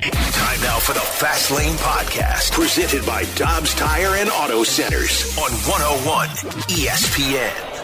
Time now for the Fast Lane Podcast, presented by Dobbs Tire and Auto Centers on 101 ESPN.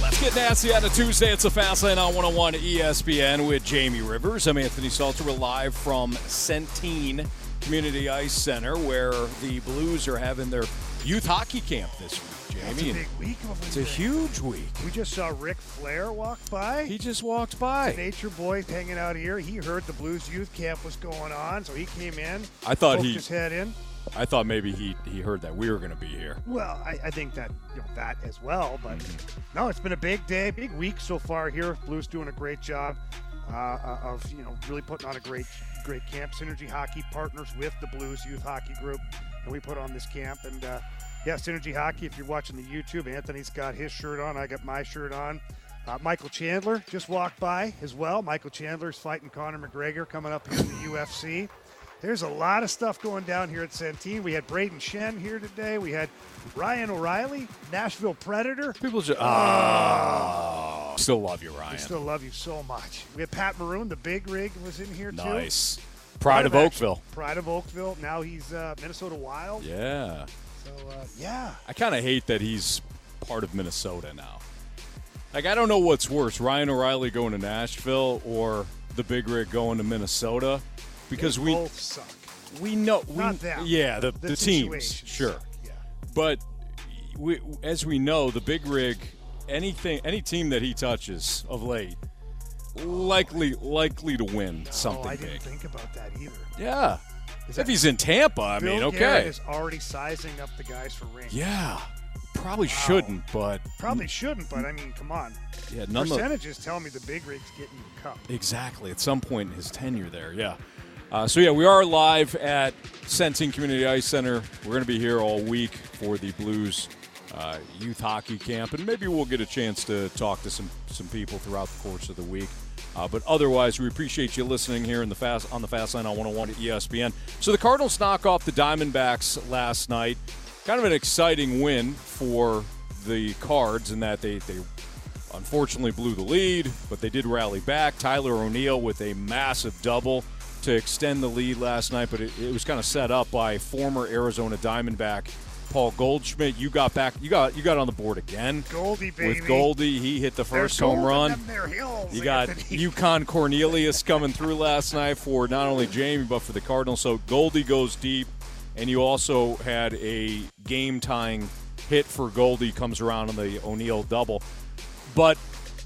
Let's get nasty on a Tuesday. It's a Fast Lane on 101 ESPN with Jamie Rivers. I'm Anthony Stalter. We're live from Centene Community Ice Center, where the Blues are having their youth hockey camp this week. It's a Jamie, big week it's a huge week. We just saw Ric Flair walk by. He just walked by. Nature boy hanging out here. He heard the Blues youth camp was going on, so he came in. I thought he- his head in. I thought maybe he he heard that we were going to be here. Well, I, I think that you know that as well, but Mm-hmm. no, it's been a big day, big week so far here. Blues doing a great job uh, uh, of you know really putting on a great great camp. Synergy Hockey partners with the Blues Youth Hockey Group, and we put on this camp. And uh, yeah, Synergy Hockey. If you're watching the YouTube, Anthony's got his shirt on. I got my shirt on. Uh, Michael Chandler just walked by as well. Michael Chandler's fighting Conor McGregor coming up here in the UFC. There's a lot of stuff going down here at Centene. We had Brayden Schenn here today. We had Ryan O'Reilly, Nashville Predator. People just oh, still love you, Ryan. I still love you so much. We had Pat Maroon, the big rig, was in here too. nice. Pride of action. Oakville. Pride of Oakville. Now he's uh, Minnesota Wild. Yeah. So uh, yeah, I kind of hate that he's part of Minnesota now. Like, I don't know what's worse Ryan O'Reilly going to Nashville or the Big Rig going to Minnesota because they we both suck. we know. We, Not them. Yeah, the, the, teams. Sure. Yeah. But we, as we know, the Big Rig, anything, any team that he touches of late, likely likely to win something oh, I didn't big. think about that either. Yeah. Is if he's in Tampa, I Bill mean, Garrett okay. is already sizing up the guys for rings. Yeah. Probably shouldn't, but Probably shouldn't, but I mean, come on. yeah, none of Percentages tell me the big rig's getting the cup. Exactly. At some point in his tenure there, yeah. Uh, so yeah, we are live at Centene Community Ice Center. We're going to be here all week for the Blues uh, youth hockey camp, and maybe we'll get a chance to talk to some some people throughout the course of the week. Uh, but otherwise, we appreciate you listening here in the fast on the Fast Lane on 101 at ESPN. So the Cardinals knock off the Diamondbacks last night. Kind of an exciting win for the Cards in that they they unfortunately blew the lead, but they did rally back. Tyler O'Neill with a massive double to extend the lead last night, but it, it was kind of set up by former Arizona Diamondback Paul Goldschmidt. You got back, you got you got on the board again Goldie, baby. with Goldie. He hit the first home run. in them there hills, You got Anthony. Yukon Cornelius coming through last night for not only Jamie but for the Cardinals. So Goldie goes deep, and you also had a game tying hit for Goldie comes around on the O'Neill double. But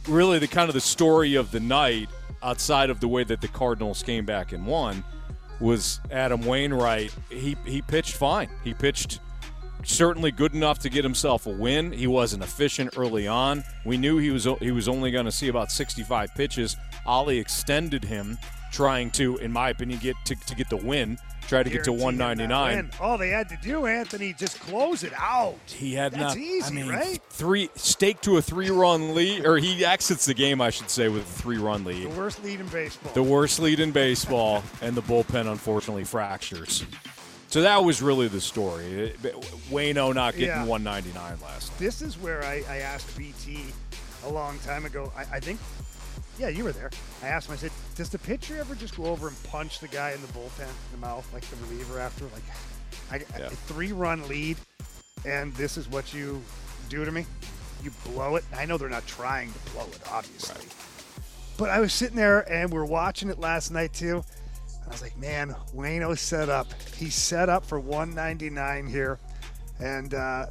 really, the kind of the story of the night, outside of the way that the Cardinals came back and won, was Adam Wainwright. He he pitched fine. He pitched certainly good enough to get himself a win. He wasn't efficient early on. We knew he was he was only going to see about 65 pitches. Ollie extended him, trying to, in my opinion, get to, to get the win. Try to get to Guarantee him that 199. win. All they had to do, Anthony, just close it out. He had That's not. easy, I mean, right? three stake to a three-run lead, or he exits the game, I should say, with a three-run lead. The worst lead in baseball. The worst lead in baseball, and the bullpen unfortunately fractures. So that was really the story. Wayno not getting Yeah. 199 last night. this is where I, I asked BT a long time ago. I, I think, yeah, you were there. I asked him, I said, does the pitcher ever just go over and punch the guy in the bullpen in the mouth, like the reliever after? Like, I, Yeah. a three run lead, and this is what you do to me? You blow it. I know they're not trying to blow it, obviously. But I was sitting there and we are watching it last night too. And I was like, man, Wayno set up. He's set up for 199 here, and uh,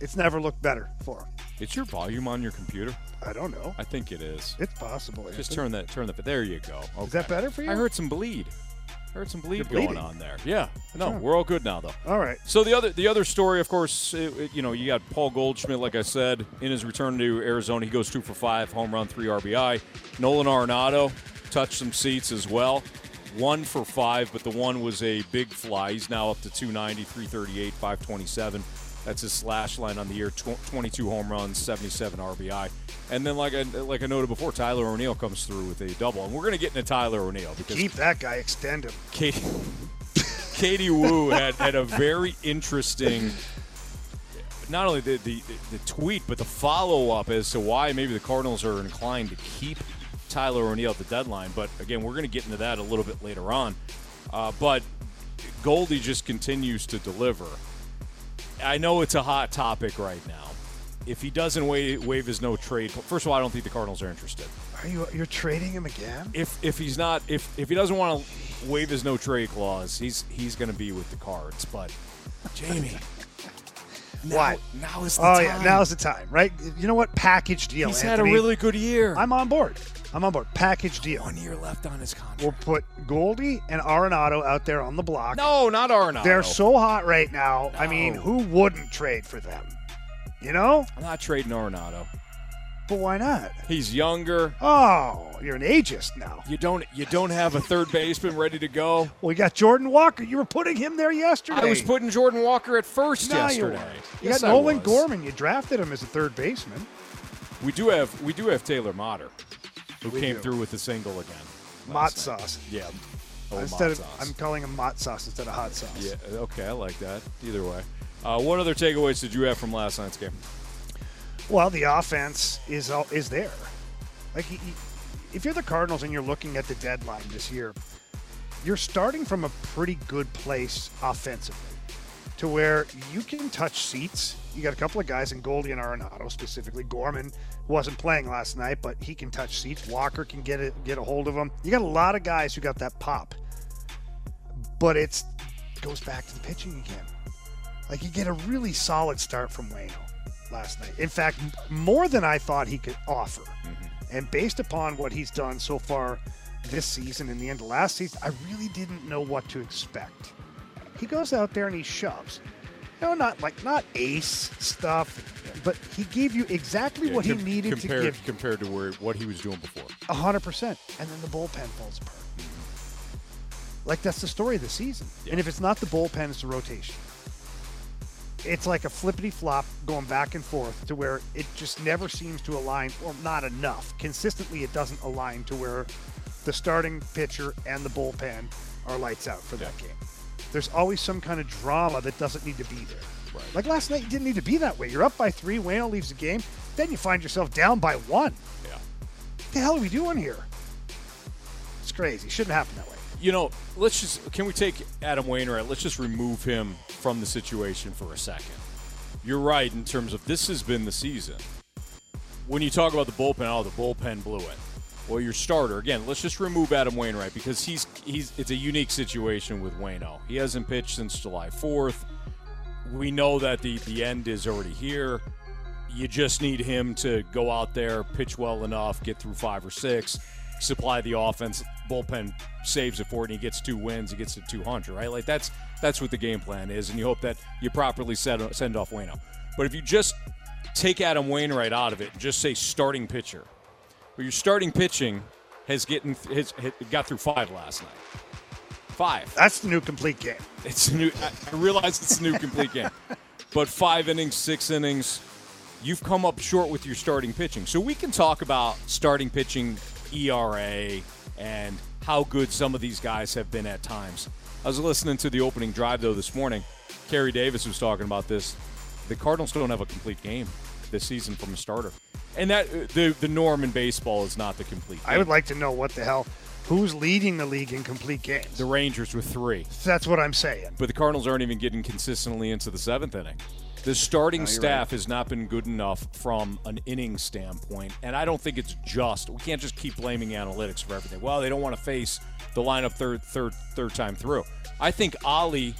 it's never looked better for him. It's your volume on your computer. I don't know. I think it is. It's possible. Just Anthony. turn that. Turn that. There you go. Okay. Is that better for you? I heard some bleed. I heard some bleed going on there. Yeah. No, we're all good now though. All right. So the other the other story, of course, it- it- you know, you got Paul Goldschmidt, like I said, in his return to Arizona, he goes two for five, home run, three RBI. Nolan Arenado touched some seats as well, one for five, but the one was a big fly. He's now up to 290, 338, 527. That's his slash line on the year, tw- 22 home runs, 77 RBI. And then, like I like I noted before, Tyler O'Neill comes through with a double, and we're going to get into Tyler O'Neill because Keep that guy. Extend him. Katie, Katie Woo had, had a very interesting, not only the, the, the tweet, but the follow up as to why maybe the Cardinals are inclined to keep Tyler O'Neill at the deadline. But again, we're going to get into that a little bit later on. Uh, but Goldie just continues to deliver. I know it's a hot topic right now. If he doesn't waive, waive his no trade, first of all, I don't think the Cardinals are interested Are you? You're trading him again? if if he's not if if he doesn't want to waive his no trade clause, he's he's going to be with the Cards. But Jamie, now, Why? Now is the Oh time. yeah, now's the time, right? You know what? Package deal. he's had a really good year. I'm on board. I'm on board. Package deal. one year left on his contract. We'll put Goldie and Arenado out there on the block. no, not Arno. They're so hot right now. I mean, who wouldn't trade for them? You know? I'm not trading Arenado. But why not? He's younger. Oh, you're an ageist now. You don't you don't have a third baseman ready to go. Well, you got Jordan Walker. You were putting him there yesterday. I was putting Jordan Walker at first No, yesterday. weren't. You Yes, got I Nolan was. Gorman. You drafted him as a third baseman. We do have we do have Taylor Motter, who We came do. through with the single again. Mott night. sauce. Yeah. Oh, instead of, sauce. I'm calling him Mott sauce instead of hot sauce. Yeah, okay, I like that. Either way. Uh, what other takeaways did you have from last night's game? Well, the offense is is there. Like, if you're the Cardinals and you're looking at the deadline this year, you're starting from a pretty good place offensively, to where you can touch seats. You got a couple of guys in Goldie and Arenado specifically. Gorman wasn't playing last night, but he can touch seats. Walker can get it, get a hold of him. You got a lot of guys who got that pop, but it's goes back to the pitching again. Like you get a really solid start from Wayno last night. In fact, more than I thought he could offer. Mm-hmm. And based upon what he's done so far this season and the end of last season, I really didn't know what to expect. He goes out there and he shoves. No, not like not ace stuff, but he gave you exactly what com- he needed compared, to give compared to where what he was doing before. hundred percent, and then the bullpen falls apart. Like that's the story of the season. And if it's not the bullpen, it's the rotation. It's like a flippity flop going back and forth to where it just never seems to align, or not enough. Consistently, it doesn't align to where the starting pitcher and the bullpen are lights out for that game. There's always some kind of drama that doesn't need to be there. Right. Like last night, you didn't need to be that way. You're up by three, Wayno leaves the game, then you find yourself down by one. Yeah. What the hell are we doing here? It's crazy. Shouldn't happen that way. You know, let's just can we take Adam Wainwright? Let's just remove him from the situation for a second. You're right in terms of this has been the season. When you talk about the bullpen, oh, the bullpen blew it. Well, your starter again. Let's just remove Adam Wainwright because he's he's it's a unique situation with Wayno. He hasn't pitched since July 4th. We know that the the end is already here. You just need him to go out there, pitch well enough, get through five or six, supply the offense. Bullpen saves it for it, and he gets two wins. He gets to 200, right? Like that's that's what the game plan is, and you hope that you properly send, send off Wayno. But if you just take Adam Wainwright out of it and just say starting pitcher, well, your starting pitching has getting has, has got through five last night. Five. That's the new complete game. It's a new. I I realize it's a new complete game, but five innings, six innings, you've come up short with your starting pitching. So we can talk about starting pitching ERA and how good some of these guys have been at times. I was listening to the opening drive though this morning. Kerry Davis was talking about this. The Cardinals don't have a complete game this season from a starter, and that uh, the the norm in baseball is not the complete. I would like to know what the hell Who's leading the league in complete games? The Rangers with three. That's what I'm saying. But the Cardinals aren't even getting consistently into the seventh inning. The starting staff has not been good enough from an inning standpoint, and I don't think it's just. We can't just keep blaming analytics for everything. Well, they don't want to face the lineup third, third, third time through. I think Ollie,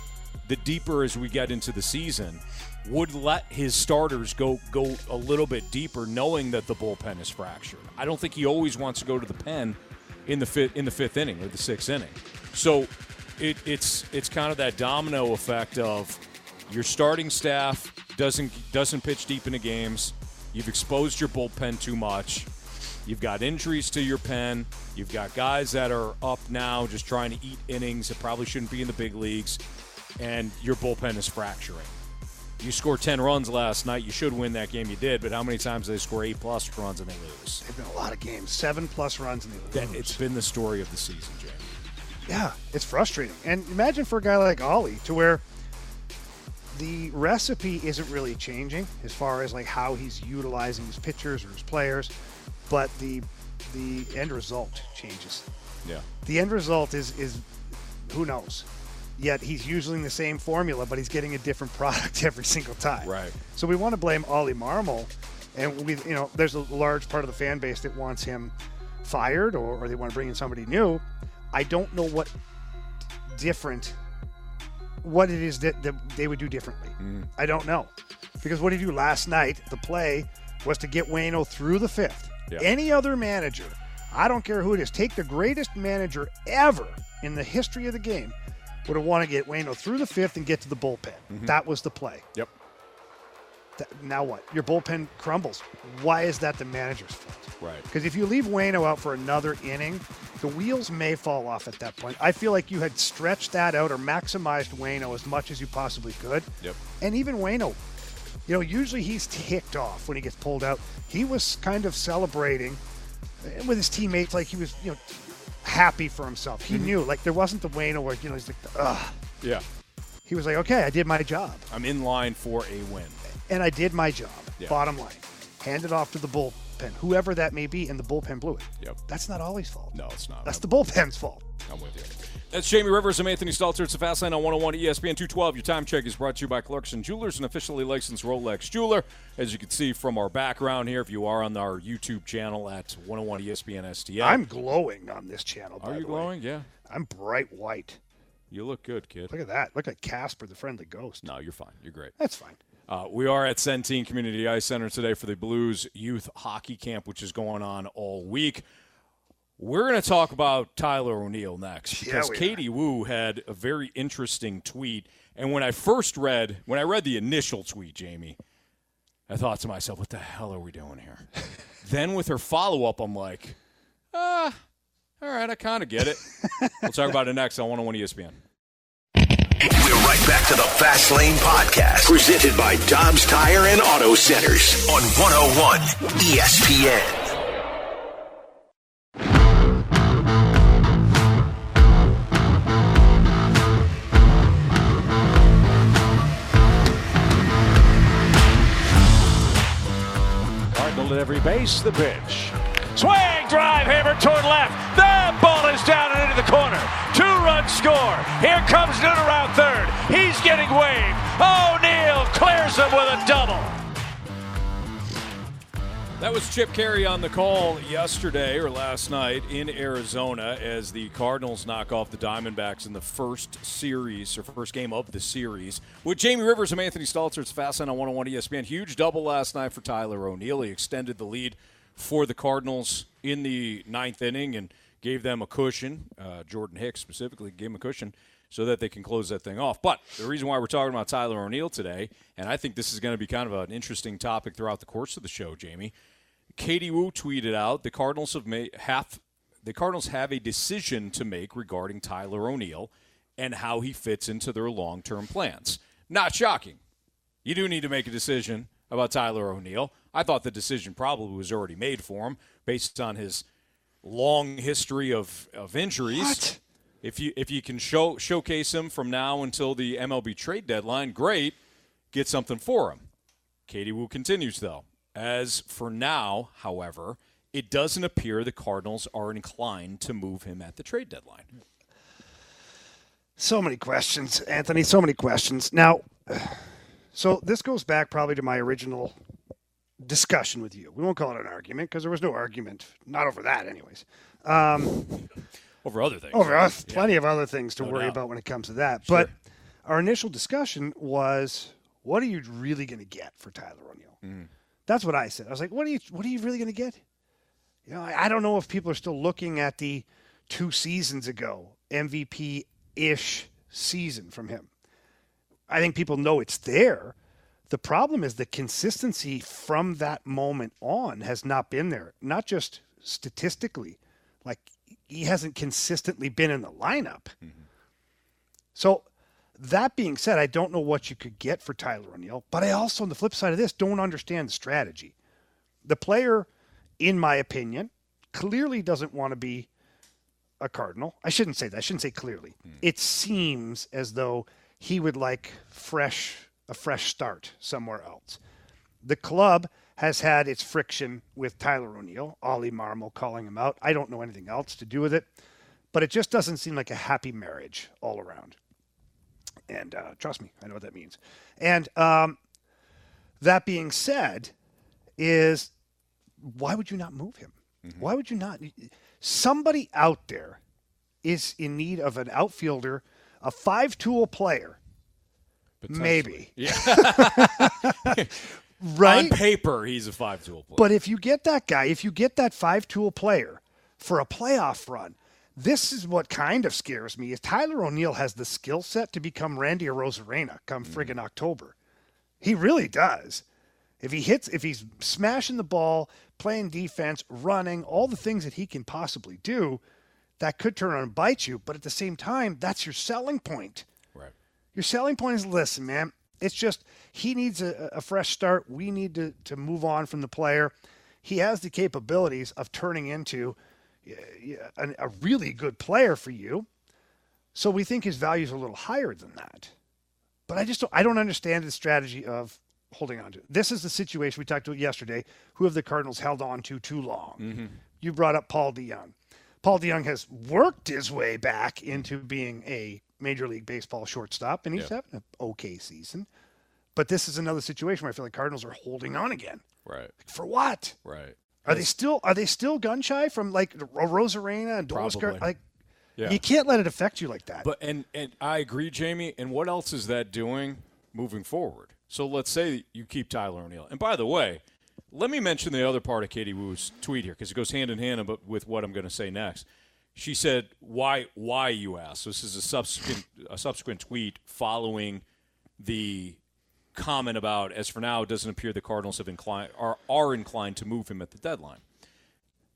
the deeper as we get into the season, would let his starters go go a little bit deeper, knowing that the bullpen is fractured. I don't think he always wants to go to the pen in the fifth in the fifth inning or the sixth inning. So it, it's it's kind of that domino effect of your starting staff doesn't doesn't pitch deep into games. You've exposed your bullpen too much. You've got injuries to your pen. You've got guys that are up now just trying to eat innings that probably shouldn't be in the big leagues, and your bullpen is fracturing. You scored 10 runs last night. You should win that game. You did, but how many times do they score eight plus runs and they lose? They've been a lot of games, seven plus runs and they lose. That, it's been the story of the season, Jamie. Yeah, it's frustrating. And imagine for a guy like Ollie to where the recipe isn't really changing as far as like how he's utilizing his pitchers or his players, but the the end result changes. Yeah. The end result is is who knows. Yet he's using the same formula, but he's getting a different product every single time. Right. So we want to blame Ollie Marmol, and we you know there's a large part of the fan base that wants him fired or, or they want to bring in somebody new. I don't know what different what it is that, that they would do differently. Mm. I don't know. Because what did he do last night? The play was to get Wayno through the fifth. Yeah. Any other manager, I don't care who it is, take the greatest manager ever in the history of the game, would have wanted to get Wayno through the fifth and get to the bullpen. Mm-hmm. That was the play. Yep. Th- now what? Your bullpen crumbles. Why is that the manager's fault? Right. Because if you leave Wayno out for another inning, the wheels may fall off at that point. I feel like you had stretched that out or maximized Wayno as much as you possibly could. Yep. And even Wayno, you know, usually he's ticked off when he gets pulled out. He was kind of celebrating with his teammates, like he was, you know, happy for himself. He mm-hmm. knew, like there wasn't the Wayno where you know he's like, ugh. Yeah. He was like, okay, I did my job I'm in line for a win. and I did my job. Yeah. Bottom line, hand it off to the bullpen, whoever that may be, and the bullpen blew it. Yep. That's not Ollie's fault. No, it's not. That's the bullpen's fault. I'm with you. That's Jamie Rivers. I'm Anthony Stalter. It's the Fast Lane on 101 ESPN 212. Your time check is brought to you by Clarkson Jewelers, an officially licensed Rolex jeweler. As you can see from our background here, if you are on our YouTube channel at 101 ESPN STL. I'm glowing on this channel. Are you the way. glowing? Yeah. I'm bright white. You look good, kid. Look at that. Look at Casper, the friendly ghost. No, you're fine. You're great. That's fine. Uh, we are at Centene Community Ice Center today for the Blues Youth Hockey Camp, which is going on all week. We're going to talk about Tyler O'Neill next Yeah, because are. Katie Woo had a very interesting tweet. And when I first read, when I read the initial tweet, Jamie, I thought to myself, what the hell are we doing here? then with her follow up, I'm like, ah, all right, I kind of get it. we'll talk about it next on 101 ESPN. We're right back to the Fast Lane Podcast, presented by Dobbs Tire and Auto Centers on 101 ESPN. At every base, the pitch. Swing, drive, hammer toward left. The ball is down and into the corner. Two run score. Here comes Nooner around third. He's getting waved. O'Neill clears him with a double. That was Chip Caray on the call yesterday or last night in Arizona as the Cardinals knock off the Diamondbacks in the first series or first game of the series. With Jamie Rivers and Anthony Stalter, it's Fast Lane on 101 ESPN. Huge double last night for Tyler O'Neill. He extended the lead for the Cardinals in the ninth inning and gave them a cushion. Uh, Jordan Hicks specifically gave him a cushion so that they can close that thing off. But the reason why we're talking about Tyler O'Neill today, and I think this is going to be kind of an interesting topic throughout the course of the show, Jamie. Katie Woo tweeted out the Cardinals have made half the Cardinals have a decision to make regarding Tyler O'Neill and how he fits into their long-term plans. Not shocking. You do need to make a decision about Tyler O'Neill. I thought the decision probably was already made for him based on his long history of, of injuries. What? If you if you can show showcase him from now until the MLB trade deadline, great. Get something for him. Katie Woo continues though. As for now, however, it doesn't appear the Cardinals are inclined to move him at the trade deadline. So many questions, Anthony. So many questions. Now, so this goes back probably to my original discussion with you. We won't call it an argument because there was no argument, not over that, anyways. Um, over other things. Over us, plenty of other things to No worry doubt. about when it comes to that. But our initial discussion was, what are you really going to get for Tyler O'Neill? Mm-hmm. That's what I said. I was like, what are you, what are you really going to get? You know, I, I don't know if people are still looking at the two seasons ago MVP ish season from him. I think people know it's there. The problem is the consistency from that moment on has not been there, not just statistically. Like he hasn't consistently been in the lineup. Mm-hmm. So that being said, I don't know what you could get for Tyler O'Neill, but I also, on the flip side of this, don't understand the strategy. The player, in my opinion, clearly doesn't want to be a Cardinal. I shouldn't say that. I shouldn't say clearly. Hmm. It seems as though he would like fresh a fresh start somewhere else. The club has had its friction with Tyler O'Neill, Ollie Marmol calling him out. I don't know anything else to do with it, but it just doesn't seem like a happy marriage all around. And uh, trust me, I know what that means. And um, that being said, is why would you not move him? Why would you not? Somebody out there is in need of an outfielder, a five tool player. Maybe. Yeah. Right? On paper, he's a five tool player. But if you get that guy, if you get that five tool player for a playoff run, this is what kind of scares me is Tyler O'Neill has the skill set to become Randy Arozarena come mm. friggin' October. He really does. If he hits, if he's smashing the ball, playing defense, running, all the things that he can possibly do, that could turn on and bite you. But at the same time, that's your selling point. Your selling point is listen, man. It's just he needs a, a fresh start. We need to, to move on from the player. He has the capabilities of turning into a, a really good player for you. So we think his value is a little higher than that. But I just don't, I don't understand the strategy of holding on to. it. This is the situation we talked about yesterday. Who have the Cardinals held on to too long? Mm-hmm. You brought up Paul DeJong. Paul DeJong has worked his way back into being a Major League Baseball shortstop, and he's Yeah. having an okay season. But this is another situation where I feel like Cardinals are holding on again. Right. For what? Right. Are they still are they still gun shy from like Ro- Rosarena and Doris? Like Yeah. you can't let it affect you like that. But and and I agree, Jamie. And what else is that doing moving forward? So let's say you keep Tyler O'Neill. And by the way, let me mention the other part of Katie Woo's tweet here because it goes hand in hand with what I'm going to say next. She said, "Why? Why?" You asked. This is a subsequent a subsequent tweet following the comment about as for now it doesn't appear the Cardinals have inclined are are inclined to move him at the deadline.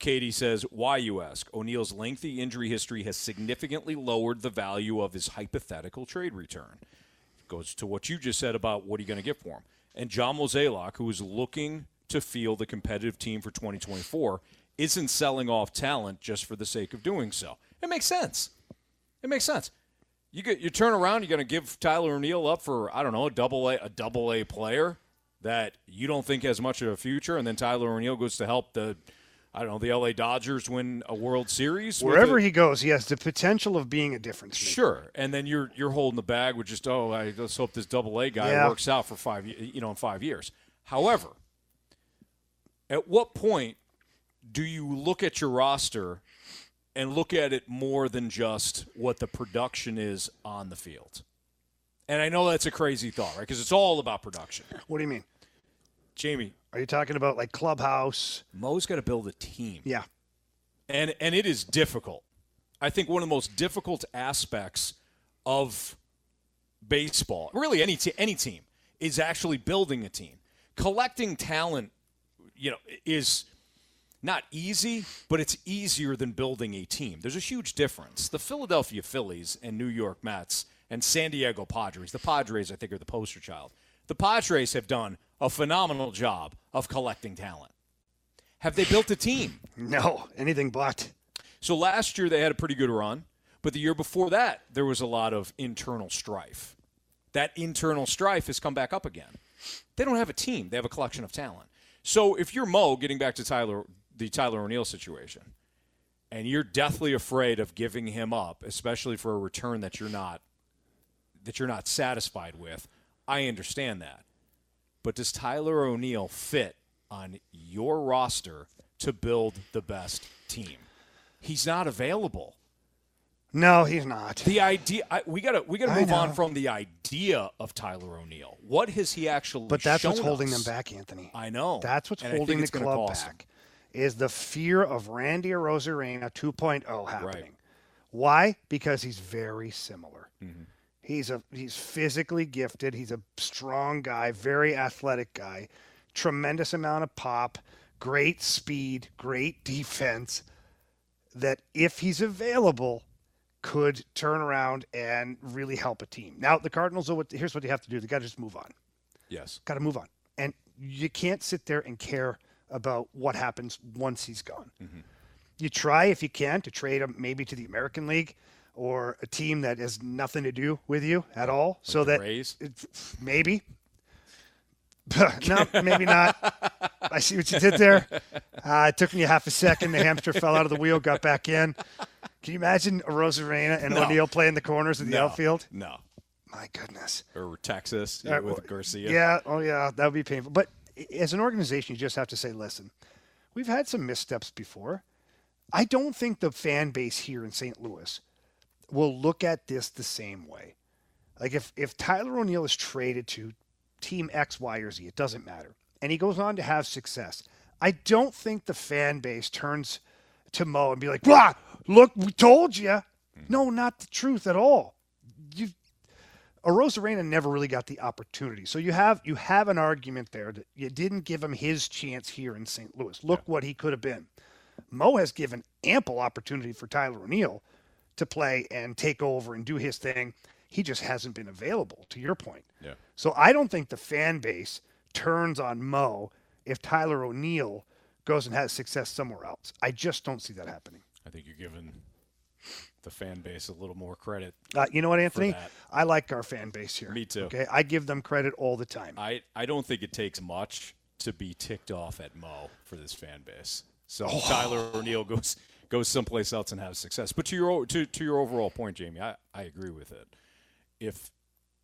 Katie says, Why, you ask? O'Neill's lengthy injury history has significantly lowered the value of his hypothetical trade return. Goes to what you just said about what are you going to get for him. And John Mozeliak, who is looking to field the competitive team for 2024, isn't selling off talent just for the sake of doing so. It makes sense. It makes sense. You get you turn around, you're going to give Tyler O'Neill up for I don't know a double A a double A player that you don't think has much of a future, and then Tyler O'Neill goes to help the I don't know the LA Dodgers win a World Series. Wherever he goes, he has the potential of being a difference maker. Sure, and then you're you're holding the bag with just oh, I, let's hope this double A guy Yeah. works out for five, you know, in five years. However, at what point do you look at your roster and look at it more than just what the production is on the field? And I know that's a crazy thought, right? Because it's all about production. What do you mean? Jamie, Are you talking about like clubhouse? Mo's got to build a team. Yeah. and and it is difficult. I think one of the most difficult aspects of baseball, really any te- any team, is actually building a team. Collecting talent, you know, is not easy, but it's easier than building a team. There's a huge difference. The Philadelphia Phillies and New York Mets and San Diego Padres. The Padres, I think, are the poster child. The Padres have done a phenomenal job of collecting talent. Have they built a team? No, anything but. So last year they had a pretty good run, but the year before that there was a lot of internal strife. That internal strife has come back up again. They don't have a team; they have a collection of talent. So if you're Mo, getting back to Tyler the Tyler O'Neill situation, and you're deathly afraid of giving him up, especially for a return that you're not that you're not satisfied with, I understand that. But does Tyler O'Neill fit on your roster to build the best team? He's not available. No, he's not. The idea I, we got to we got to I move on from the idea of Tyler O'Neill. What has he actually But that's what's holding us? them back, Anthony. I know. That's what's And holding the club back. Is the fear of Randy Arozarena 2.0 happening? Right. Why? Because he's very similar. Mm-hmm. He's a he's physically gifted. He's a strong guy, very athletic guy, tremendous amount of pop, great speed, great defense. That if he's available, could turn around and really help a team. Now the Cardinals are what here's what you have to do. They got to just move on Yes. got to move on. And you can't sit there and care about what happens once he's gone. You try, if you can, to trade him maybe to the American League or a team that has nothing to do with you at all. so the that Rays? it, maybe. no, maybe not. I see what you did there. Uh, it took me half a second. The hamster fell out of the wheel, got back in. Can you imagine a Rosarena and No. O'Neill playing the corners of the No. outfield? No. My goodness. Or Texas Uh, with Garcia. Yeah, oh yeah, that would be painful. But as an organization, you just have to say, listen, we've had some missteps before. I don't think the fan base here in St. Louis will look at this the same way. Like if if Tyler O'Neill is traded to team X, Y, or Z, it doesn't matter, and he goes on to have success. I don't think the fan base turns to Mo and be like, "Wow, look, we told you." Mm-hmm. No, not the truth at all. A Rosarena never really got the opportunity. So you have you have an argument there that you didn't give him his chance here in St. Louis. Look what he could have been. Mo has given ample opportunity for Tyler O'Neill to play and take over and do his thing. He just hasn't been available, to your point. Yeah. So I don't think the fan base turns on Mo if Tyler O'Neill goes and has success somewhere else. I just don't see that happening. I think you're giving the fan base a little more credit. Uh, you know what, Anthony? I like our fan base here. Me too. Okay, I give them credit all the time. I, I don't think it takes much to be ticked off at Mo for this fan base. So Oh. Tyler O'Neill goes goes someplace else and has success. But to your to, to your overall point, Jamie, I, I agree with it. If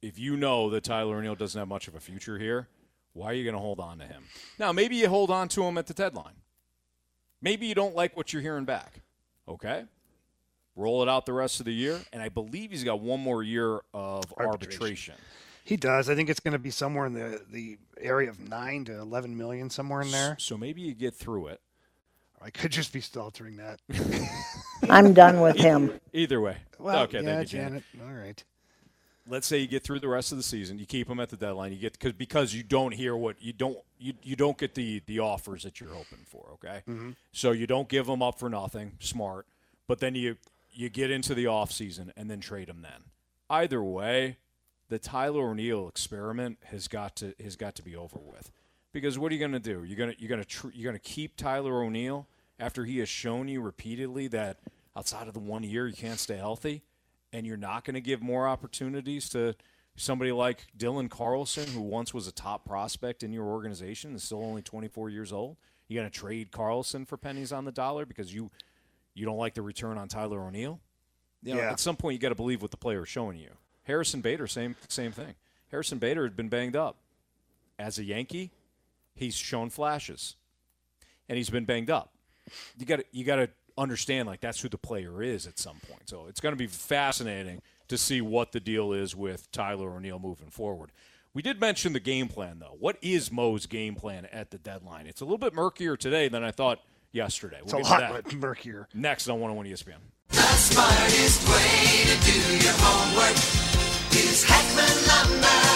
if you know that Tyler O'Neill doesn't have much of a future here, why are you going to hold on to him? Now, maybe you hold on to him at the deadline. Maybe you don't like what you're hearing back. Okay? Roll it out the rest of the year, and I believe he's got one more year of Arbitration. arbitration. He does. I think it's going to be somewhere in the, the area of nine to eleven million, somewhere in there. So maybe you get through it. I could just be staltering that. I'm done with him. Either way. Well, okay, yeah, thank you, Janet. Janet. All right. Let's say you get through the rest of the season, you keep him at the deadline, you get because because you don't hear what you don't you, you don't get the the offers that you're hoping for. Okay, mm-hmm. so you don't give them up for nothing, smart. But then you you get into the off season and then trade him. Then either way, the Tyler O'Neill experiment has got to has got to be over with. Because what are you going to do? You're going to you're going to tr- you're going to keep Tyler O'Neill after he has shown you repeatedly that outside of the one year you can't stay healthy, and you're not going to give more opportunities to somebody like Dylan Carlson, who once was a top prospect in your organization and is still only 24 years old. You're going to trade Carlson for pennies on the dollar because you you don't like the return on Tyler O'Neill. You know, Yeah. At some point, you got to believe what the player is showing you. Harrison Bader, same same thing. Harrison Bader had been banged up. As a Yankee, he's shown flashes, and he's been banged up. You got to you got to understand like that's who the player is at some point. So it's going to be fascinating to see what the deal is with Tyler O'Neill moving forward. We did mention the game plan though. What is Mo's game plan at the deadline? It's a little bit murkier today than I thought yesterday. It's We'll a get to lot that murkier. next on 101 ESPN. The smartest way to do your homework is Hackman Lumber.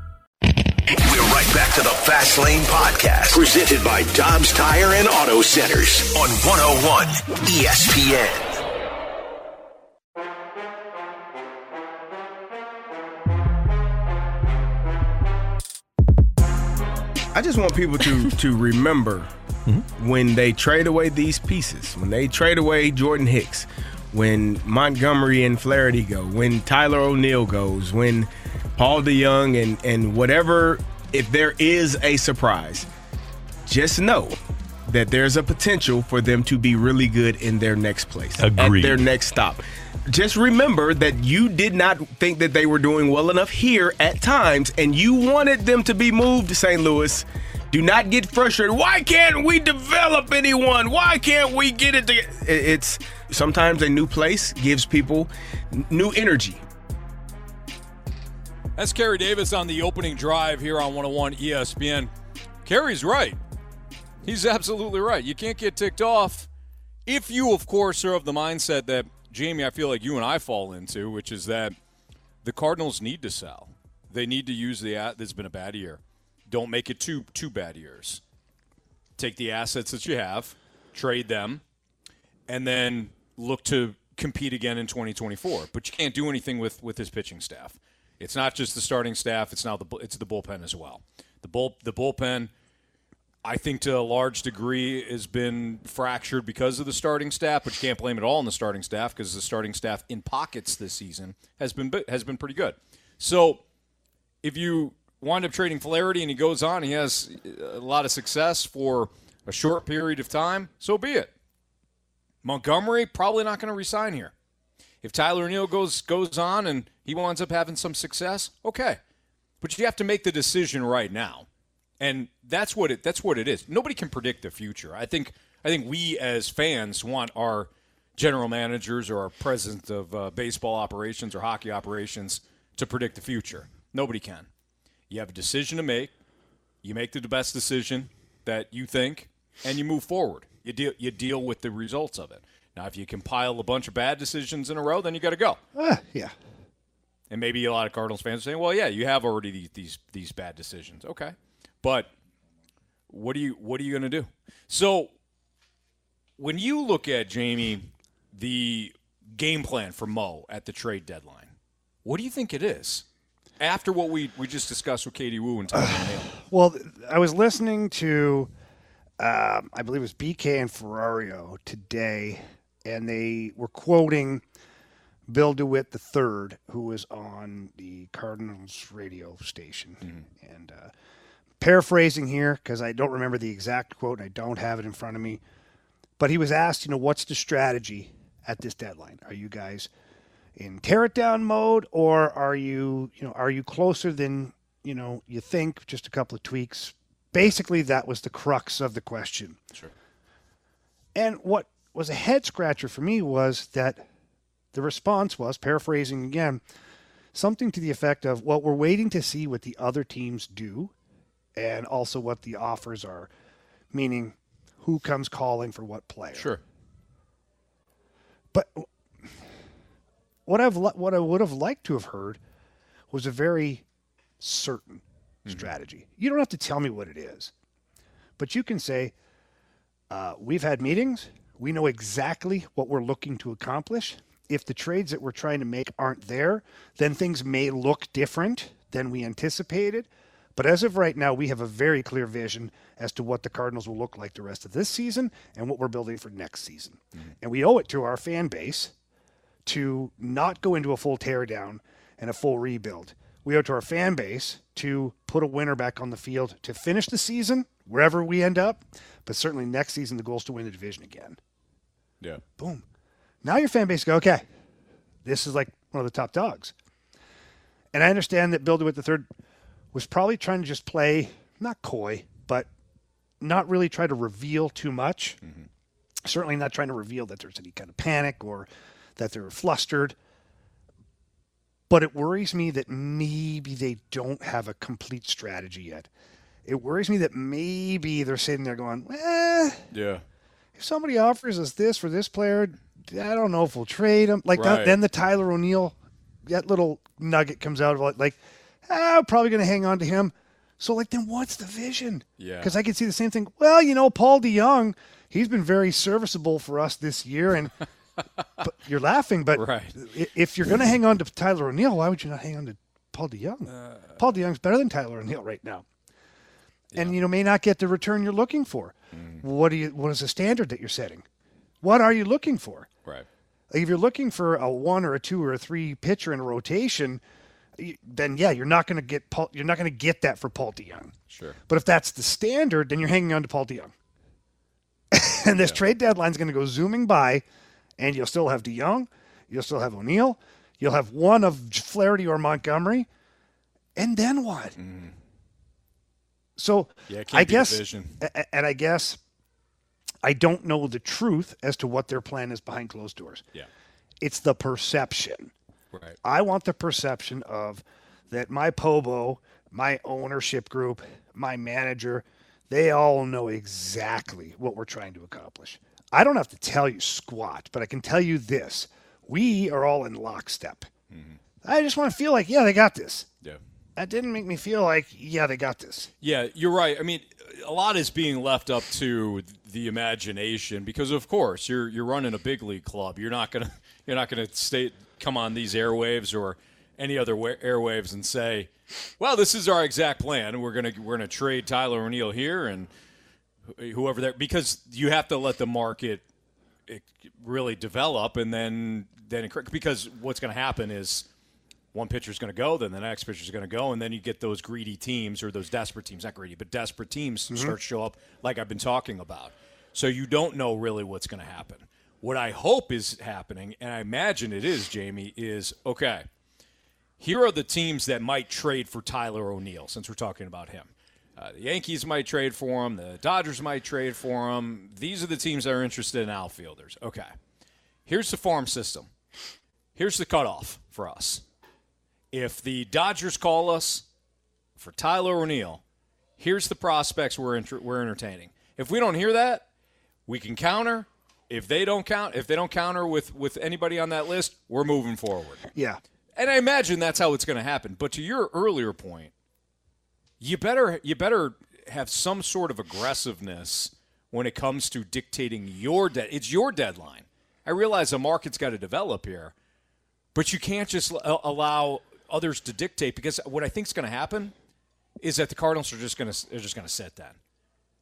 We're right back to the Fast Lane Podcast, presented by Dobbs Tire and Auto Centers on 101 ESPN. I just want people to to remember mm-hmm. when they trade away these pieces, when they trade away Jordan Hicks, when Montgomery and Flaherty go, when Tyler O'Neill goes, when Paul DeJong and and whatever, if there is a surprise, just know that there's a potential for them to be really good in their next place, Agreed. at their next stop. Just remember that you did not think that they were doing well enough here at times, and you wanted them to be moved to St. Louis. Do not get frustrated. Why can't we develop anyone? Why can't we get it? To, it's sometimes a new place gives people new energy. That's Kerry Davis on the opening drive here on 101 ESPN. Kerry's right. He's absolutely right. You can't get ticked off if you, of course, are of the mindset that, Jamie, I feel like you and I fall into, which is that the Cardinals need to sell. They need to use the. Has been a bad year. Don't make it two two bad years. Take the assets that you have, trade them, and then look to compete again in 2024. But you can't do anything with with his pitching staff. It's not just the starting staff. It's now the it's the bullpen as well. The bull the bullpen, I think to a large degree has been fractured because of the starting staff, but you can't blame it all on the starting staff because the starting staff in pockets this season has been has been pretty good. So if you wind up trading Flaherty and he goes on, he has a lot of success for a short period of time, so be it. Montgomery probably not going to resign here. If Tyler O'Neill goes goes on and he winds up having some success, okay. But you have to make the decision right now. And that's what it that's what it is. Nobody can predict the future. I think I think we as fans want our general managers or our president of uh, baseball operations or hockey operations to predict the future. Nobody can. You have a decision to make. You make the best decision that you think, and you move forward. You deal you deal with the results of it. Now, if you compile a bunch of bad decisions in a row, then you got to go. Ah, yeah. And maybe a lot of Cardinals fans are saying, "Well, yeah, you have already these these, these bad decisions." Okay, but what are you what are you going to do? So, when you look at Jamie, the game plan for Mo at the trade deadline, what do you think it is? After what we, we just discussed with Katie Woo and Tommy Hale. Well, I was listening to, um, I believe it was BK and Ferrario today, and they were quoting Bill DeWitt III, who was on the Cardinals radio station. And uh, paraphrasing here, because I don't remember the exact quote and I don't have it in front of me, but he was asked, you know, what's the strategy at this deadline? Are you guys in tear it down mode or are you you know are you closer than you know you think? Just a couple of tweaks. Basically that was the crux of the question. Sure. And what was a head scratcher for me was that the response was paraphrasing again something to the effect of well we're waiting to see what the other teams do and also what the offers are meaning who comes calling for what player. Sure. but what I've what I would have liked to have heard was a very certain strategy. You don't have to tell me what it is, but you can say, uh, "We've had meetings. We know exactly what we're looking to accomplish. If the trades that we're trying to make aren't there, then things may look different than we anticipated. But as of right now, we have a very clear vision as to what the Cardinals will look like the rest of this season and what we're building for next season. And we owe it to our fan base to not go into a full teardown and a full rebuild. We owe it to our fan base to put a winner back on the field to finish the season wherever we end up. But certainly next season, the goal is to win the division again. Yeah. Boom. Now your fan base go, okay, this is like one of the top dogs. And I understand that Bill DeWitt the third was probably trying to just play not coy, but not really try to reveal too much. Mm-hmm. Certainly not trying to reveal that there's any kind of panic or that they're flustered. But it worries me that maybe they don't have a complete strategy yet. It worries me that maybe they're sitting there going, eh, Yeah. if somebody offers us this for this player, I don't know if we'll trade him. Like that, then the Tyler O'Neill, that little nugget comes out of it, like, ah, I'm probably going to hang on to him. So like, then what's the vision? Yeah. Because I can see the same thing. Well, you know, Paul DeJong, he's been very serviceable for us this year, and you're laughing, but Right. if you're going to hang on to Tyler O'Neill, why would you not hang on to Paul DeJong? Uh, Paul DeJong's better than Tyler O'Neill right now, and you know may not get the return you're looking for. Mm. What do you? What is the standard that you're setting? What are you looking for? Right. Like if you're looking for a one or a two or a three pitcher in a rotation, then yeah, you're not going to get Paul, you're not going to get that for Paul DeJong. Sure. But if that's the standard, then you're hanging on to Paul DeJong. and this trade deadline's going to go zooming by, and you'll still have DeJong, you'll still have O'Neill, you'll have one of Flaherty or Montgomery, and then what? So Yeah, I guess, division. a- a- and I guess I don't know the truth as to what their plan is behind closed doors. Yeah. It's the perception. Right. I want the perception of that my Pobo, my ownership group, my manager, they all know exactly what we're trying to accomplish. I don't have to tell you squat, but I can tell you this. We are all in lockstep. Mm-hmm. I just want to feel like, yeah, they got this. Yeah. That didn't make me feel like, yeah, they got this. Yeah, you're right. I mean, a lot is being left up to the imagination because, of course, you're you're running a big league club. You're not gonna you're not gonna stay come on these airwaves or any other airwaves and say, "Well, this is our exact plan. We're gonna we're gonna trade Tyler O'Neill here and whoever there," because you have to let the market really develop and then then it, because what's going to happen is one pitcher's going to go, then the next pitcher's going to go, and then you get those greedy teams or those desperate teams, not greedy, but desperate teams Mm-hmm. start to show up like I've been talking about. So you don't know really what's going to happen. What I hope is happening, and I imagine it is, Jamie, is okay, here are the teams that might trade for Tyler O'Neill, since we're talking about him. Uh, the Yankees might trade for him. The Dodgers might trade for him. These are the teams that are interested in outfielders. Okay. Here's the farm system. Here's the cutoff for us. If the Dodgers call us for Tyler O'Neill, here's the prospects we're inter- we're entertaining. If we don't hear that, we can counter. If they don't count, if they don't counter with with anybody on that list, we're moving forward. Yeah. And I imagine that's how it's going to happen. But to your earlier point, you better you better have some sort of aggressiveness when it comes to dictating your dead. It's your deadline. I realize the market's got to develop here, but you can't just l- allow others to dictate because what I think is going to happen is that the Cardinals are just going to they're just going to sit then,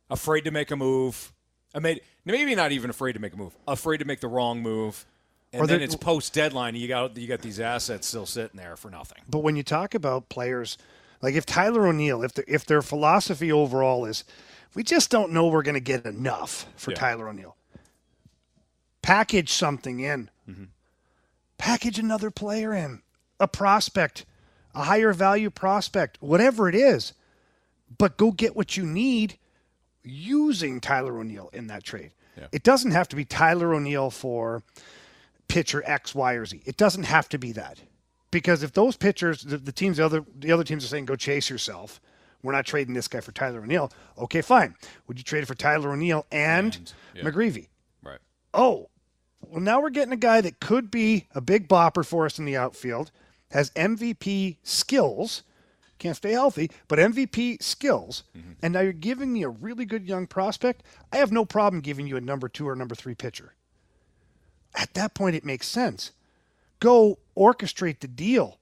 afraid to make a move. I mean, maybe not even afraid to make a move, afraid to make the wrong move. And Or then it's post deadline. You got you got these assets still sitting there for nothing. But when you talk about players, like if Tyler O'Neill, if the, if their philosophy overall is, we just don't know we're going to get enough for Yeah. Tyler O'Neill. Package something in. Mm-hmm. Package another player in, a prospect, a higher value prospect, whatever it is. But go get what you need using Tyler O'Neill in that trade. It doesn't have to be Tyler O'Neill for pitcher X, Y, or Z. It doesn't have to be that. Because if those pitchers, the, the teams, the other the other teams are saying, "Go chase yourself," we're not trading this guy for Tyler O'Neill. Okay, fine. Would you trade it for Tyler O'Neill and, yeah. McGreevy? Right. Oh, well, now we're getting a guy that could be a big bopper for us in the outfield, has MVP skills, can't stay healthy, but MVP skills, mm-hmm. and now you're giving me a really good young prospect. I have no problem giving you a number two or number three pitcher. At that point, it makes sense. Go orchestrate the deal.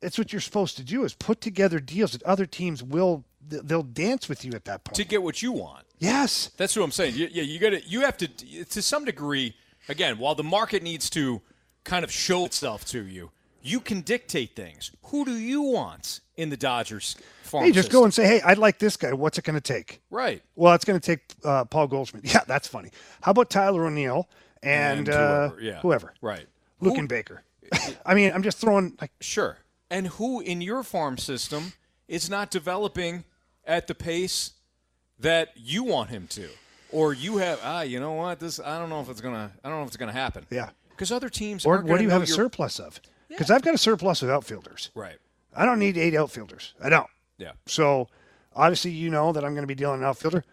That's what you're supposed to do: is put together deals that other teams will they'll dance with you at that point. to get what you want. Yes. That's what I'm saying. You, yeah, you got to. You have to, to some degree. Again, while the market needs to kind of show itself to you, you can dictate things. Who do you want in the Dodgers farm? Hey, just system? go and say, hey, I'd like this guy. What's it going to take? Right. Well, it's going to take uh, Paul Goldschmidt. Yeah, that's funny. How about Tyler O'Neill and, And uh, whoever, yeah. whoever? Right. Luke Who- and Baker. I mean, I'm just throwing like Sure. And who in your farm system is not developing at the pace that you want him to, or you have? Ah, you know what? This I don't know if it's gonna. I don't know if it's gonna happen. Yeah. Because other teams or what do you have a your- surplus of? Because I've got a surplus of outfielders. Right. I don't need eight outfielders. I don't. Yeah. So obviously, you know that I'm going to be dealing an outfielder.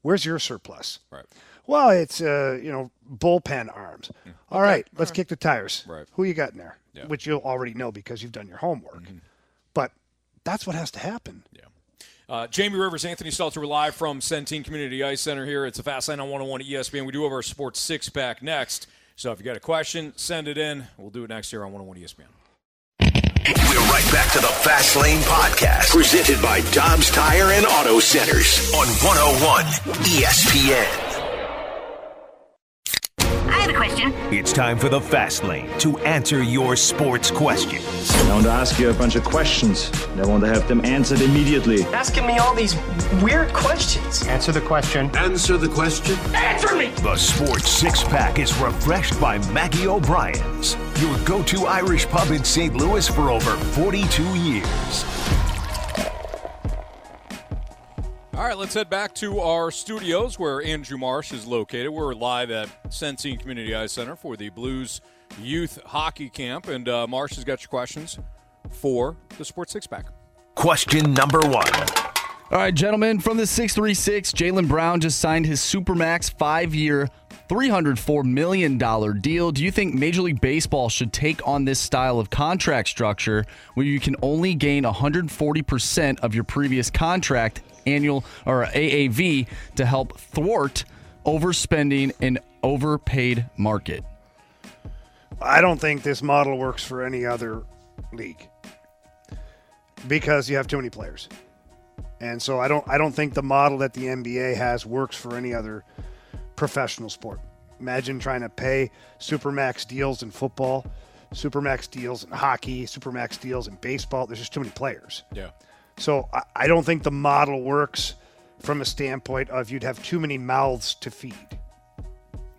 Where's your surplus? Right. Well, it's uh, you know bullpen arms. All right, let's kick the tires. Right. Who you got in there? Yeah. Which you'll already know because you've done your homework. But that's what has to happen. Yeah. Uh, Jamie Rivers, Anthony Stalter, we're live from Centene Community Ice Center here. It's a Fast Lane on 101 ESPN. We do have our sports six pack next. So if you got a question, send it in. We'll do it next year on 101 ESPN. We're right back to the Fast Lane Podcast, presented by Dobbs Tire and Auto Centers on 101 ESPN. It's time for the Fast Lane to answer your sports questions. I want to ask you a bunch of questions. and I want to have them answered immediately. Asking me all these weird questions. Answer the question. Answer the question. Answer me! The Sports Six Pack is refreshed by Maggie O'Brien's, your go to Irish pub in St. Louis for over 42 years. All right, let's head back to our studios where Andrew Marsh is located. We're live at Centene Community Ice Center for the Blues Youth Hockey Camp. And uh, Marsh has got your questions for the Sports Six Pack. Question number one. All right, gentlemen, from the 636, Jaylen Brown just signed his Supermax five year, $304 million deal. Do you think Major League Baseball should take on this style of contract structure where you can only gain 140% of your previous contract annual or AAV to help thwart overspending in overpaid market? I don't think this model works for any other league because you have too many players. And so I don't I don't think the model that the NBA has works for any other professional sport. Imagine trying to pay supermax deals in football, supermax deals in hockey, supermax deals in baseball. There's just too many players. Yeah. So I, I don't think the model works from a standpoint of you'd have too many mouths to feed.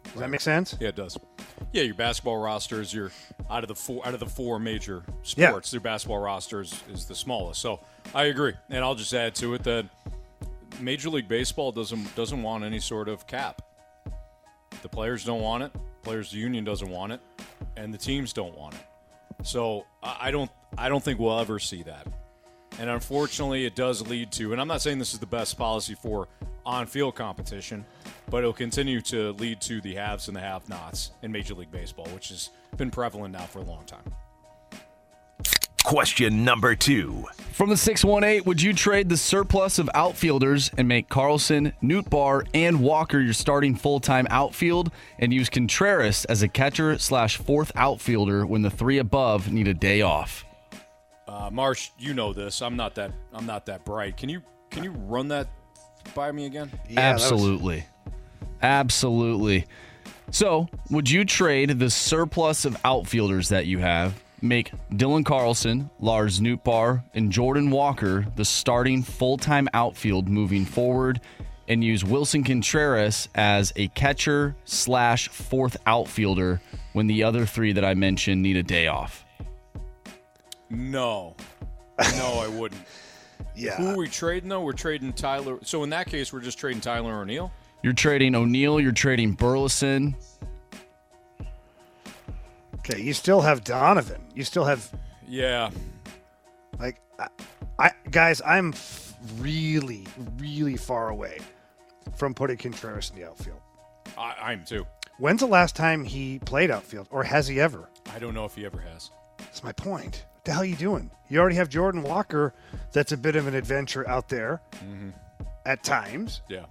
Does that make sense? Yeah, it does. Yeah, your basketball roster is your out of the four out of the four major Yeah. sports. Their basketball roster is, is the smallest. So I agree, and I'll just add to it that Major League Baseball doesn't doesn't want any sort of cap. The players don't want it. Players union doesn't want it, and the teams don't want it. So I I don't I don't think we'll ever see that. And unfortunately, it does lead to, and I'm not saying this is the best policy for on field competition, but it'll continue to lead to the haves and the have nots in Major League Baseball, which has been prevalent now for a long time. Question number two. From the 618, would you trade the surplus of outfielders and make Carlson, Newt Nootbaar, and Walker your starting full time outfield and use Contreras as a catcher slash fourth outfielder when the three above need a day off? Uh, Marsh, you know this. I'm not that. I'm not that bright. Can you can you run that by me again? Absolutely. Absolutely. So, would you trade the surplus of outfielders that you have, make Dylan Carlson, Lars Nootbaar, and Jordan Walker the starting full time outfield moving forward, and use Willson Contreras as a catcher slash fourth outfielder when the other three that I mentioned need a day off? No, no, I wouldn't. Yeah. Who are we trading though? We're trading Tyler. So in that case, we're just trading Tyler O'Neill. You're trading O'Neill, you're trading Burleson. Okay, you still have Donovan. You still have Yeah. like I, I guys, I'm f- really really far away from putting Contreras in the outfield. I, I'm too. When's the last time he played outfield or has he ever? I don't know if he ever has. That's my point. The hell are you doing? You already have Jordan Walker that's a bit of an adventure out there Mm-hmm. at times. Yeah.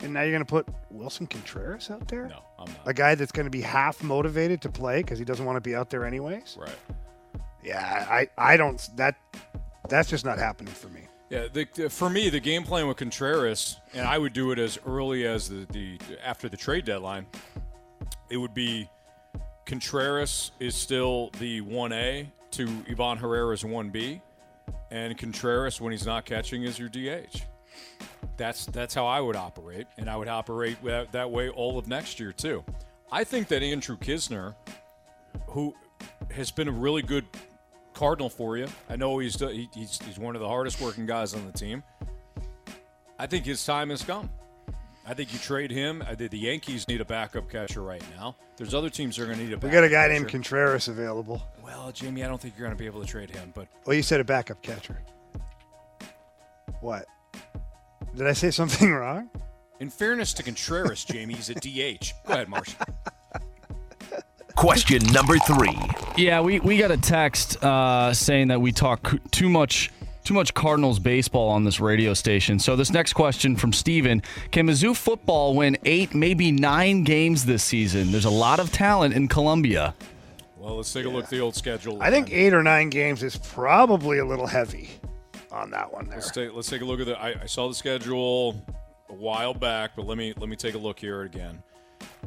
And now you're going to put Willson Contreras out there? No, I'm not. A guy that's going to be half motivated to play because he doesn't want to be out there anyways? Right. Yeah, I, I don't. That That's just not happening for me. Yeah, the, the- for me, the game plan with Contreras, and I would do it as early as the, the after the trade deadline. It would be Contreras is still the one A to Ivan Herrera's one B, and Contreras when he's not catching is your DH. That's that's how I would operate, and I would operate that, that way all of next year too. I think that Andrew Knizner, who has been a really good Cardinal for you. I know he's he's he's one of the hardest working guys on the team. I think his time has come. I think you trade him. I think the Yankees need a backup catcher right now. There's other teams that are going to need a We got a guy catcher. named Contreras available. Well, Jamie, I don't think you're going to be able to trade him, but Well, you said a backup catcher. What? Did I say something wrong? in fairness to Contreras, Jamie, he's a DH. Go ahead, Marsh. Question number three. Yeah, we, we got a text uh, saying that we talk c- too much too much Cardinals baseball on this radio station. So this next question from Steven, can Mizzou football win eight, maybe nine games this season? There's a lot of talent in Columbia. Well, let's take a look at the old schedule. I think eight or nine games is probably a little heavy on that one there. Let's take let's take a look at the. I, I saw the schedule a while back, but let me let me take a look here again.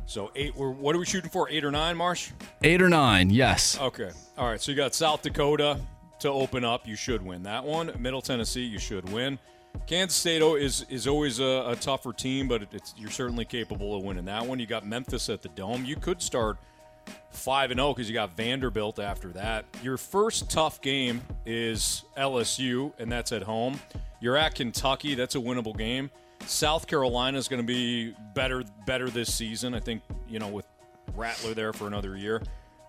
So eight. We're, what are we shooting for? Eight or nine, Marsh? Eight or nine, yes. Okay. All right. So you got South Dakota to open up. You should win that one. Middle Tennessee, you should win. Kansas State oh, is is always a, a tougher team, but you're certainly capable of winning that one. You got Memphis at the Dome. You could start five and oh zero because you got Vanderbilt after that. Your first tough game is LSU, and that's at home. You're at Kentucky. That's a winnable game. South Carolina is going to be better better this season. I think you know with Rattler there for another year.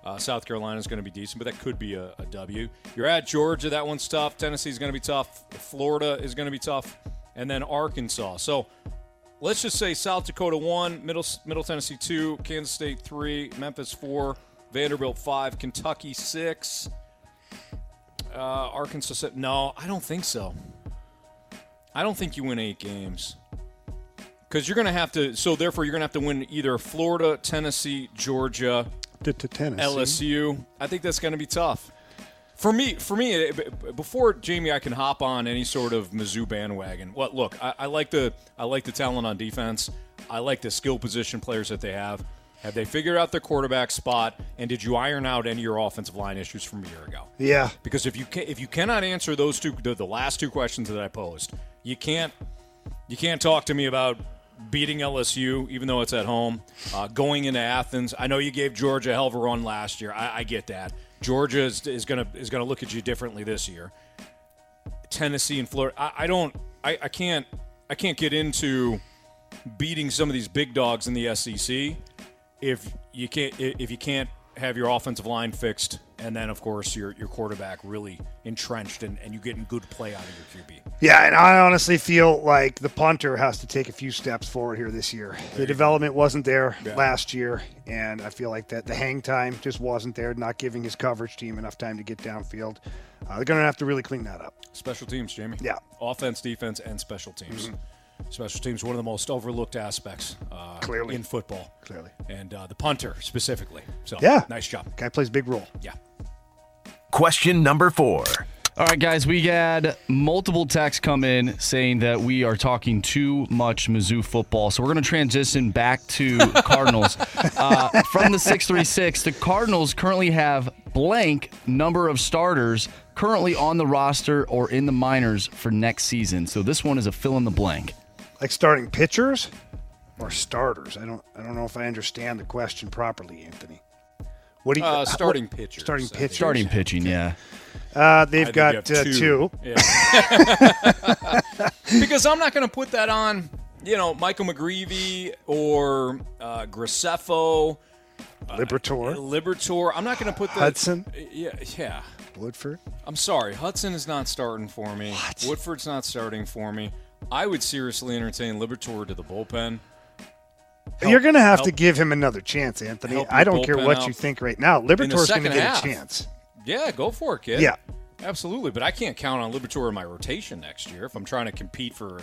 Uh, South Carolina is going to be decent, but that could be a, a W. You're at Georgia. That one's tough. Tennessee is going to be tough. Florida is going to be tough, and then Arkansas. So let's just say South Dakota one, Middle Middle Tennessee two, Kansas State three, Memphis four, Vanderbilt five, Kentucky six, uh, Arkansas. No, I don't think so. I don't think you win eight games because you're going to have to. So therefore, you're going to have to win either Florida, Tennessee, Georgia, to, to Tennessee. LSU. I think that's going to be tough. For me, for me, before Jamie, I can hop on any sort of Mizzou bandwagon. What? Look, I, I like the I like the talent on defense. I like the skill position players that they have. Have they figured out their quarterback spot? And did you iron out any of your offensive line issues from a year ago? Yeah. Because if you can, if you cannot answer those two, the, the last two questions that I posed, you can't you can't talk to me about beating LSU, even though it's at home. Uh, going into Athens, I know you gave Georgia a hell of a run last year. I, I get that. Georgia is, is gonna is gonna look at you differently this year. Tennessee and Florida, I, I don't, I, I can't, I can't get into beating some of these big dogs in the SEC if you can't if you can't have your offensive line fixed and then of course your your quarterback really entrenched and, and you getting good play out of your QB. Yeah, and I honestly feel like the punter has to take a few steps forward here this year. The development wasn't there Yeah. last year, and I feel like that the hang time just wasn't there, not giving his coverage team enough time to get downfield. Uh, they're going to have to really clean that up. Special teams, Jamie. Yeah. Offense, defense, and special teams. Special teams, one of the most overlooked aspects uh, Clearly. in football. Clearly. And uh, the punter specifically. So, Yeah. nice job. Guy plays big role. Yeah. Question number four. All right, guys, we had multiple texts come in saying that we are talking too much Mizzou football. So we're going to transition back to Cardinals. Uh, from the 636, the Cardinals currently have blank number of starters currently on the roster or in the minors for next season. So this one is a fill in the blank. Like starting pitchers or starters. I don't. I don't know if I understand the question properly, Anthony. What do you? Uh, what- starting pitchers, Starting I pitchers. Starting pitching, yeah. Uh, they've think got you have uh, two. Yeah. because I'm not going to put that on, you know, Michael McGreevy or uh, Graceffo. Liberatore. Liberatore. I'm not going to put that. Hudson. Yeah, yeah. Woodford. I'm sorry. Hudson is not starting for me. What? Woodford's not starting for me. I would seriously entertain Liberatore to the bullpen. Help- You're going to have to give him another chance, Anthony. I don't care what out. you think right now. Liberatore's going to get half. a chance. Yeah, go for it, kid. Yeah. Absolutely. But I can't count on Liberatore in my rotation next year if I'm trying to compete for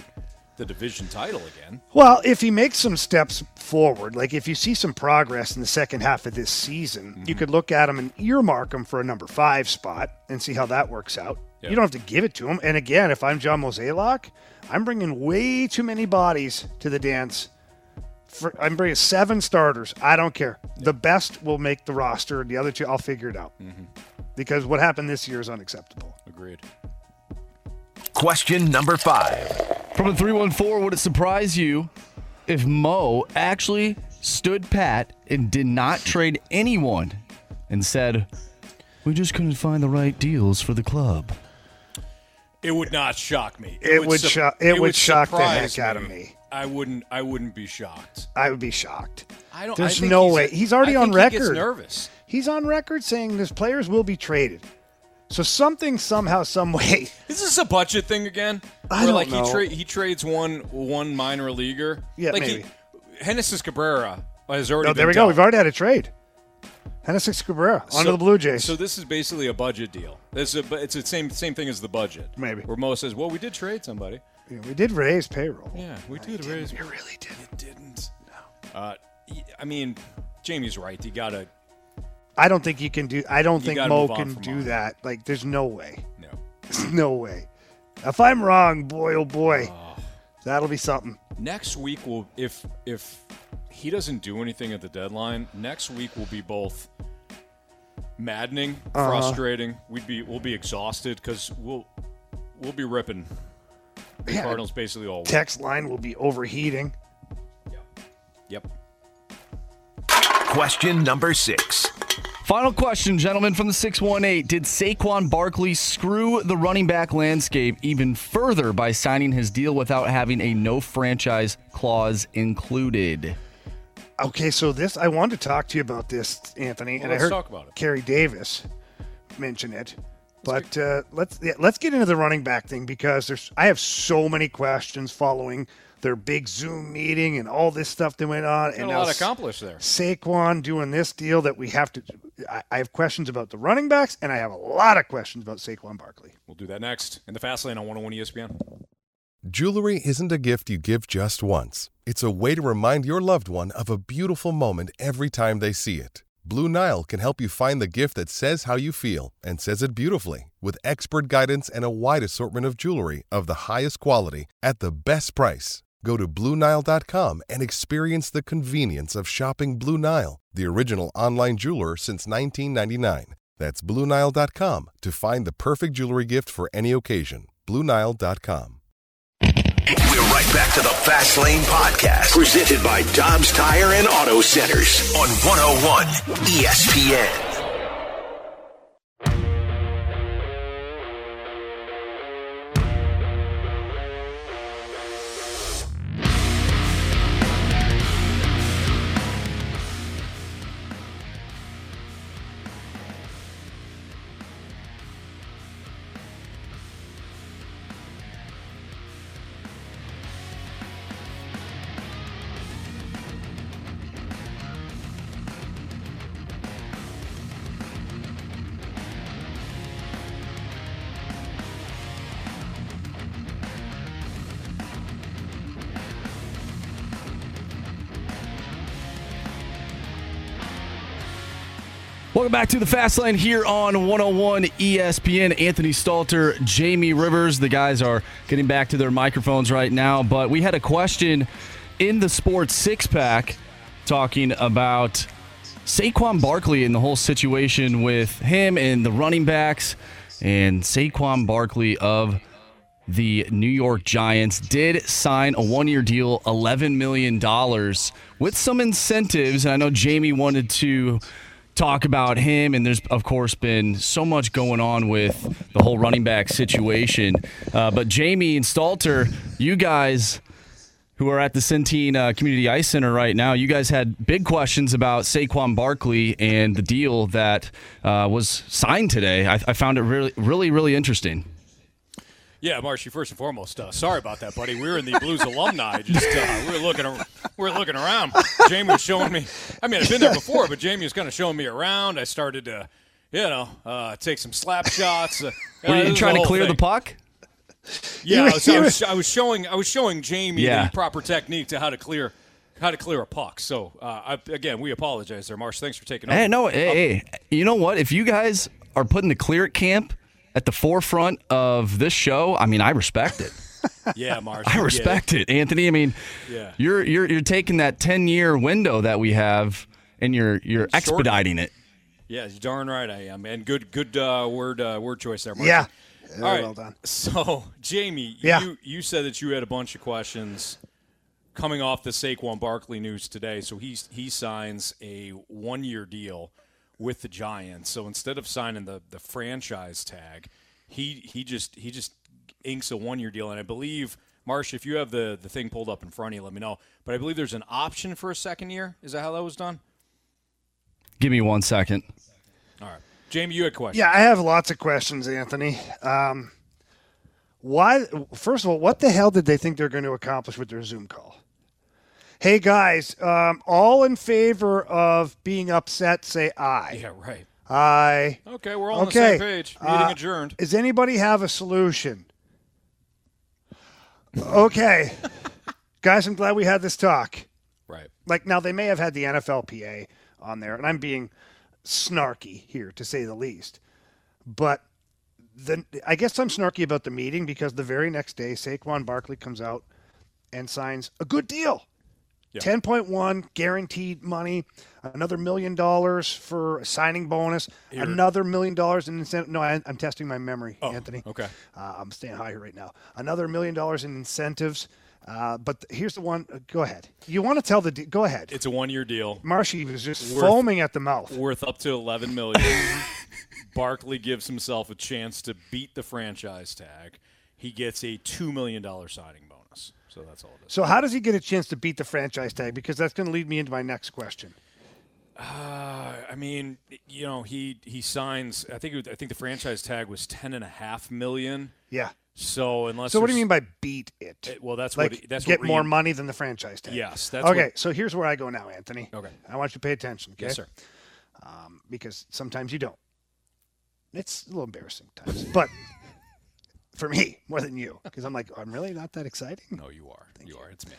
the division title again. Well, if he makes some steps forward, like if you see some progress in the second half of this season, you mhm. could look at him and earmark him for a number five spot and see how that works out. Yeah. You don't have to give it to him. And again, if I'm John Mozeliak, I'm bringing way too many bodies to the dance. For, I'm bringing seven starters. I don't care. The best will make the roster. The other two, I'll figure it out. Mm-hmm. Because what happened this year is unacceptable. Agreed. Question number five. From a 314, would it surprise you if Mo actually stood pat and did not trade anyone and said, We just couldn't find the right deals for the club? It would not shock me. It would sup- shock- it would shock the surprise heck out of me. I wouldn't. I wouldn't be shocked. I would be shocked. I don't. There's I think no he's- way. He's already I on think he gets record. nervous. He's on record saying his players will be traded. So something, somehow, some way. Is this a budget thing again? I Where don't like know. he tra- he trades one one minor leaguer. Yeah, like maybe. He, Genesis Cabrera has already. No, there we go. dealt. We've already had a trade. Genesis Cabrera onto So- the Blue Jays. So this is basically a budget deal. This is a, it's the same same thing as the budget. Maybe. Where Mo says, "Well, we did trade somebody." Yeah, we did raise payroll. Yeah, we did raise. We really did. It didn't. No. Uh, I mean, Jamie's right. You gotta. I don't think you can do. I don't You think Mo can do Mo. that. Like, there's no way. No. There's no way. If I'm wrong, boy, oh boy, that'll be something. Next week will if if he doesn't do anything at the deadline, next week will be both maddening, Uh-huh. frustrating. We'd be we'll be exhausted because we'll we'll be ripping the Yeah. Cardinals basically all week. Text line will be overheating. Yep. Yep. Question number six. Final question, gentlemen, from the 618. Did Saquon Barkley screw the running back landscape even further by signing his deal without having a no franchise clause included? Okay, so this I wanted to talk to you about this, Anthony, Well, and I let's heard talk about it. Kerry Davis mention it. But uh, let's yeah, let's get into the running back thing because there's I have so many questions following their big Zoom meeting and all this stuff that went on. Got and a now lot accomplished there. Saquon doing this deal that we have to. I, I have questions about the running backs, and I have a lot of questions about Saquon Barkley. We'll do that next in the fast lane on 101 ESPN. Jewelry isn't a gift you give just once. It's a way to remind your loved one of a beautiful moment every time they see it. Blue Nile can help you find the gift that says how you feel and says it beautifully with expert guidance and a wide assortment of jewelry of the highest quality at the best price. Go to BlueNile.com and experience the convenience of shopping Blue Nile, the original online jeweler since 1999. That's BlueNile.com to find the perfect jewelry gift for any occasion. BlueNile.com. We're right back to the Fast Lane Podcast, presented by Dobbs Tire and Auto Centers on 101 ESPN. Welcome back to the Fast Lane here on 101 ESPN. Anthony Stalter, Jamie Rivers. The guys are getting back to their microphones right now, but we had a question in the Sports Six Pack talking about Saquon Barkley and the whole situation with him and the running backs. And Saquon Barkley of the New York Giants did sign a one year deal, $11 million, with some incentives. And I know Jamie wanted to talk about him, and there's, of course, been so much going on with the whole running back situation. Uh, but Jamie and Stalter, you guys who are at the Centene uh, Community Ice Center right now, you guys had big questions about Saquon Barkley and the deal that uh, was signed today. I, I found it really, really, really interesting. Yeah, Marshy. First and foremost, uh, sorry about that, buddy. We were in the Blues alumni. Just uh, we were looking, ar- we were looking around. Jamie was showing me. I mean, I've been there before, but Jamie was kind of showing me around. I started to, you know, uh, take some slap shots. Uh, Were you this trying to whole clear the puck? Yeah, I was, I was, I was showing I was showing Jamie Yeah. the proper technique to how to clear how to clear a puck. So uh, I, again, we apologize there, Marsh. Thanks for taking over. Hey, no, hey, hey, you know what? If you guys are putting the clear it camp at the forefront of this show, I mean, I respect it. Yeah, Marsh. I respect it, Anthony. I mean, Yeah. you're you're you're taking that ten year window that we have, and you're you're expediting it. Yeah, you're darn right I am, and good good uh, word uh, word choice there, Marsh. Yeah. All right. well done. So, Jamie, Yeah. you you said that you had a bunch of questions coming off the Saquon Barkley news today. So he he signs a one year deal with the Giants. So instead of signing the the franchise tag, he he just he just inks a one year deal, and I believe. Marsh, if you have the, the thing pulled up in front of you, let me know. But I believe there's an option for a second year. Is that how that was done? Give me one second. All right. Jamie, you had questions. Yeah, I have lots of questions, Anthony. Um, why? First of all, what the hell did they think they're going to accomplish with their Zoom call? Hey guys, um, all in favor of being upset, say aye. Yeah, right. Aye. Okay, we're all on the Okay, same page. Meeting uh, adjourned. Does anybody have a solution? Okay, guys, I'm glad we had this talk. Right. Like now, they may have had the NFLPA on there, and I'm being snarky here to say the least. But the I guess I'm snarky about the meeting because the very next day, Saquon Barkley comes out and signs a good deal. Yeah. 10.1 guaranteed money, another million dollars for a signing bonus, Here- another million dollars in incentive. No, I, I'm testing my memory, Oh, Anthony. okay. Uh, I'm staying high here right now. Another million dollars in incentives. Uh, but th- here's the one. uh, go ahead. You want to tell the? De- go ahead. It's a one year deal. Marshy was just Worth- foaming at the mouth. Worth up to eleven million. Barkley gives himself a chance to beat the franchise tag. He gets a two million dollar signing bonus. So that's all it is. So how does he get a chance to beat the franchise tag? Because that's going to lead me into my next question. Uh, I mean, you know, he he signs. I think was- I think the franchise tag was ten and a half million. Yeah. So unless So what do you mean by beat it? Eh, well, that's like what that's get what more money than the franchise tag. Yes, that's okay. what- so here's where I go now, Anthony. Okay. I want you to pay attention. Okay. Yes, sir. Um, because sometimes you don't. It's a little embarrassing times, but for me more than you, because I'm like, oh, I'm really not that exciting. No, you are. you are. It's me.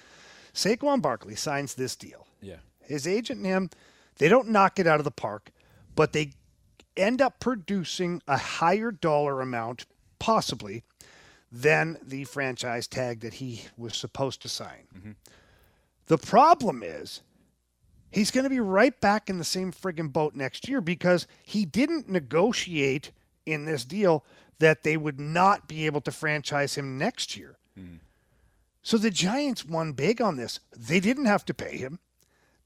Saquon Barkley signs this deal. Yeah. His agent and him, they don't knock it out of the park, but they end up producing a higher dollar amount, possibly, than the franchise tag that he was supposed to sign. Mm-hmm. The problem is he's going to be right back in the same friggin' boat next year because he didn't negotiate in this deal that they would not be able to franchise him next year. Hmm. So the Giants won big on this. They didn't have to pay him.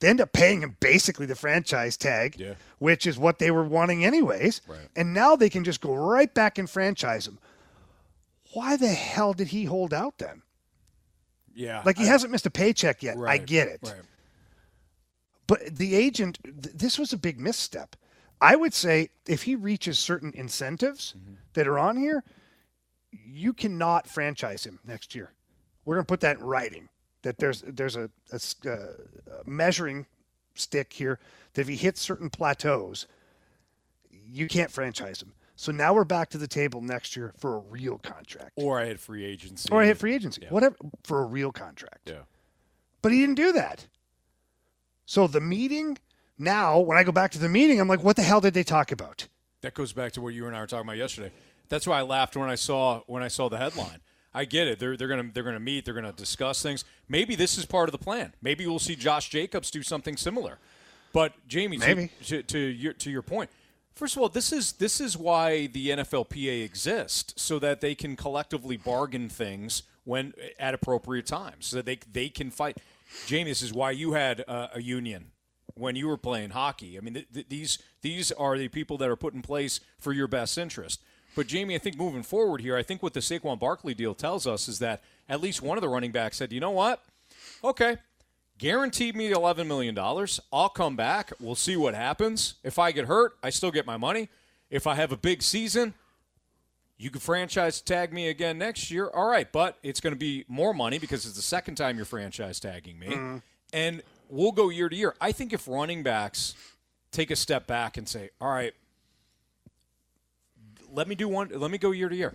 They end up paying him basically the franchise tag, Yeah. which is what they were wanting anyways. Right. And now they can just go right back and franchise him. Why the hell did he hold out then? Yeah. Like he I- hasn't missed a paycheck yet. I get it. right. But the agent, th- this was a big misstep. I would say if he reaches certain incentives Mm-hmm. that are on here, you cannot franchise him next year. We're going to put that in writing that there's there's a, a a measuring stick here that if he hits certain plateaus, you can't franchise him. So now we're back to the table next year for a real contract. Or I had free agency. Or I hit free agency, Yeah. whatever, for a real contract. Yeah. But he didn't do that. So the meeting, now when I go back to the meeting, I'm like, what the hell did they talk about? That goes back to what you and I were talking about yesterday. That's why I laughed when I saw when I saw the headline. I get it. They're they're gonna they're gonna meet. They're gonna discuss things. Maybe this is part of the plan. Maybe we'll see Josh Jacobs do something similar. But Jamie, to- Maybe. to, to your to your. First of all, this is this is why the NFLPA exists, so that they can collectively bargain things when at appropriate times, so that they they can fight. Jamie, this is why you had uh, a union when you were playing hockey. I mean, th- th- these these are the people that are put in place for your best interest. But Jamie, I think moving forward here, I think what the Saquon Barkley deal tells us is that at least one of the running backs said, "You know what? Okay, guaranteed me $11 million. I'll come back. We'll see what happens. If I get hurt, I still get my money. If I have a big season, you can franchise tag me again next year. All right, but it's going to be more money because it's the second time you're franchise tagging me. Mm-hmm. And we'll go year to year. I think if running backs take a step back and say, all right, let me do one, let me go year to year.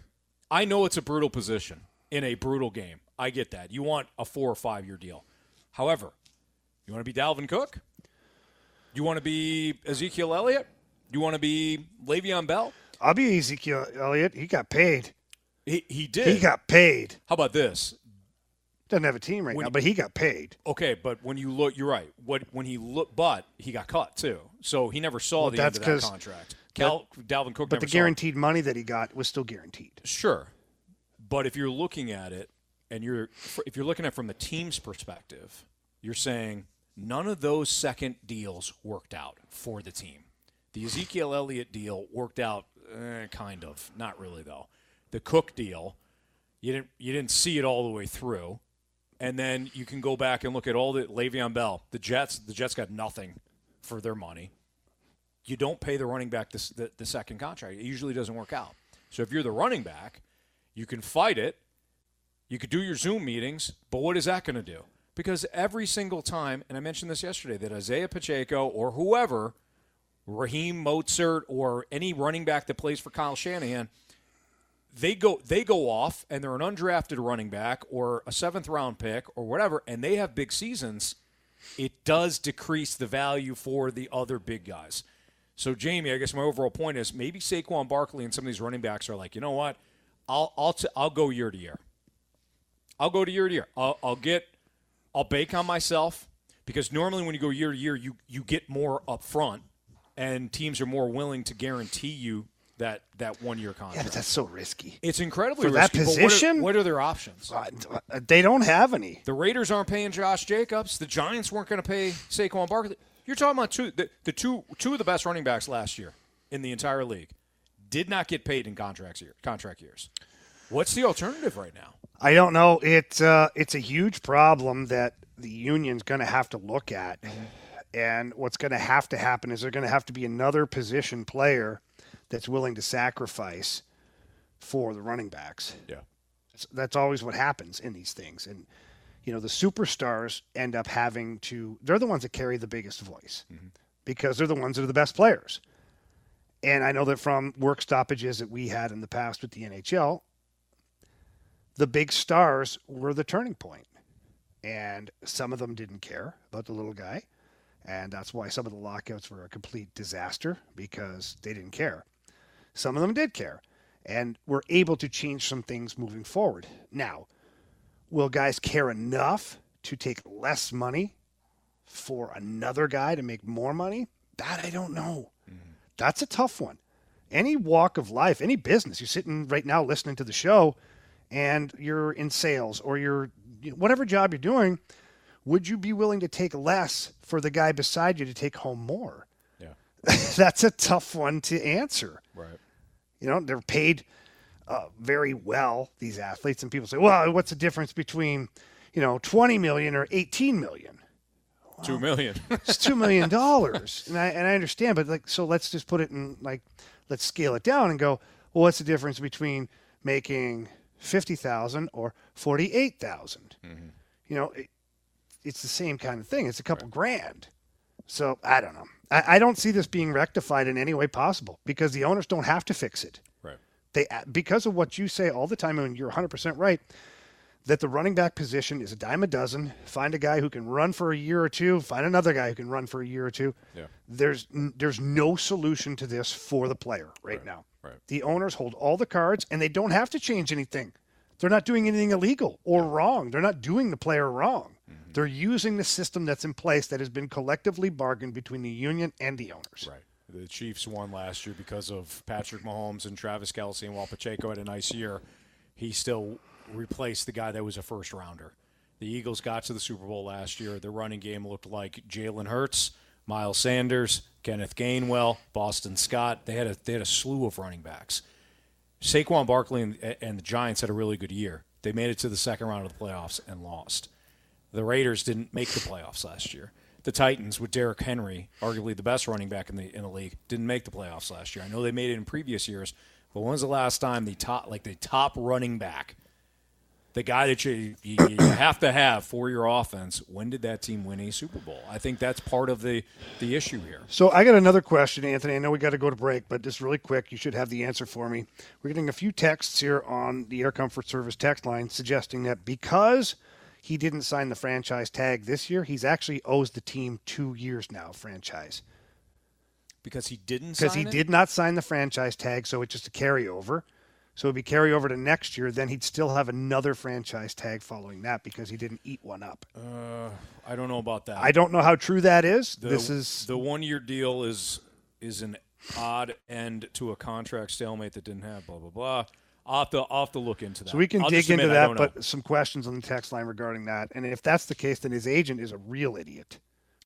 I know it's a brutal position in a brutal game. I get that. You want a four or five year deal. However, you want to be Dalvin Cook? You want to be Ezekiel Elliott? You want to be Le'Veon Bell? I'll be Ezekiel Elliott. He got paid. He, he did. He got paid. How about this? Doesn't have a team right When now, he- but he got paid. Okay, but when you look, you're right. What when he look, but he got cut too, so he never saw Well, the end of that contract. Cal, Dalvin Cook, But the guaranteed money that he got was still guaranteed. Sure, but if you're looking at it, and you're if you're looking at it from the team's perspective, you're saying none of those second deals worked out for the team. The Ezekiel Elliott deal worked out, eh, kind of, not really though. The Cook deal, you didn't you didn't see it all the way through, and then you can go back and look at all the Le'Veon Bell, the Jets. The Jets got nothing for their money you don't pay the running back the, the second contract. It usually doesn't work out. So if you're the running back, you can fight it. You could do your Zoom meetings, but what is that going to do? Because every single time, and I mentioned this yesterday, that Isaiah Pacheco or whoever, Raheem Mostert or any running back that plays for Kyle Shanahan, they go they go off and they're an undrafted running back or a seventh round pick or whatever, and they have big seasons. It does decrease the value for the other big guys. So, Jamie, I guess my overall point is maybe Saquon Barkley and some of these running backs are like, you know what? I'll I'll t- I'll go year to year. I'll go to year to year. I'll, I'll get I'll bake on myself because normally when you go year to year, you you get more up front, and teams are more willing to guarantee you that that one year contract. Yeah, but that's so risky. It's incredibly For that risky, but what are- position? What are, their options? Uh, They don't have any. The Raiders aren't paying Josh Jacobs. The Giants weren't going to pay Saquon Barkley. You're talking about two the, the two two of the best running backs last year in the entire league did not get paid in contracts year, contract years. What's the alternative right now? I don't know. It's uh, it's a huge problem that the union's going to have to look at, and what's going to have to happen is there's going to have to be another position player that's willing to sacrifice for the running backs. Yeah, that's, that's always what happens in these things, and you know the superstars end up having to. They're the ones that carry the biggest voice mm-hmm. because they're the ones that are the best players. And I know that from work stoppages that we had in the past with the NHL, the big stars were the turning point. And some of them didn't care about the little guy. And that's why some of the lockouts were a complete disaster because they didn't care. Some of them did care and were able to change some things moving forward. Now, will guys care enough to take less money for another guy to make more money? That I don't know. Mm-hmm. That's a tough one. Any walk of life, any business, you're sitting right now listening to the show and you're in sales or you're whatever job you're doing, would you be willing to take less for the guy beside you to take home more? Yeah. That's a tough one to answer. Right. You know, they're paid uh, very well, these athletes, and people say, well, what's the difference between, you know, 20 million or 18 million? Two million. it's two million dollars, and I and I understand, but like, so let's just put it in like, let's scale it down and go. Well, what's the difference between making fifty thousand or forty eight You know, it, it's the same kind of thing. It's a couple grand. So I don't know. I, I don't see this being rectified in any way possible because the owners don't have to fix it. Right. They because of what you say all the time, and you're 100 percent right that the running back position is a dime a dozen. Find a guy who can run for a year or two. Find another guy who can run for a year or two. Yeah. There's n- there's no solution to this for the player right, now. Right. The owners hold all the cards, and they don't have to change anything. They're not doing anything illegal or wrong. They're not doing the player wrong. Mm-hmm. They're using the system that's in place that has been collectively bargained between the union and the owners. Right. The Chiefs won last year because of Patrick Mahomes and Travis Kelce, and while Pacheco had a nice year, he still replaced the guy that was a first rounder. The Eagles got to the Super Bowl last year. Their running game looked like Jalen Hurts, Miles Sanders, Kenneth Gainwell, Boston Scott. They had a they had a slew of running backs. Saquon Barkley and, and the Giants had a really good year. They made it to the second round of the playoffs and lost. The Raiders didn't make the playoffs last year. The Titans, with Derrick Henry, arguably the best running back in the in the league, didn't make the playoffs last year. I know they made it in previous years, but when was the last time the top like the top running back the guy that you, you, you have to have for your offense. When did that team win a Super Bowl? I think that's part of the the issue here. So I got another question, Anthony. I know we got to go to break, but just really quick, you should have the answer for me. We're getting a few texts here on the Air Comfort Service text line suggesting that because he didn't sign the franchise tag this year, he's actually owes the team two years now franchise Because he didn't because he it? did not sign the franchise tag, so it's just a carryover. So it'd be carryover to next year. Then he'd still have another franchise tag following that because he didn't eat one up. Uh, I don't know about that. I don't know how true that is. The, this is the one year deal is is an odd end to a contract stalemate that didn't have blah blah blah. Off I'll have to look into that. So we can I'll dig into that, don't know. but some questions on the text line regarding that. And if that's the case, then his agent is a real idiot.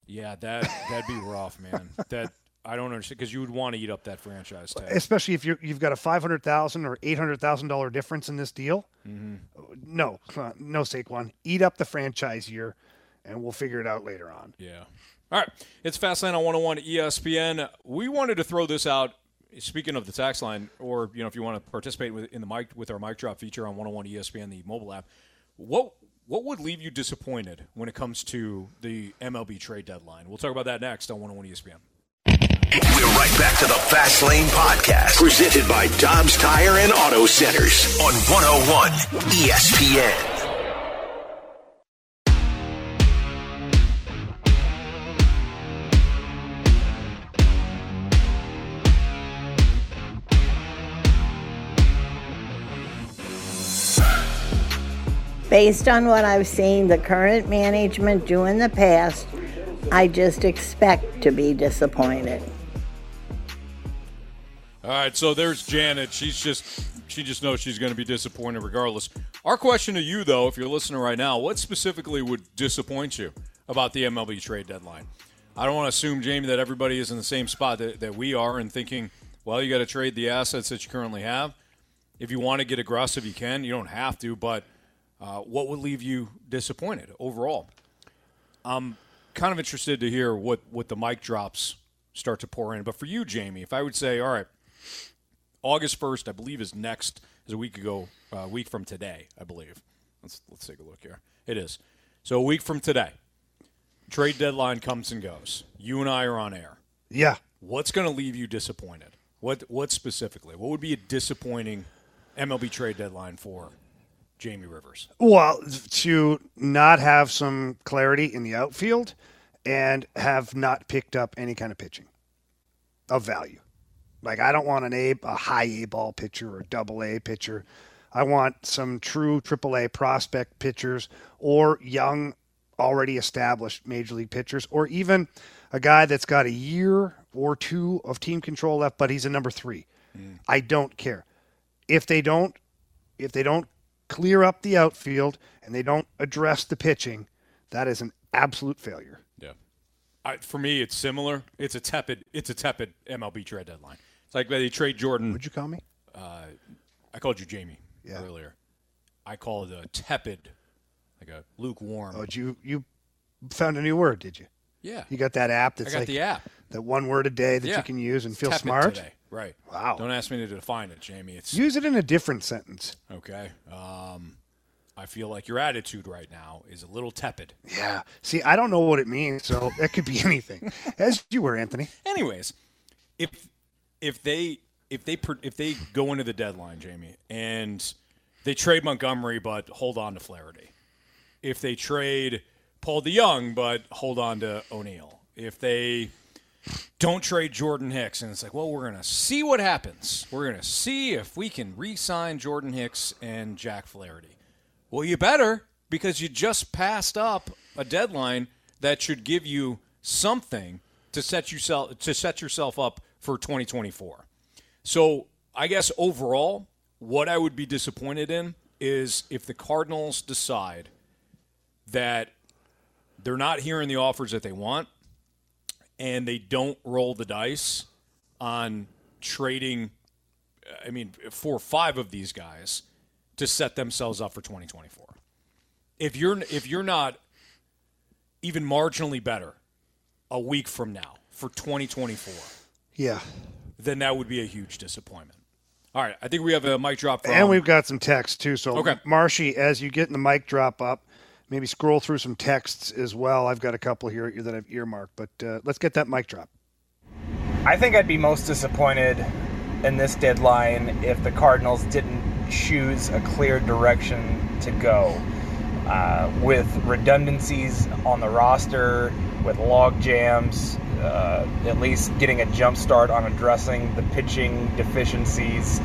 yeah, that that'd be rough, man. That I don't understand because you would want to eat up that franchise tag. Especially if you're, you've got a five hundred thousand or eight hundred thousand dollar difference in this deal. Mhm. No, uh, no, Saquon, eat up the franchise year, and we'll figure it out later on. Yeah. All right. It's Fast Lane on 101 ESPN. We wanted to throw this out. Speaking of the tax line, or you know, if you want to participate with in the mic with our mic drop feature on 101 ESPN, the mobile app, what what would leave you disappointed when it comes to the MLB trade deadline? We'll talk about that next on 101 ESPN. We're right back to the Fast Lane Podcast, presented by Dobbs Tire and Auto Centers on 101 ESPN. Based on what I've seen the current management do in the past, I just expect to be disappointed. All right, so there's Janet. She's just she just knows she's going to be disappointed regardless. Our question to you though, if you're listening right now, what specifically would disappoint you about the MLB trade deadline? I don't want to assume Jamie that everybody is in the same spot that, that we are and thinking, well, you got to trade the assets that you currently have. If you want to get aggressive, you can. You don't have to, but uh, what would leave you disappointed overall? I'm kind of interested to hear what, what the mic drops start to pour in. But for you, Jamie, if I would say, all right, August 1st, I believe, is next, is a week ago, a week from today, I believe. Let's, let's take a look here. It is. So a week from today, trade deadline comes and goes. You and I are on air. Yeah. What's going to leave you disappointed? What, what specifically? What would be a disappointing MLB trade deadline for Jamie Rivers? Well, to not have some clarity in the outfield and have not picked up any kind of pitching of value. Like I don't want an A, a high A ball pitcher or a double A pitcher. I want some true triple A prospect pitchers or young, already established major league pitchers, or even a guy that's got a year or two of team control left, but he's a number three. Mm. I don't care if they don't if they don't clear up the outfield and they don't address the pitching. That is an absolute failure. Yeah. I, for me, it's similar. It's a tepid. It's a tepid MLB trade deadline. It's like they trade Jordan. Would you call me? Uh, I called you Jamie Yeah. earlier. I call it a tepid, like a lukewarm. Oh, you you found a new word, did you? Yeah. You got that app that's I got like the app. that one word a day that Yeah. you can use and It's feel smart. Today. Right. Wow. Don't ask me to define it, Jamie. It's Use it in a different sentence. okay. Um, I feel like your attitude right now is a little tepid. Yeah. See, I don't know what it means, so that could be anything. As you were, Anthony. Anyways, if if they if they if they go into the deadline, Jamie, and they trade Montgomery but hold on to Flaherty, if they trade Paul DeJong but hold on to O'Neill, if they don't trade Jordan Hicks and it's like, well, we're gonna see what happens. We're gonna see if we can re-sign Jordan Hicks and Jack Flaherty. Well, you better because you just passed up a deadline that should give you something to set yourself to set yourself up for 2024. So, I guess overall, what I would be disappointed in is if the Cardinals decide that they're not hearing the offers that they want and they don't roll the dice on trading uh, I mean four or five of these guys to set themselves up for 2024. If you're if you're not even marginally better a week from now for 2024, Yeah. then that would be a huge disappointment. All right, I think we have a mic drop from. And we've got some text too. So, Okay. Marshy, as you get in the mic drop up, maybe scroll through some texts as well. I've got a couple here that I've earmarked, but uh, let's get that mic drop. I think I'd be most disappointed in this deadline if the Cardinals didn't choose a clear direction to go. Uh, with redundancies on the roster, with log jams, uh, at least getting a jump start on addressing the pitching deficiencies,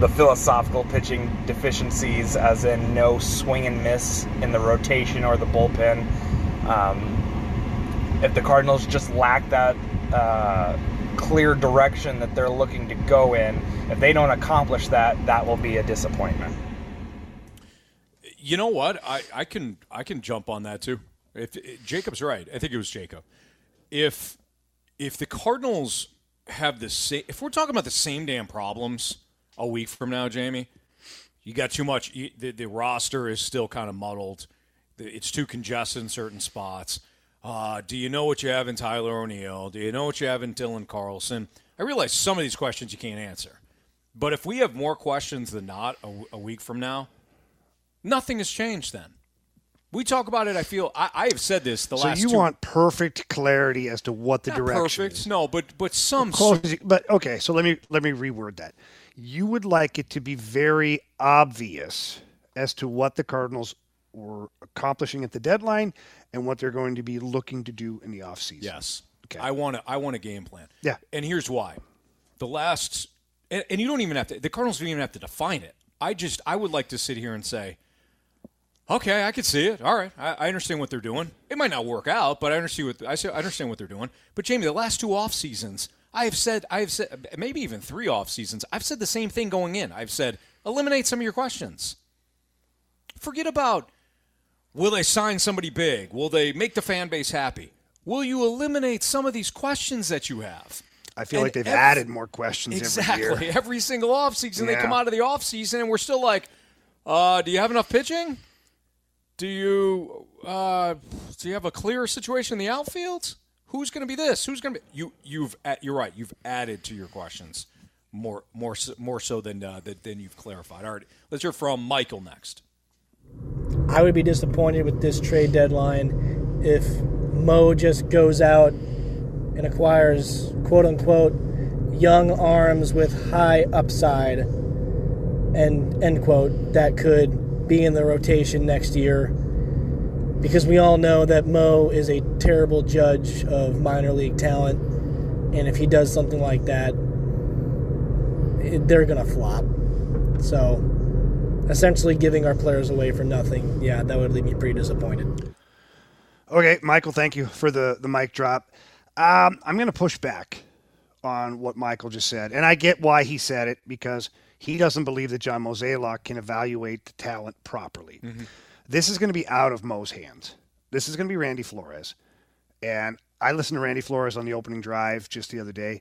the philosophical pitching deficiencies, as in no swing and miss in the rotation or the bullpen. Um, if the Cardinals just lack that uh, clear direction that they're looking to go in, if they don't accomplish that, that will be a disappointment. You know what? I, I can I can jump on that too. If Jacob's right, I think it was Jacob. If if the Cardinals have the same, if we're talking about the same damn problems a week from now, Jamie, you got too much. You, the, the roster is still kind of muddled. It's too congested in certain spots. Uh, do you know what you have in Tyler O'Neill? Do you know what you have in Dylan Carlson? I realize some of these questions you can't answer, but if we have more questions than not a, a week from now, nothing has changed. Then we talk about it. I feel I, I have said this the so last. So you two, want perfect clarity as to what the not direction perfect? is. No, but but some Close but okay, so let me let me reword that. You would like it to be very obvious as to what the Cardinals were accomplishing at the deadline and what they're going to be looking to do in the offseason. Yes. Okay. I want to. I want a game plan. Yeah. And here's why. The last, and, and you don't even have to. The Cardinals don't even have to define it. I just, I would like to sit here and say, okay, I could see it. All right, I, I understand what they're doing. It might not work out, but I understand what I, say, I understand what they're doing. But Jamie, the last two off seasons, I have said, I have said, maybe even three off seasons, I've said the same thing going in. I've said, eliminate some of your questions. Forget about will they sign somebody big? Will they make the fan base happy? Will you eliminate some of these questions that you have? I feel And like they've every- added more questions exactly. every year. Every single offseason, they come out of the offseason and we're still like, uh, do you have enough pitching? Do you uh, do you have a clear situation in the outfield? Who's going to be this? Who's going to be you? You've you're right. You've added to your questions more more more so than uh, than you've clarified. All right, let's hear from Michael next. I would be disappointed with this trade deadline if Mo just goes out and acquires quote unquote young arms with high upside and end quote that could be in the rotation next year because we all know that Mo is a terrible judge of minor league talent and if he does something like that it- they're going to flop. So essentially giving our players away for nothing, yeah, that would leave me pretty disappointed. Okay, Michael, thank you for the, the mic drop. Um, I'm going to push back on what Michael just said. And I get why he said it because he doesn't believe that John Mozeliak can evaluate the talent properly. This is going to be out of Mo's hands. This is going to be Randy Flores. And I listened to Randy Flores on the opening drive just the other day.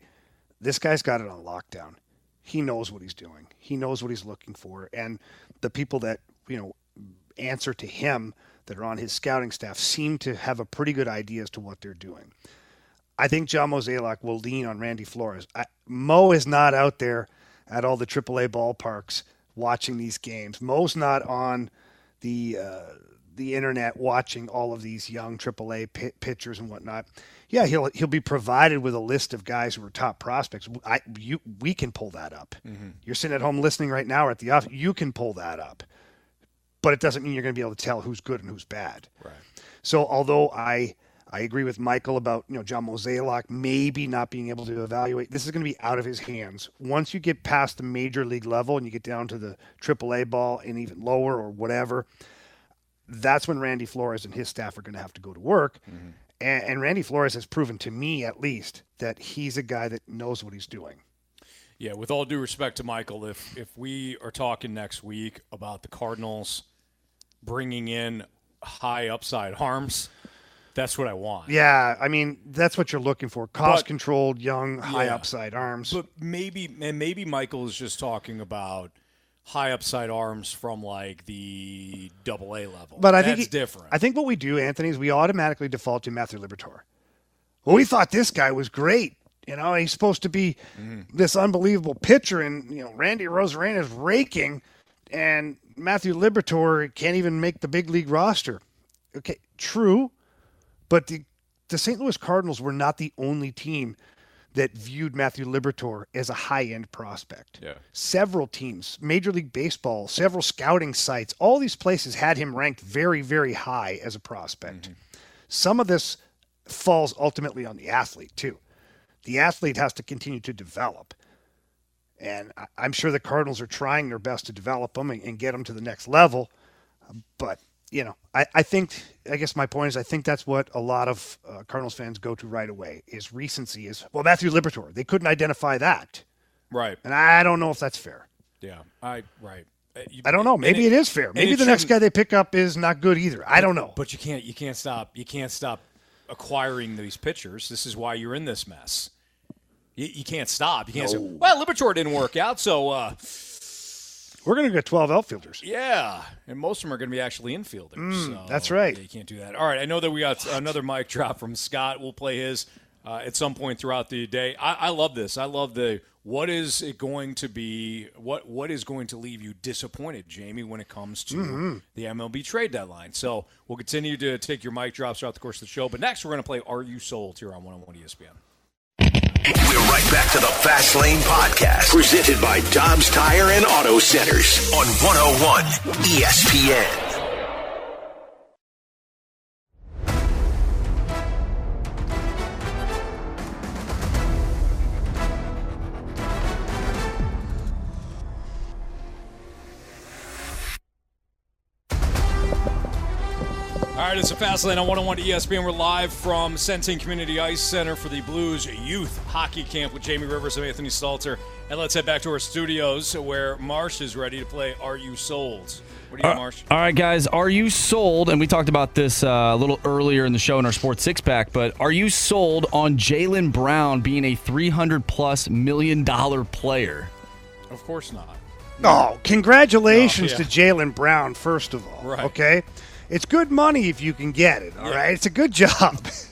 This guy's got it on lockdown. He knows what he's doing. He knows what he's looking for. And the people that, you know, answer to him that are on his scouting staff seem to have a pretty good idea as to what they're doing. I think John Mozeliak will lean on Randy Flores. I, Mo is not out there at all the AAA ballparks watching these games. Mo's not on the uh, the internet watching all of these young AAA pi- pitchers and whatnot. Yeah, he'll he'll be provided with a list of guys who are top prospects. I you we can pull that up. You're sitting at home listening right now or at the office. You can pull that up, but it doesn't mean you're going to be able to tell who's good and who's bad. Right. So although I I agree with Michael about you know John Mozeliak maybe not being able to evaluate, this is going to be out of his hands. Once you get past the major league level and you get down to the AAA ball and even lower or whatever, that's when Randy Flores and his staff are going to have to go to work. Mm-hmm. And, and Randy Flores has proven to me, at least, that he's a guy that knows what he's doing. Yeah, with all due respect to Michael, if if we are talking next week about the Cardinals bringing in high upside arms, that's what I want. Yeah, I mean that's what you're looking for: cost-controlled, young, Yeah. high-upside arms. But maybe and maybe Michael is just talking about high upside arms from like the double A level. But I that's think he- different. I think what we do, Anthony, is we automatically default to Matthew Liberatore. Well, we thought this guy was great. You know, he's supposed to be mm-hmm. this unbelievable pitcher, and you know, Randy Arozarena is raking, and Matthew Liberatore can't even make the big league roster. Okay, true, but the the St. Louis Cardinals were not the only team that viewed Matthew Liberatore as a high end prospect. Yeah. Several teams, Major League Baseball, several scouting sites, all these places had him ranked very, very high as a prospect. Mm-hmm. Some of this falls ultimately on the athlete, too. The athlete has to continue to develop. And I'm sure the Cardinals are trying their best to develop him and, and get him to the next level. But, you know, I, I think, I guess my point is, I think that's what a lot of uh, Cardinals fans go to right away is recency is, well, Matthew Liberatore. They couldn't identify that. Right. And I don't know if that's fair. Yeah. I right. Uh, you- I don't know. Maybe it is fair. Maybe the next guy they pick up is not good either. I don't know. But you can't you can't stop you can't stop acquiring these pitchers. This is why you're in this mess. You, you can't stop. You can't say, well, Liberatore didn't work out, so uh, We're going to get 12 outfielders. yeah. And most of them are going to be actually infielders. Mm, so, that's right. yeah, you can't do that. All right. I know that we got another mic drop from Scott. We'll play his uh, at some point throughout the day. I, I love this. I love the what is it going to be? What what is going to leave you disappointed, Jamie, when it comes to Mhm. the MLB trade deadline? So we'll continue to take your mic drops throughout the course of the show. But next, we're going to play Are You Sold here on 101 ESPN. We're right back to the Fast Lane Podcast, presented by Dobbs Tire and Auto Centers on 101 ESPN. Right, it's a fast lane on 101 ESPN. We're live from Centene Community Ice Center for the Blues Youth Hockey Camp with Jamie Rivers and Anthony Stalter. And let's head back to our studios where Marsh is ready to play Are You Sold? What do you, Uh, Marsh? All right, guys, are you sold? And we talked about this uh, a little earlier in the show in our Sports Six Pack, but are you sold on Jaylen Brown being a 300 plus million dollar player? Of course not. Oh, congratulations Oh, yeah. to Jaylen Brown, first of all. Right. Okay? It's good money if you can get it, all right? It's a good job.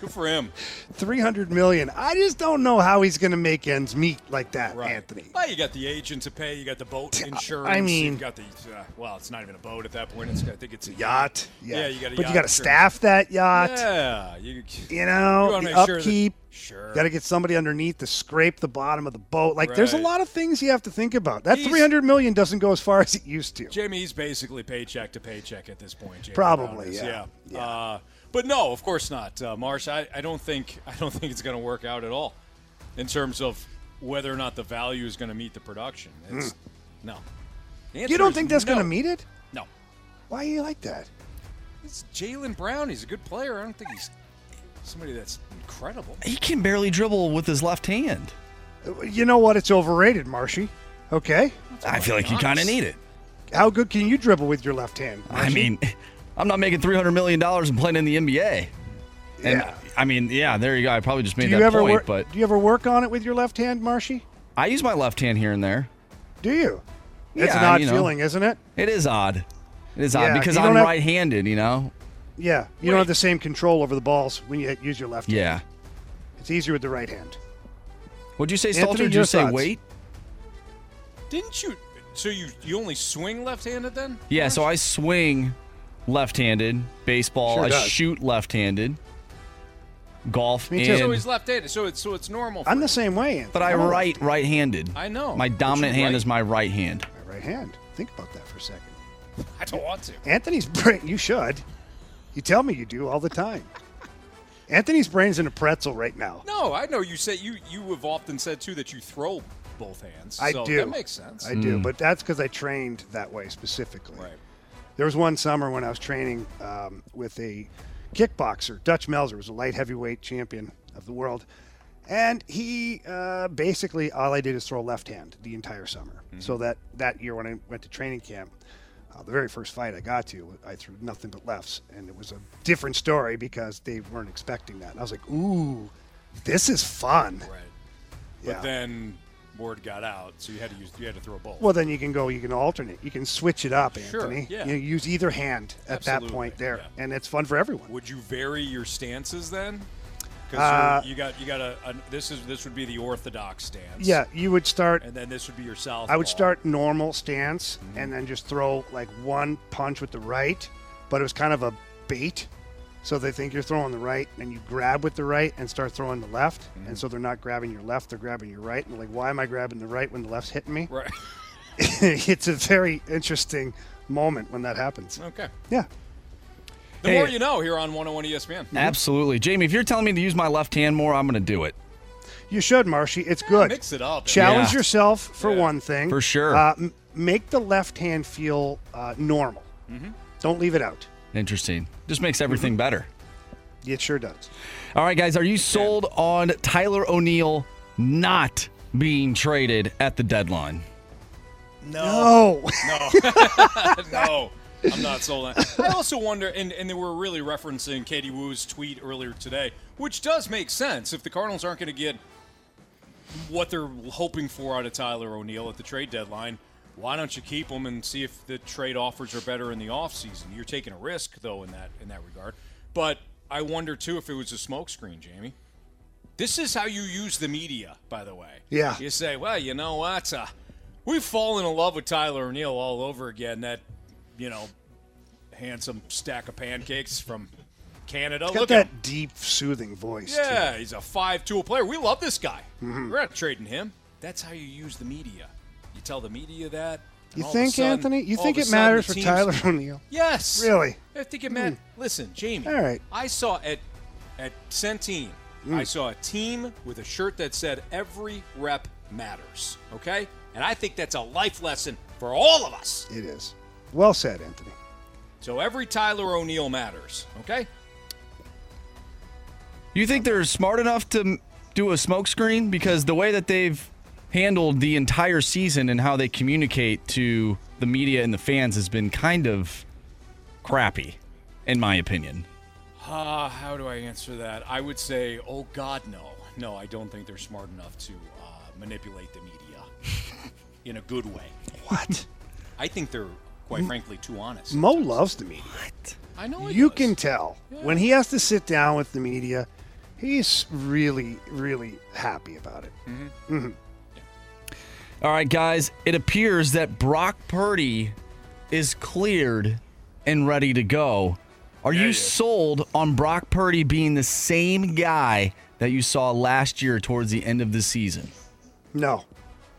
Good for him. 300 million. I just don't know how he's going to make ends meet like that, Anthony. Well, you got the agent to pay. You got the boat insurance. I mean- you got the uh, well, it's not even a boat at that point. It's I think it's a Yacht. Yeah, you got. A But you got to staff that yacht. Yeah, you. You know, You the make sure that- upkeep. Sure. Got to get somebody underneath to scrape the bottom of the boat. Like, there's a lot of things you have to think about. That He's- 300 million doesn't go as far as it used to. Jamie's basically paycheck to paycheck at this point. Jamie Probably, is. yeah. yeah. Uh, but no, of course not, uh, Marsh. I, I don't think I don't think it's going to work out at all in terms of whether or not the value is going to meet the production. It's, No. The You don't think that's no. going to meet it? No. Why are you like that? It's Jaylen Brown. He's a good player. I don't think he's somebody that's incredible. He can barely dribble with his left hand. You know what? It's overrated, Marshy. Okay. I feel like you kind of need it. How good can you dribble with your left hand? I mean, I'm not making 300 million dollars and playing in the NBA. And Yeah. I mean, yeah, there you go. I probably just do made you that ever point, work? but do you ever work on it with your left hand, Marshy? I use my left hand here and there. Do you? It's Yeah, an odd you know. feeling, isn't it? It is odd. It is Yeah, odd because I'm have- right-handed. You know. Yeah, you don't have the same control over the balls when you use your left. Hand. Yeah. hand. it's easier with the right hand. What'd you say, Anthony, Stalter? Did you say thoughts? weight? Didn't you? So you you only swing left-handed then? Yeah. So I swing left-handed. Baseball. Sure I does. shoot left-handed. Golf. Me too. and- So he's left-handed. So it's so it's normal. For I'm the same way, Anthony. but I I'm write right-handed. I know. My dominant hand write- is my right hand. My right hand. Think about that for a second. I don't want to. Anthony's brain. You should. You tell me you do all the time. Anthony's brain's in a pretzel right now. No, I know you say you you have often said too that you throw both hands. I so do. That makes sense. I do, hmm. but that's because I trained that way specifically. Right. There was one summer when I was training um, with a kickboxer. Dutch Melzer was a light heavyweight champion of the world, and he uh, basically all I did is throw left hand the entire summer. So that that year when I went to training camp, uh, the very first fight I got to, I threw nothing but lefts, and it was a different story because they weren't expecting that. And I was like, "Ooh, this is fun." Right. Yeah. But then word got out, so you had to use you had to throw both. Well, then you can go. You can alternate. You can switch it up, Sure, Anthony. yeah. You use either hand at that point there, and it's fun for everyone. Would you vary your stances then? Because Uh, you got you got a, a this is this would be the orthodox stance. Yeah, you would start. and then this would be your south. I would start normal stance and then just throw like one punch with the right, but it was kind of a bait. So they think you're throwing the right, and you grab with the right and start throwing the left, and so they're not grabbing your left; they're grabbing your right. And they're like, why am I grabbing the right when the left's hitting me? Right. it's a very interesting moment when that happens. Okay. Yeah. The Hey. more you know here on 101 ESPN. Absolutely. Jamie, if you're telling me to use my left hand more, I'm going to do it. You should, Marshy. It's good. mix it up. Challenge Yeah. yourself for one thing. For sure. Uh, m- make the left hand feel uh, normal. Mm-hmm. Don't leave it out. Interesting. Just makes everything Mm-hmm. better. It sure does. All right, guys, are you sold on Tyler O'Neill not being traded at the deadline? No. No. no. I'm not sold on it. I also wonder, and, and they were really referencing Katie Woo's tweet earlier today, which does make sense. If the Cardinals aren't going to get what they're hoping for out of Tyler O'Neill at the trade deadline, why don't you keep him and see if the trade offers are better in the offseason? You're taking a risk, though, in that in that regard. But I wonder, too, if it was a smokescreen, Jamie. This is how you use the media, by the way. Yeah. You say, well, you know what? Uh, we've fallen in love with Tyler O'Neill all over again. That, you know, handsome stack of pancakes from Canada. He's got Look that at deep, soothing voice. too. Yeah, he's a five-tool player. We love this guy. Mhm. We're not trading him. That's how you use the media. You tell the media that. and You all of a think, sudden- Anthony? You think it matters for Tyler O'Neill? Yes. Really? I think it matters. Listen, Jamie. All right. I saw at at Centene, Mm. I saw a team with a shirt that said "Every rep matters." Okay, and I think that's a life lesson for all of us. It is. Well said, Anthony. So every Tyler O'Neill matters. Okay. You think they're smart enough to do a smokescreen? Because the way that they've handled the entire season and how they communicate to the media and the fans has been kind of crappy, in my opinion. Uh, how do I answer that? I would say, oh God, no, no. I don't think they're smart enough to uh, manipulate the media in a good way. What? I think they're, quite frankly, too honest. Mo loves the media. I know. he You does. can tell when he has to sit down with the media. He's really, really happy about it. Mm-hmm. All right, guys, it appears that Brock Purdy is cleared and ready to go. Are you sold on Brock Purdy being the same guy that you saw last year towards the end of the season? No,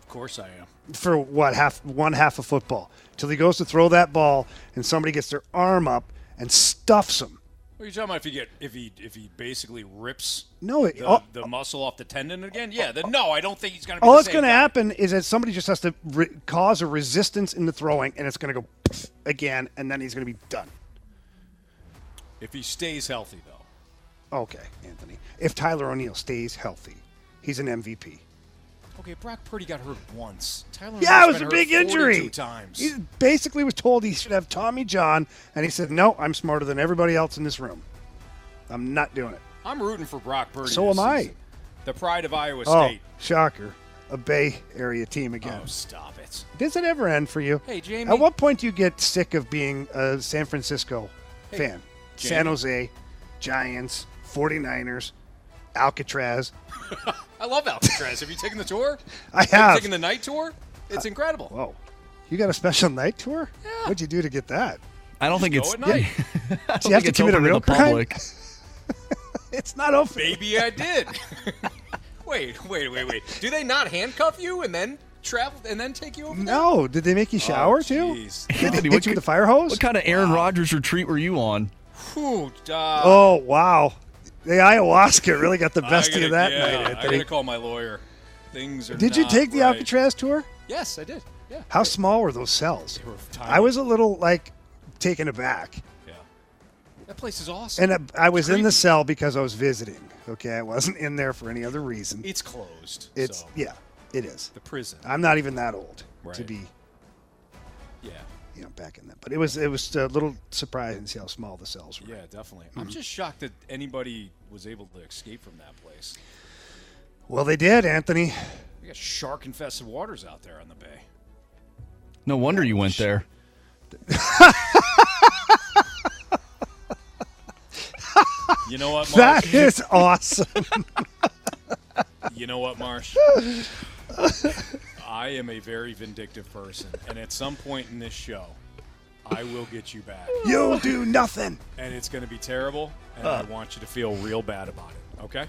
Of course, I am. for what half one half of football till he goes to throw that ball and somebody gets their arm up and stuffs him. What are you talking about? If he get if he if he basically rips No, it- the, the muscle off the tendon again? Yeah. Then no, I don't think he's gonna. Be All that's going to happen is that somebody just has to re- cause a resistance in the throwing, and it's going to go again, and then he's going to be done. If he stays healthy, though. Okay, Anthony. If Tyler O'Neill stays healthy, he's an MVP. Okay, Brock Purdy got hurt once. Tyler Yeah, it was a big injury. 42 Times. He basically was told he should have Tommy John, and he said, "No, I'm smarter than everybody else in this room. I'm not doing it." I'm rooting for Brock Purdy. So am I. The pride of Iowa Oh, State. shocker! A Bay Area team again. Oh, stop it. Does it ever end for you? Hey, Jamie. At what point do you get sick of being a San Francisco Hey, fan? Jamie. San Jose, Giants, 49ers, Alcatraz. I love Alcatraz. have you taken the tour? I you have. taken the night tour? It's incredible. Whoa. You got a special night tour? Yeah. What'd you do to get that? I don't think Go it's. at night. I don't you have to commit a real crime? public. It's not open. Maybe I did. wait, wait, wait, wait. Do they not handcuff you and then travel and then take you over? there? No. Did they make you shower too? Did they Anthony, hit what you with ki- a fire hose? What kind of Aaron Rodgers retreat were you on? Whew, uh, oh wow. The ayahuasca really got the best of gotta- you that yeah, night, I Anthony. gotta call my lawyer. Things are. Did you take the right. Alcatraz tour? Yes, I did. Yeah. How small were those cells? Were. I was a little like taken aback. Yeah. That place is awesome. And I, I was in the cell because I was visiting. Okay, I wasn't in there for any other reason. It's closed. It's so. yeah, it is. the prison. I'm not even that old to be Yeah. You know back in that. But it was it was a little surprising to see how small the cells were. Yeah, definitely. Mm-hmm. I'm just shocked that anybody was able to escape from that place. Well, they did, Anthony. We got shark infested waters out there on the bay. No wonder you went there. You know what, Marsh? That is awesome. You know what, Marsh? I am a very vindictive person, and at some point in this show, I will get you back. You'll do nothing. And it's going to be terrible, and I want you to feel real bad about it. Okay?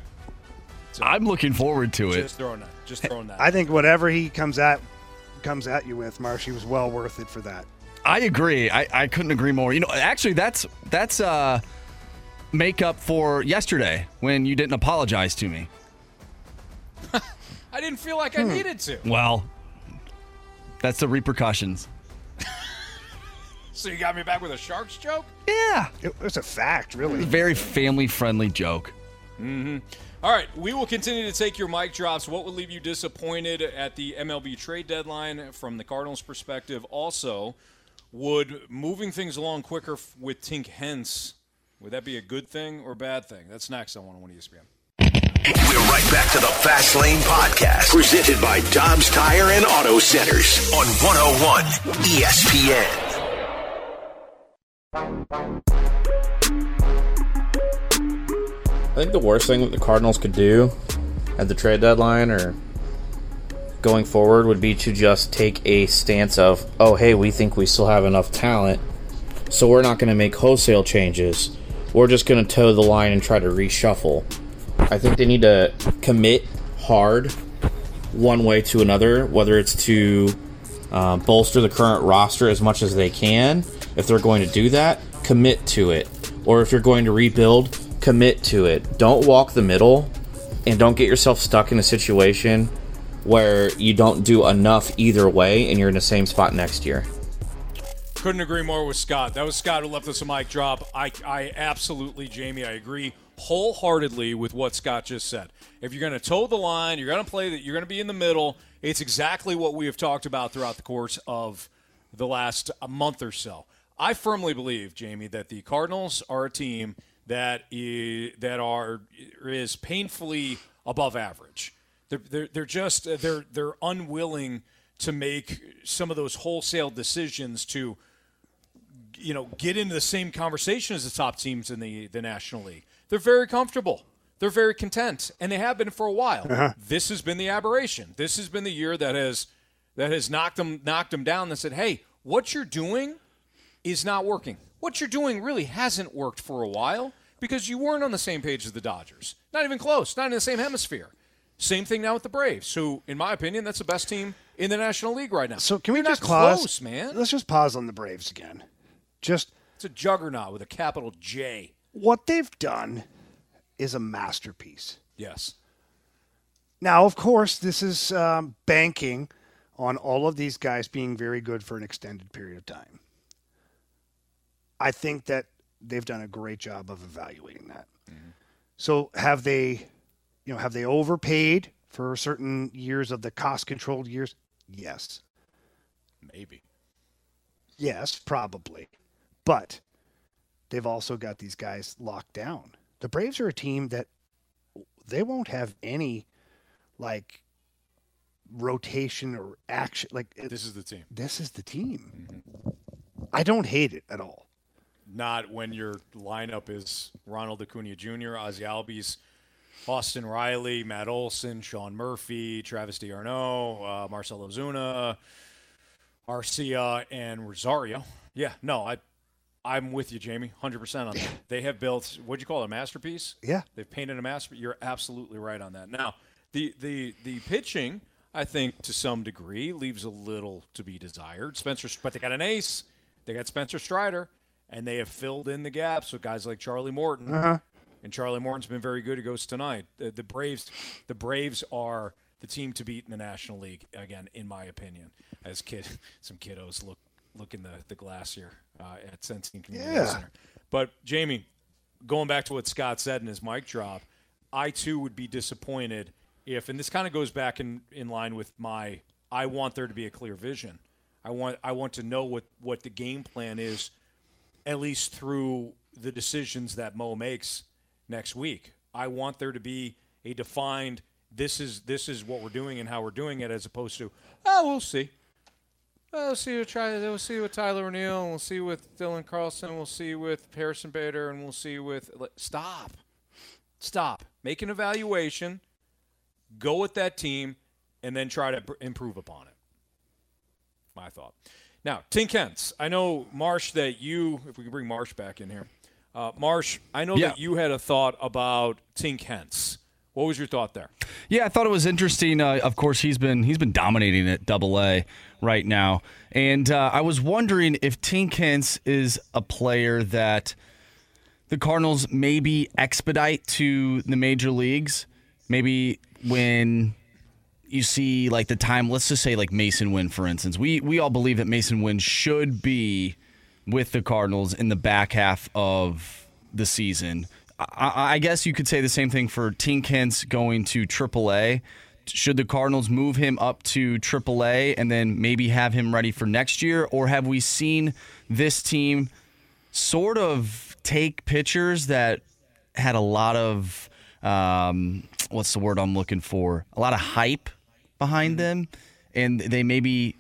So, I'm looking forward to it. Just throwing that. Just throwing that. I think whatever he comes at comes at you with, Marshy was well worth it for that. I agree. I, I couldn't agree more. You know, actually, that's that's uh, make up for yesterday when you didn't apologize to me. I didn't feel like I Hmm. needed to. Well, that's the repercussions. So you got me back with a Sharks joke? Yeah. It was a fact, really. Very family friendly joke. Mm-hmm. All right, we will continue to take your mic drops. What would leave you disappointed at the MLB trade deadline from the Cardinals' perspective? Also, would moving things along quicker f- with Tink Hence would that be a good thing or bad thing? That's next on 101 ESPN. We're right back to the Fast Lane Podcast, presented by Dobbs Tire and Auto Centers on 101 ESPN. I think the worst thing that the Cardinals could do at the trade deadline or going forward would be to just take a stance of, oh, hey, we think we still have enough talent, so we're not going to make wholesale changes. We're just going to toe the line and try to reshuffle. I think they need to commit hard one way to another, whether it's to um, bolster the current roster as much as they can. If they're going to do that, commit to it. Or if you're going to rebuild, commit to it. Don't walk the middle and don't get yourself stuck in a situation where you don't do enough either way and you're in the same spot next year. Couldn't agree more with Scott. That was Scott who left us a mic drop. I, I absolutely, Jamie, I agree wholeheartedly with what Scott just said. If you're going to toe the line, you're going to play that, you're going to be in the middle. It's exactly what we have talked about throughout the course of the last month or so. I firmly believe, Jamie, that the Cardinals are a team that is, that are is painfully above average. They're, they're, they're just they're they're unwilling to make some of those wholesale decisions to you know get into the same conversation as the top teams in the the National League. They're very comfortable. They're very content, and they have been for a while. Uh-huh. This has been the aberration. This has been the year that has that has knocked them knocked them down. And said, "Hey, what you're doing is not working. What you're doing really hasn't worked for a while because you weren't on the same page as the Dodgers. Not even close. Not in the same hemisphere. Same thing now with the Braves. who, in my opinion, that's the best team in the National League right now. So can we just pause, close, man? Let's just pause on the Braves again. Just It's a juggernaut with a capital J. what they've done is a masterpiece. Yes. Now, of course, this is um, banking on all of these guys being very good for an extended period of time. I think that they've done a great job of evaluating that. So, have they, you know, have they overpaid for certain years of the cost-controlled years? Yes. Maybe. Yes, probably. But they've also got these guys locked down. The Braves are a team that they won't have any like rotation or action like this is the team. This is the team. I don't hate it at all. Not when your lineup is Ronald Acuna Jr., Ozzy Albies, Austin Riley, Matt Olson, Sean Murphy, Travis d'Arnaud, uh, Marcell Ozuna, Arcia, and Rosario. Yeah, no, I, I'm with you, Jamie, 100% on that. They have built, what'd you call it, a masterpiece? Yeah. They've painted a masterpiece. You're absolutely right on that. Now, the, the, the pitching, I think, to some degree, leaves a little to be desired. Spencer, but they got an ace. They got Spencer Strider, and they have filled in the gaps with guys like Charlie Morton. Uh-huh. And Charlie Morton's been very good. He goes tonight. The, the Braves, the Braves are the team to beat in the National League again, in my opinion. As kid, some kiddos look look in the, the glass here uh, at Centene Community Yeah. Center. But Jamie, going back to what Scott said in his mic drop, I too would be disappointed if, and this kind of goes back in, in line with my, I want there to be a clear vision. I want I want to know what, what the game plan is, at least through the decisions that Mo makes next week. I want there to be a defined this is this is what we're doing and how we're doing it, as opposed to oh we'll see. Uh, We'll see what try. We'll see with Tyler O'Neill. and We'll see with Dylan Carlson. We'll see with Harrison Bader, and we'll see with. Stop. Stop. Make an evaluation. Go with that team, and then try to improve upon it. My thought. Now, Tink Hence. I know Marsh that you. If we can bring Marsh back in here, uh, Marsh. I know Yeah. that you had a thought about Tink Hence. What was your thought there? Yeah, I thought it was interesting. Uh, of course, he's been he's been dominating at Double A right now, and uh, I was wondering if Tink Hence is a player that the Cardinals maybe expedite to the major leagues. Maybe when you see like the time, let's just say like Masyn Winn, for instance. We we all believe that Masyn Winn should be with the Cardinals in the back half of the season. I, I guess you could say the same thing for Tink Hence going to AAA. Should the Cardinals move him up to AAA and then maybe have him ready for next year, or have we seen this team sort of take pitchers that had a lot of um, what's the word I'm looking for? A lot of hype behind them, and they maybe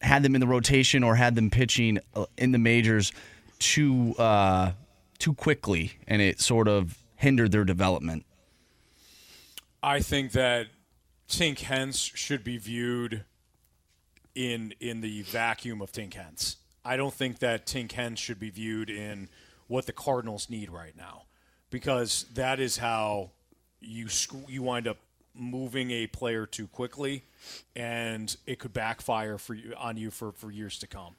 had them in the rotation or had them pitching uh, in the majors too uh, too quickly, and it sort of hindered their development. I think that Tink Hence should be viewed in in the vacuum of Tink Hence. I don't think that Tink Hence should be viewed in what the Cardinals need right now, because that is how you sc- you wind up moving a player too quickly, and it could backfire for you on you for, for years to come.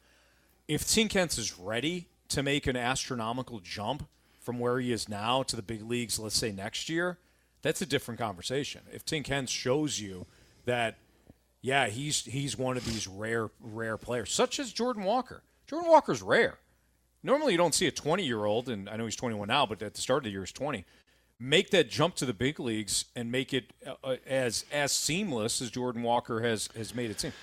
If Tink Hence is ready to make an astronomical jump from where he is now to the big leagues, let's say next year, that's a different conversation. If Tink Hence shows you that, yeah, he's he's one of these rare rare players, such as Jordan Walker. Jordan Walker's rare. Normally, you don't see a 20 year old, and I know he's 21 now, but at the start of the year, he's 20. Make that jump to the big leagues and make it uh, as as seamless as Jordan Walker has has made it seem.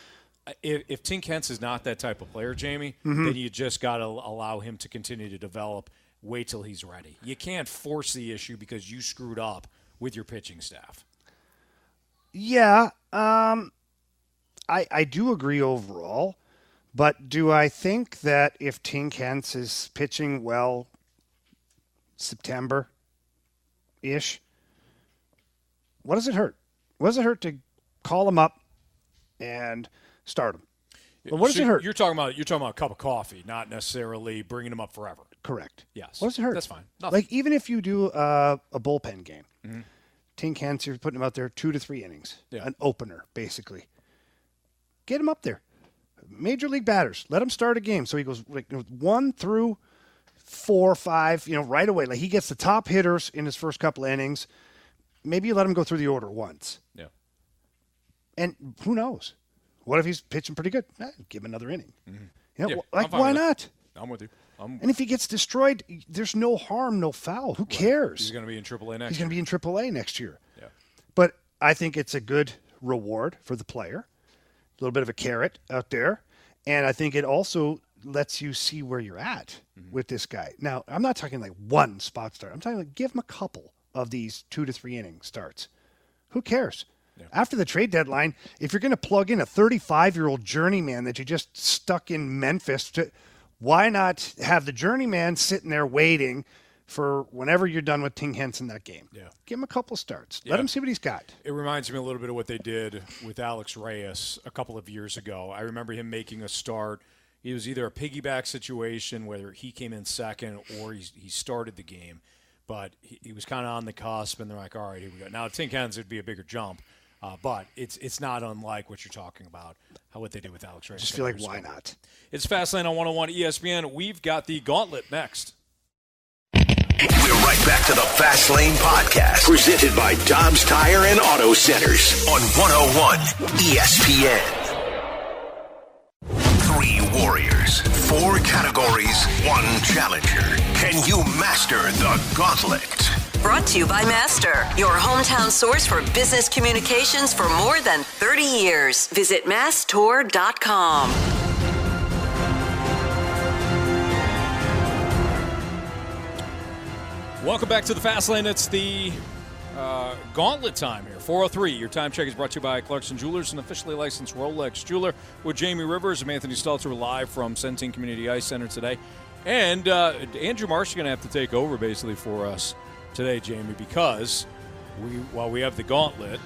If, if Tink Hence is not that type of player, Jamie, Mhm. then you just got to allow him to continue to develop. Wait till he's ready. You can't force the issue because you screwed up with your pitching staff. Yeah, um, I I do agree overall, but do I think that if Tink Hence is pitching well, September, ish, what does it hurt? What does it hurt to call him up and start him? Well, what does So it hurt? You're talking about you're talking about a cup of coffee, not necessarily bringing him up forever. Correct. Yes. What does it hurt? That's fine. Nothing. Like even if you do uh, a bullpen game, Mhm. Tink Hence, you're putting him out there two to three innings, Yeah. an opener basically. Get him up there. Major league batters, let him start a game so he goes like one through four, five, you know, right away. Like he gets the top hitters in his first couple innings. Maybe you let him go through the order once. Yeah. And who knows? What if he's pitching pretty good? Eh, give him another inning. You know, Mm-hmm. Yeah, like why not? I'm with you. I'm, And if he gets destroyed, there's no harm, no foul. Who cares? he's going to be in AAA next. He's going to be in AAA next year. Yeah. But I think it's a good reward for the player, a little bit of a carrot out there, and I think it also lets you see where you're at Mm-hmm. with this guy. Now, I'm not talking like one spot start. I'm talking like give him a couple of these two to three inning starts. Who cares? After the trade deadline, if you're going to plug in a 35 year old journeyman that you just stuck in Memphis, to, why not have the journeyman sitting there waiting for whenever you're done with Tink Hence on that game? Yeah. Give him a couple starts. Yeah. Let him see what he's got. It reminds me a little bit of what they did with Alex Reyes a couple of years ago. I remember him making a start. It was either a piggyback situation, whether he came in second or he, he started the game, but he, he was kind of on the cusp, and they're like, all right, here we go. Now, Tink Hence would be a bigger jump, uh, but it's it's not unlike what you're talking about, how what they did with Alex Reyes. Just feel like why not? It's Fastlane on 101 ESPN. We've got the gauntlet next. We're right back to the Fast Lane Podcast, presented by Dobbs Tire and Auto Centers on 101 ESPN. Three warriors, four categories, one challenger. Can you master the gauntlet? Brought to you by Master, your hometown source for business communications for more than 30 years. Visit masstour.com. Welcome back to the Fast Lane. It's the uh, gauntlet time here. 403. Your time check is brought to you by Clarkson Jewelers, an officially licensed Rolex jeweler. With Jamie Rivers and Anthony Stalter live from Centene Community Ice Center today. And uh, Andrew Marsh is going to have to take over basically for us today, Jamie, because we while we have the gauntlet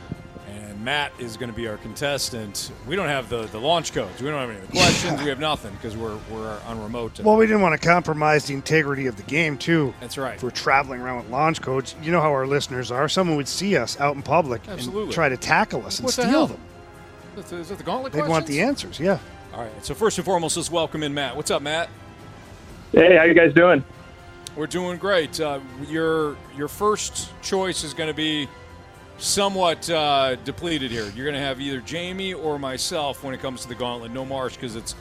and Matt is going to be our contestant, we don't have the, the launch codes. We don't have any of the questions. We have nothing because we're we're on remote. Today. Well, we didn't want to compromise the integrity of the game, too. That's right. If we're traveling around with launch codes, you know how our listeners are. Someone would see us out in public Absolutely. and try to tackle us and What steal them. Is that the gauntlet They'd questions? want the answers, yeah. All right. So first and foremost, let's welcome in Matt. What's up, Matt? Hey, how you guys doing? We're doing great. Uh, your your first choice is going to be somewhat uh, depleted here. You're going to have either Jamie or myself when it comes to the gauntlet. No Marsh because it's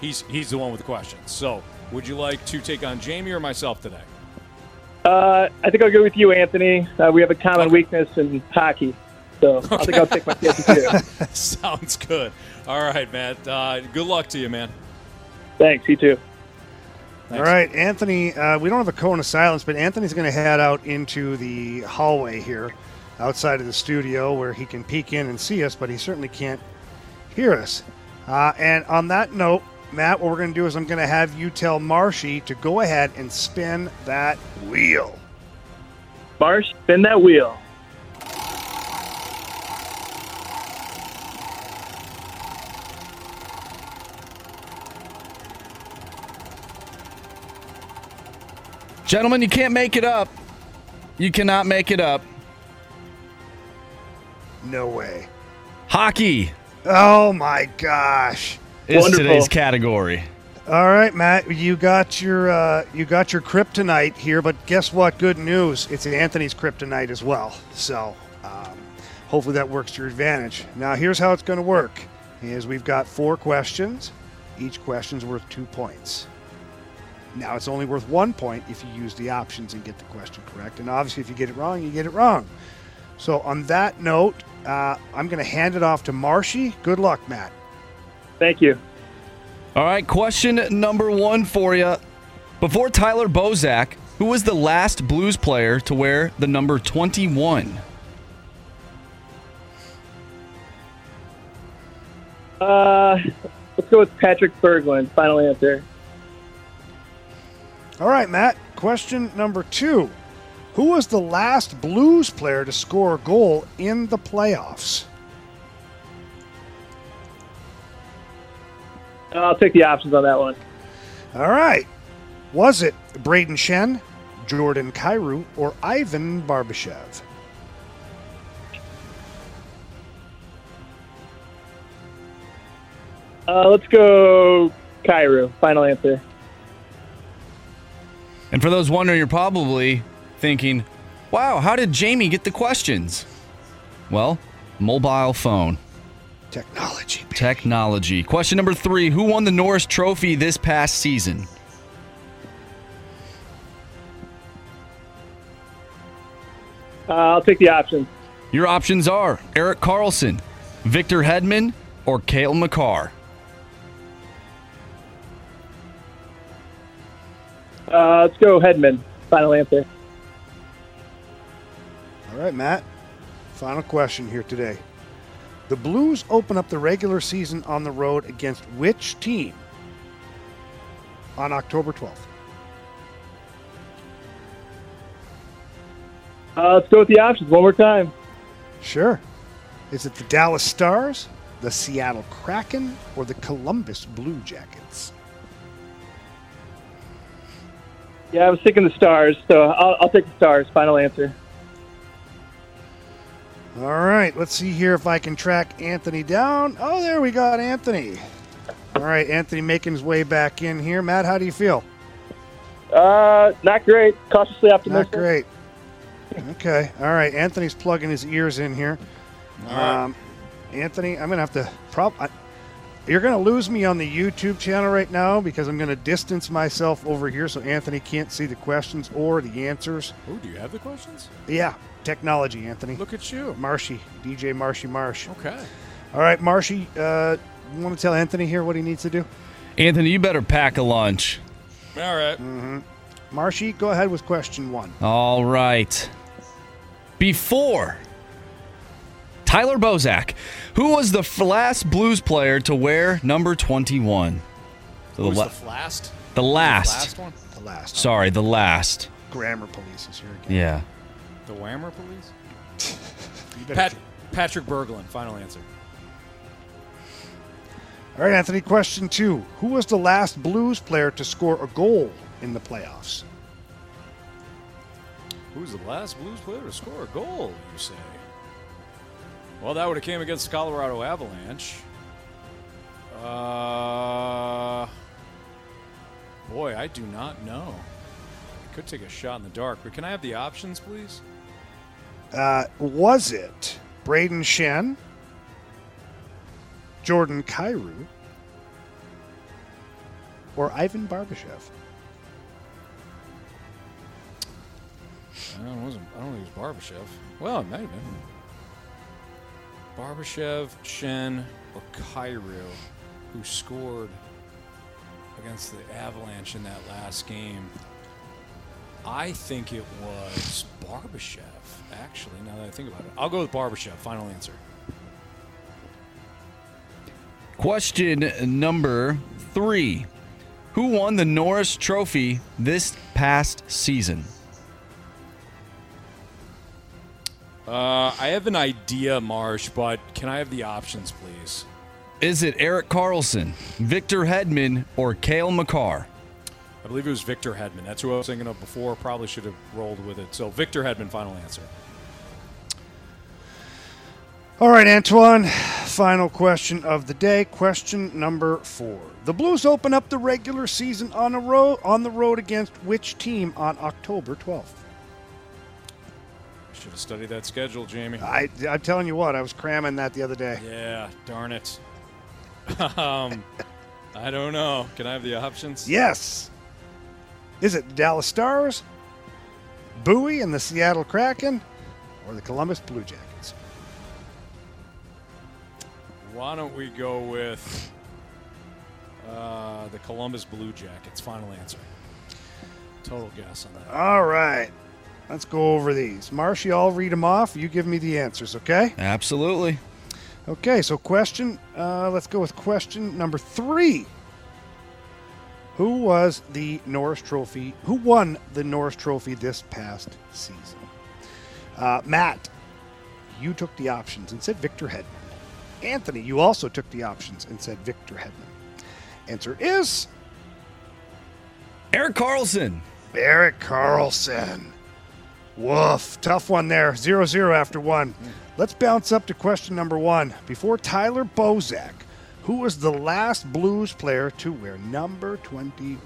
he's he's the one with the questions. So, would you like to take on Jamie or myself today? Uh, I think I'll go with you, Anthony. Uh, we have a common weakness in hockey, so I think I'll take my chances here. Sounds good. All right, Matt. Uh, good luck to you, man. Thanks. You too. All right, Anthony. Uh, we don't have a cone of silence, but Anthony's going to head out into the hallway here, outside of the studio, where he can peek in and see us, but he certainly can't hear us. Uh, and on that note, Matt, what we're going to do is I'm going to have you tell Marshy to go ahead and spin that wheel. Marsh, spin that wheel. Gentlemen, you can't make it up. You cannot make it up. No way. Hockey Oh my gosh! is today's category. All right, Matt, you got your uh, you got your kryptonite here, but guess what? Good news! It's Anthony's kryptonite as well. So um, hopefully that works to your advantage. Now here's how it's going to work: is we've got four questions. Each question's worth two points. Now it's only worth one point if you use the options and get the question correct. And obviously, if you get it wrong, you get it wrong. So on that note, uh, I'm going to hand it off to Marshy. Good luck, Matt. Thank you. All right, question number one for you. Before Tyler Bozak, who was the last Blues player to wear the number 21? Uh, let's go with Patrick Berglund. Final answer. All right, Matt. Question number two. Who was the last Blues player to score a goal in the playoffs? I'll take the options on that one. All right. Was it Brayden Schenn, Jordan Kyrou, or Ivan Barbashev? Uh, let's go Kyrou. Final answer. And for those wondering, you're probably thinking, wow, how did Jamie get the questions? Well, mobile phone. Technology. Technology. Question number three Who won the Norris Trophy this past season? Uh, I'll take the options. Your options are Erik Karlsson, Victor Hedman, or Cale Makar. Uh, let's go Hedman. Final answer. All right, Matt. Final question here today. The Blues open up the regular season on the road against which team on October 12th? Uh, let's go with the options one more time. Sure. Is it the Dallas Stars, the Seattle Kraken, or the Columbus Blue Jackets? Yeah, I was thinking the Stars, so I'll, I'll take the Stars. Final answer. All right, let's see here if I can track Anthony down. Oh, there we got Anthony. All right, Anthony making his way back in here. Matt, how do you feel? Uh, not great. Cautiously optimistic. Not optimistic. great. Okay. All right. Anthony's plugging his ears in here. Um, Anthony, I'm gonna have to prob. I, you're gonna lose me on the YouTube channel right now because I'm gonna distance myself over here so Anthony can't see the questions or the answers. Oh, do you have the questions? Yeah, technology, Anthony. Look at you. Marshy, DJ Marshy Marsh. Okay. All right, Marshy. Uh, you want to tell Anthony here what he needs to do? Anthony, you better pack a lunch. All right. Mm-hmm. Marshy, go ahead with question one. All right. Before Tyler Bozak, who was the last Blues player to wear number 21? So Who was la- the last? the last. last one? The last. Sorry, the last. Grammar police is here again. Yeah. The Whammer Police? Pat, Patrick Berglund, final answer. All right, Anthony, question two. Who was the last Blues player to score a goal in the playoffs? Who's the last Blues player to score a goal, you say? Well, that would have came against Colorado Avalanche. Uh, boy, I do not know. I could take a shot in the dark, but can I have the options, please? Uh, was it Brayden Schenn, Jordan Kyrou, or Ivan Barbashev? I don't, wasn't, I don't think it was Barbashev. Well, it might have been. Barbashev, Schenn, or Kyrou, who scored against the Avalanche in that last game. I think it was Barbashev, actually, now that I think about it. I'll go with Barbashev. Final answer. Question number three Who won the Norris Trophy this past season? Uh, I have an idea, Marsh, but can I have the options, please? Is it Erik Karlsson, Victor Hedman, or Cale Makar? I believe it was Victor Hedman. That's who I was thinking of before. Probably should have rolled with it. So, Victor Hedman, final answer. All right, Antoine. Final question of the day. Question number four. The Blues open up the regular season on a road on the road against which team on October 12th? Should have studied that schedule, Jamie. I, I'm telling you what, I was cramming that the other day. Yeah, darn it. um, I don't know. Can I have the options? Yes. Is it Dallas Stars, Bowie and the Seattle Kraken, or the Columbus Blue Jackets? Why don't we go with uh, the Columbus Blue Jackets? Final answer. Total guess on that. All right. Let's go over these. Marshy, I'll read them off. You give me the answers, okay? Absolutely. Okay, so question, uh, let's go with question number three. Who was the Norris Trophy? Who won the Norris Trophy this past season? Uh, Matt, you took the options and said Victor Hedman. Anthony, you also took the options and said Victor Hedman. Answer is Erik Karlsson. Erik Karlsson. Woof. Tough one there. 0 0 after one. Let's bounce up to question number one. Before Tyler Bozak, who was the last Blues player to wear number 21?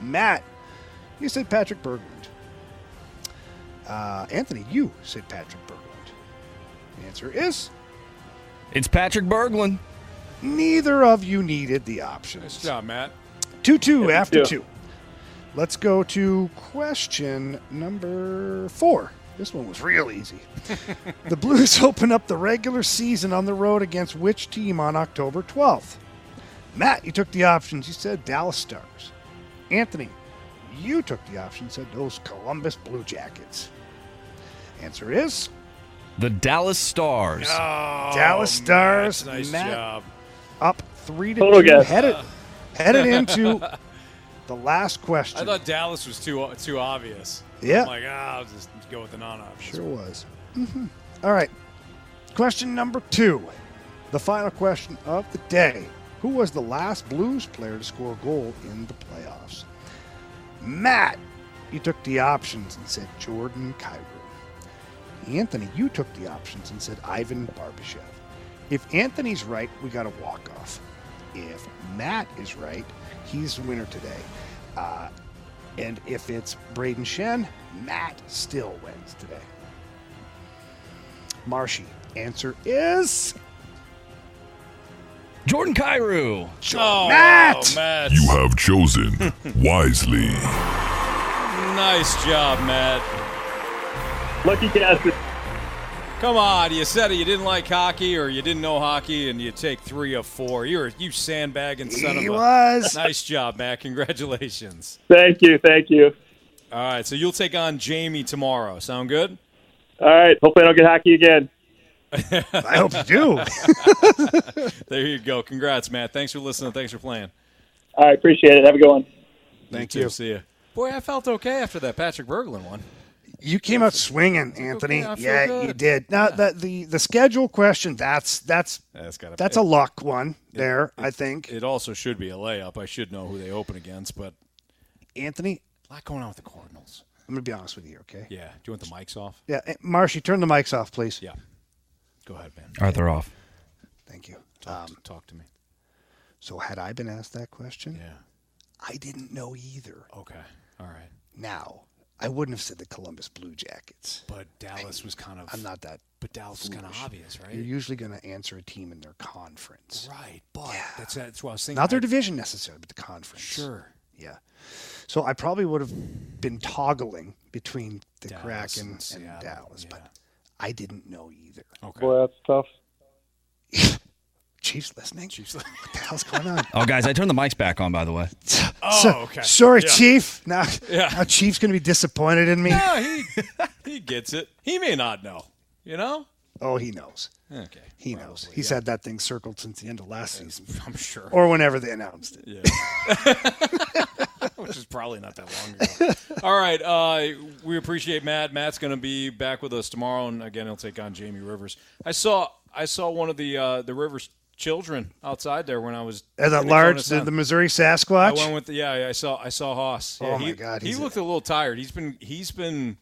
Matt, you said Patrick Berglund. Uh, Anthony, you said Patrick Berglund. The answer is It's Patrick Berglund. neither of you needed the options. Nice job, Matt. 2 2 after yeah. 2. Let's go to question number four. This one was real easy. the Blues open up the regular season on the road against which team on October 12th? Matt, you took the options. You said Dallas Stars. Anthony, you took the options. You said those Columbus Blue Jackets. Answer is The Dallas Stars. Oh, Dallas Stars. Nice Matt job. up three to Total two. guess. Headed, headed into the last question. I thought Dallas was too too obvious. Yeah. I'm like, ah, I'll just go with the non-obvious. Sure was. Mhm. All right. Question number two. The final question of the day. Who was the last Blues player to score a goal in the playoffs? Matt, you took the options and said Jordan Kyrou. Anthony, you took the options and said Ivan Barbashev. If Anthony's right, we got a walk off. If Matt is right, he's the winner today. Uh, and if it's Brayden Schenn, Matt still wins today. Marshy, answer is Jordan Kyrou. Oh, Matt! Matt. You have chosen wisely. Nice job, Matt. Lucky Cassidy. Come on, you said. You didn't like hockey, or you didn't know hockey, and you take three of four. You're you sandbagging son He of a. was. Nice job, Matt. Congratulations. Thank you, thank you. All right, so you'll take on Jamie tomorrow. Sound good? All right. Hopefully, I don't get hockey again. I hope you do. there you go. Congrats, Matt. Thanks for listening. Thanks for playing. All right, appreciate it. Have a good one. Thank too. you. See you. Boy, I felt okay after that Patrick Berglund one. You came out swinging, Anthony. I feel yeah, good. you did. Now the, the the schedule question that's that's That's gotta- that's it- a luck one there. I think It also should be a layup. I should know who they open against, but Anthony. a lot going on with the Cardinals. I'm gonna be honest with you, okay? Yeah. Do you want the mics off? Yeah, eh, Marshy, turn the mics off, please. Yeah. Go ahead, man. All right, they're off. Thank you. Talk, Um, talk to me. So had I been asked that question, Yeah. I didn't know either. Okay. All right. Now, I wouldn't have said the Columbus Blue Jackets. But Dallas was kind of. I'm not that. But Dallas was kind of obvious, right? You're usually going to answer a team in their conference. Right, but that's that's what I was thinking. Not their I- division necessarily, but the conference. Sure. Yeah. So I probably would have been toggling between the Dallas Kraken and and, Seattle, Dallas, but I didn't know either. Okay. Boy, that's tough. Chiefs listening? Chiefs What the hell's going on? Oh, guys, I turned the mics back on, by the way. Oh, So- okay. Sorry, Yeah. Chief. Now, Yeah. now Chief's going to be disappointed in me. No, he he gets it. He may not know. You know. Oh, he knows. Okay. He knows. He's yeah. had that thing circled since the end of last season. I'm sure. Or whenever they announced it. Yeah. Which is probably not that long ago. All right. Uh, we appreciate Matt. Matt's going to be back with us tomorrow, and again, he'll take on Jamie Rivers. I saw I saw one of the uh, the Rivers children outside there when I was. That getting large, the, the Missouri I Sasquatch. went with the, yeah. I saw I saw Haas. Yeah, Oh, he, my God, he he's a- looked a little tired. He's been he's been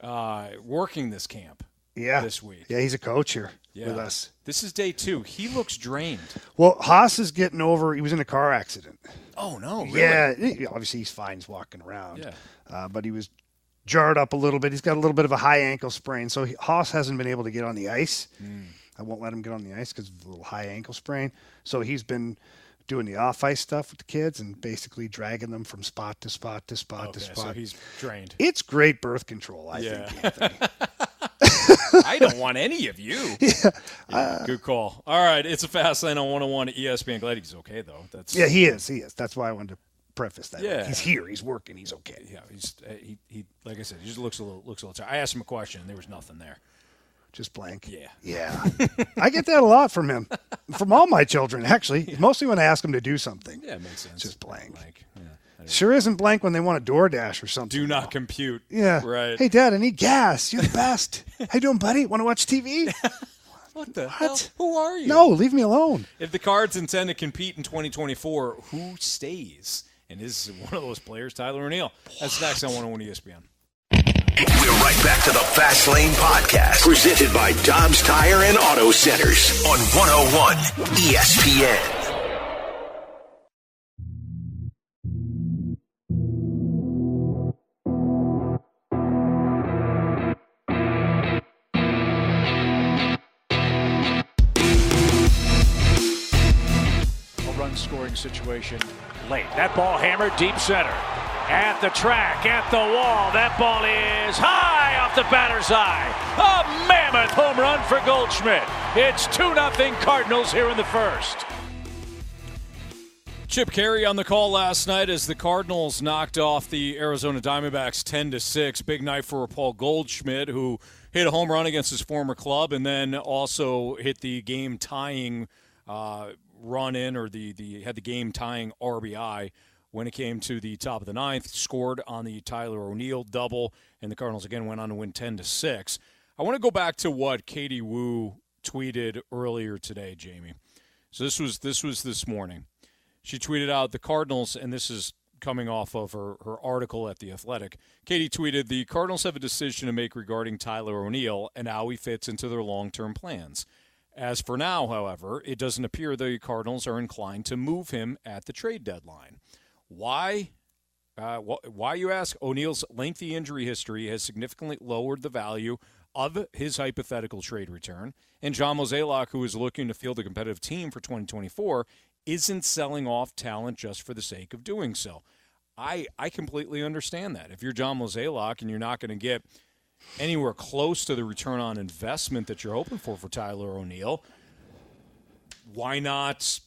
uh, working this camp. yeah. this week. Yeah, he's a coach here Yeah. with us. This is day two. He looks drained. Well, Haas is getting over. He was in a car accident. Oh no! Really? Yeah, obviously he's fine. He's walking around. Yeah. Uh, but he was jarred up a little bit. He's got a little bit of a high ankle sprain, so he, Haas hasn't been able to get on the ice. Hmm. I won't let him get on the ice because of the little high ankle sprain. So he's been doing the off ice stuff with the kids and basically dragging them from spot to spot to spot Okay, to so spot. he's drained. It's great birth control, I Yeah. think. Anthony. I don't want any of you. Yeah, good call. All right, it's a fast lane on 101 at ESPN. Glad he's okay though. That's yeah, he is. He is. That's why I wanted to preface that. Yeah. he's here. He's working. He's okay. Yeah, he's uh, he, he like I said, he just looks a little looks a little tired. I asked him a question, and there was nothing there. Just blank. Yeah. Yeah. I get that a lot from him. From all my children, actually. Mostly when I ask them to do something. Yeah, it makes sense. Just blank. Blank. Yeah. Sure isn't blank when they want a DoorDash or something. Do not compute. Yeah. Right. Hey, Dad, I need gas. You're the best. How you doing, buddy? Want to watch TV? what the hell? Who are you? No, leave me alone. If the Cards intend to compete in 2024, who stays? And is one of those players Tyler O'Neill? That's next on 101 ESPN. We're right back to the Fast Lane Podcast, presented by Dobbs Tire and Auto Centers on 101 ESPN. A run scoring situation late. That ball hammered deep center. At the track, at the wall. That ball is high off the batter's eye. A mammoth home run for Goldschmidt. It's 2 0 Cardinals here in the first. Chip Caray on the call last night as the Cardinals knocked off the Arizona Diamondbacks 10 to 6. Big night for Paul Goldschmidt, who hit a home run against his former club and then also hit the game tying uh, run in or the, the had the game tying RBI when it came to the top of the ninth. Scored on the Tyler O'Neill double, and the Cardinals again went on to win 10 to 6. I want to go back to what Katie Woo tweeted earlier today, Jamie. So this was this was this morning. She tweeted out the Cardinals, and this is coming off of her, her article at The Athletic. Katie tweeted, The Cardinals have a decision to make regarding Tyler O'Neill and how he fits into their long term plans. As for now, however, it doesn't appear the Cardinals are inclined to move him at the trade deadline. Why? Uh, wh- why you ask? O'Neill's lengthy injury history has significantly lowered the value of his hypothetical trade return, and John Mozeliak, who is looking to field a competitive team for 2024, isn't selling off talent just for the sake of doing so. I I completely understand that. If you're John Mozeliak and you're not going to get anywhere close to the return on investment that you're hoping for for Tyler O'Neill, why not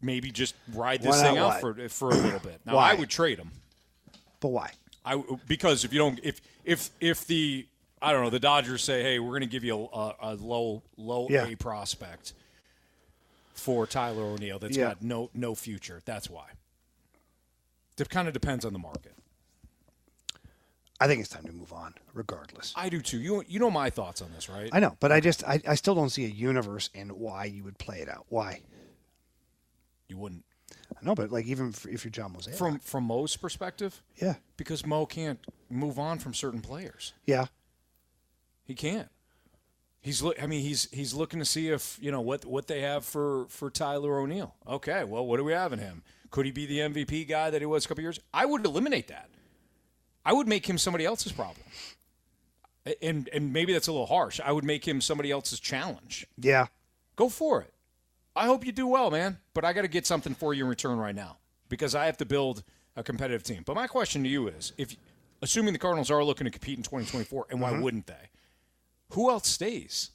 maybe just ride this thing out for for a little bit? Now Why? I would trade him. But why? I because if you don't if if if the I don't know the Dodgers say hey we're going to give you a, a low low Yeah. A prospect for Tyler O'Neill that's Yeah. got no no future. That's why. It kind of depends on the market. I think it's time to move on, regardless. I do too. You you know my thoughts on this, right? I know, but I just I, I still don't see a universe in why you would play it out. Why? You wouldn't. I know, but like even if if you're John Mozeliak, From from Mo's perspective, Yeah. because Mo can't move on from certain players. yeah, He can't. He's look. I mean, he's he's looking to see if you know what what they have for for Tyler O'Neill. Okay, well, what do we have in him? Could he be the MVP guy that he was a couple years? I would eliminate that. I would make him somebody else's problem. And and maybe that's a little harsh. I would make him somebody else's challenge. yeah. Go for it. I hope you do well, man. But I got to get something for you in return right now because I have to build a competitive team. But my question to you is, if assuming the Cardinals are looking to compete in 2024, and why Mhm. wouldn't they? Who else stays?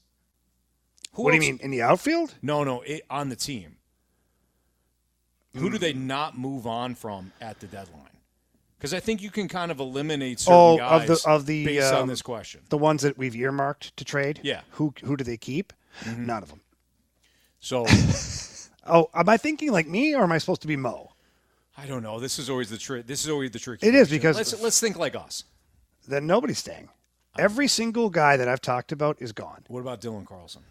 Who what do you mean in the outfield? No, no, it, on the team. Who do Mm. they not move on from at the deadline? Because I think you can kind of eliminate certain Oh, guys of the of the based on um, this question. the ones that we've earmarked to trade. Yeah. Who who do they keep? Mm-hmm. None of them. So Oh, am I thinking like me, or am I supposed to be Mo? I don't know. This is always the trick. This is always the tricky. It is question. because- let's let's think like us. Then nobody's staying. Every single guy that I've talked about is gone What about Dylan Carlson?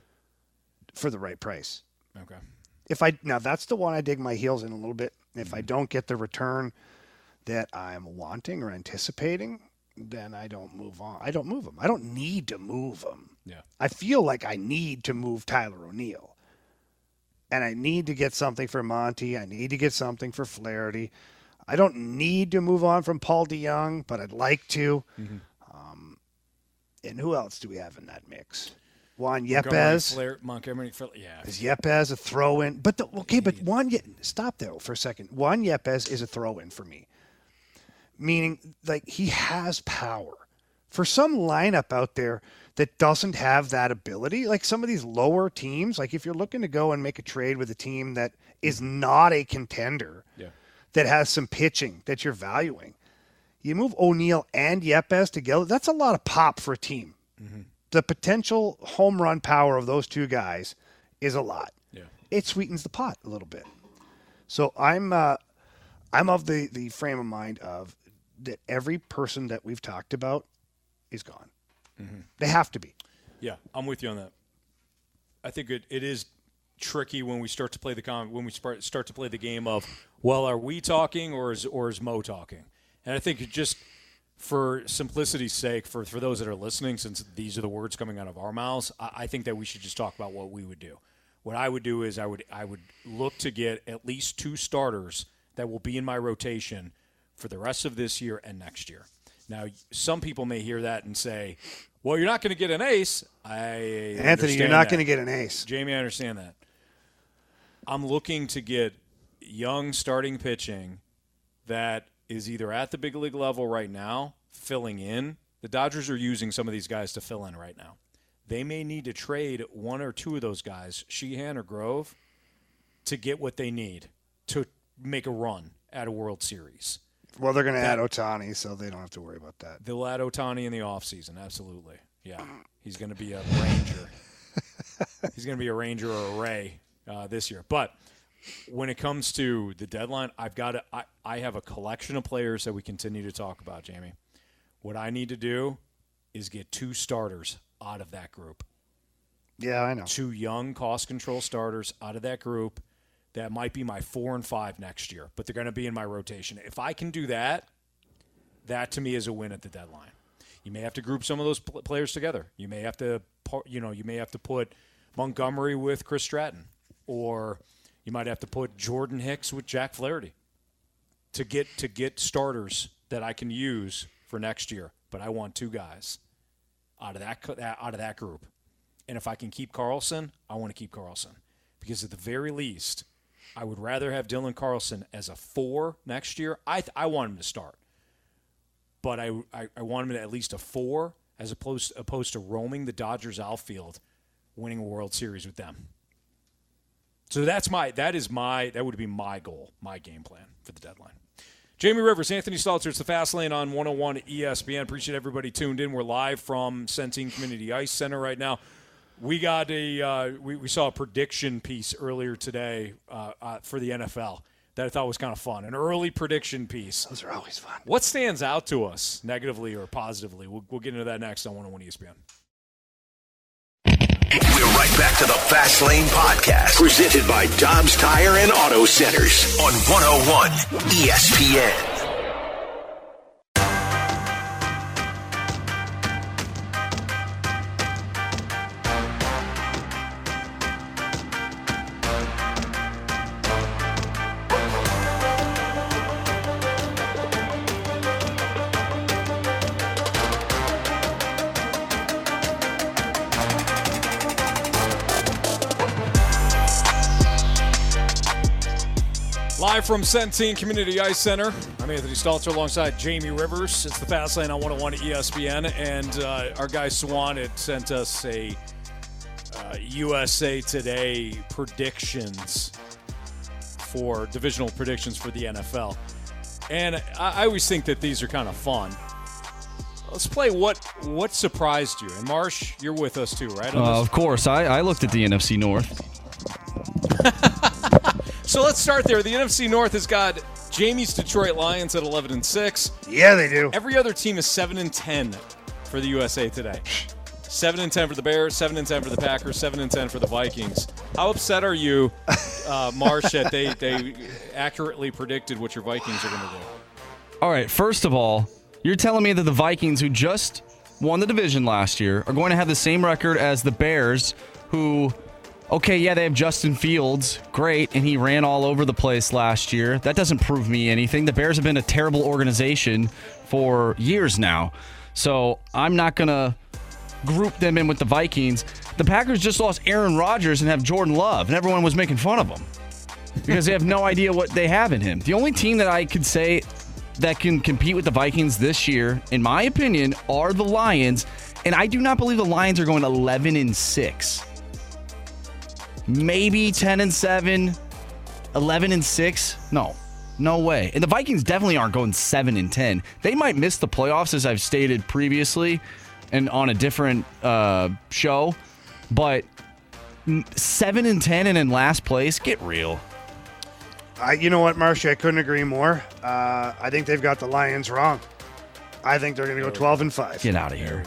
for the right price. Okay. If I now that's the one I dig my heels in a little bit. If Mm-hmm. I don't get the return that I'm wanting or anticipating, then I don't move on. I don't move him. I don't need to move him. Yeah. I feel like I need to move Tyler O'Neill. And I need to get something for Monty. I need to get something for Flaherty. I don't need to move on from Paul DeJong, but I'd like to. Mm-hmm. Um, and who else do we have in that mix? Juan Montgomery, Yepez. Flair, Montgomery, Flair, yeah. Is Yepez a throw in? But the, okay, but Juan Ye- stop there for a second. Juan Yepez is a throw in for me. Meaning like he has power. For some lineup out there that doesn't have that ability, like some of these lower teams, like if you're looking to go and make a trade with a team that is not a contender, Yeah. that has some pitching that you're valuing. You move O'Neill and Yepez together, that's a lot of pop for a team. The potential home run power of those two guys is a lot. Yeah. It sweetens the pot a little bit. So I'm uh, I'm of the, the frame of mind of that every person that we've talked about is gone. Mm-hmm. They have to be. Yeah, I'm with you on that. I think it, it is tricky when we start to play the com- when we start start to play the game of well, are we talking or is or is Mo talking? And I think just for simplicity's sake, for for those that are listening, since these are the words coming out of our mouths, I, I think that we should just talk about what we would do. What I would do is I would I would look to get at least two starters that will be in my rotation for the rest of this year and next year. Now, some people may hear that and say, "Well, you're not going to get an ace." I Anthony, you're not going to get an ace. Jamie, I understand that. I'm looking to get young starting pitching that is either at the big league level right now, filling in. The Dodgers are using some of these guys to fill in right now. They may need to trade one or two of those guys, Sheehan or Grove, to get what they need to make a run at a World Series. Well, they're going to add Ohtani, so they don't have to worry about that. They'll add Ohtani in the offseason, absolutely. Yeah. He's going to be a Ranger. He's going to be a Ranger or a Ray uh, this year. But when it comes to the deadline, I've got to, I, I have a collection of players that we continue to talk about, Jamie. What I need to do is get two starters out of that group. Yeah, I know. Two young cost control starters out of that group that might be my four and five next year, but they're going to be in my rotation. If I can do that, that to me is a win at the deadline. You may have to group some of those pl- players together. You may have to, you know, you may have to put Montgomery with Chris Stratton, or you might have to put Jordan Hicks with Jack Flaherty to get to get starters that I can use for next year. But I want two guys out of that that- out of that group, and if I can keep Carlson, I want to keep Carlson because at the very least, I would rather have Dylan Carlson as a four next year. I th- I want him to start but I, I, I want him at least a four as opposed opposed to roaming the Dodgers outfield, winning a World Series with them. So that's my that is my that would be my goal, my game plan for the deadline. Jamie Rivers, Anthony Stalter, it's the Fast Lane on 101 ESPN. Appreciate everybody tuned in. We're live from Centene Community Ice Center right now. We got a uh, we, we saw a prediction piece earlier today uh, uh, for the NFL. that I thought was kind of fun. An early prediction piece. Those are always fun. What stands out to us negatively or positively? We'll, we'll get into that next on 101 ESPN. We're right back to the Fast Lane Podcast, presented by Dobbs Tire and Auto Centers on 101 ESPN. Live from Centene Community Ice Center, I'm Anthony Stalter alongside Jamie Rivers. It's the Fast Lane on 101 ESPN, and uh, our guy Swan had sent us a uh, USA Today predictions for divisional predictions for the NFL. And I, I always think that these are kind of fun. Let's play what what surprised you. And Marsh, you're with us too, right? Uh, of course, I, I looked at the NFC North. So let's start there. The NFC North has got Jamie's Detroit Lions at 11 and 6. Yeah, they do. Every other team is 7 and 10 for the USA today. 7 and 10 for the Bears, 7 and 10 for the Packers, 7 and 10 for the Vikings. How upset are you, uh, Marsh, that they, they accurately predicted what your Vikings are going to do? All right, first of all, you're telling me that the Vikings, who just won the division last year, are going to have the same record as the Bears, who, okay, yeah, they have Justin Fields, great, and he ran all over the place last year. That doesn't prove me anything. The Bears have been a terrible organization for years now. So I'm not going to group them in with the Vikings. The Packers just lost Aaron Rodgers and have Jordan Love, and everyone was making fun of them because they have no idea what they have in him. The only team that I could say that can compete with the Vikings this year, in my opinion, are the Lions, and I do not believe the Lions are going 11 and 6. Maybe 10 and 7, 11 and 6. No. No way. And the Vikings definitely aren't going 7 and 10. They might miss the playoffs as I've stated previously and on a different uh, show, but mm, 7 and 10 and in last place, get real. I, you know what, Marshy? I couldn't agree more. Uh, I think they've got the Lions wrong. I think they're going to go 12 and 5. Get out of here.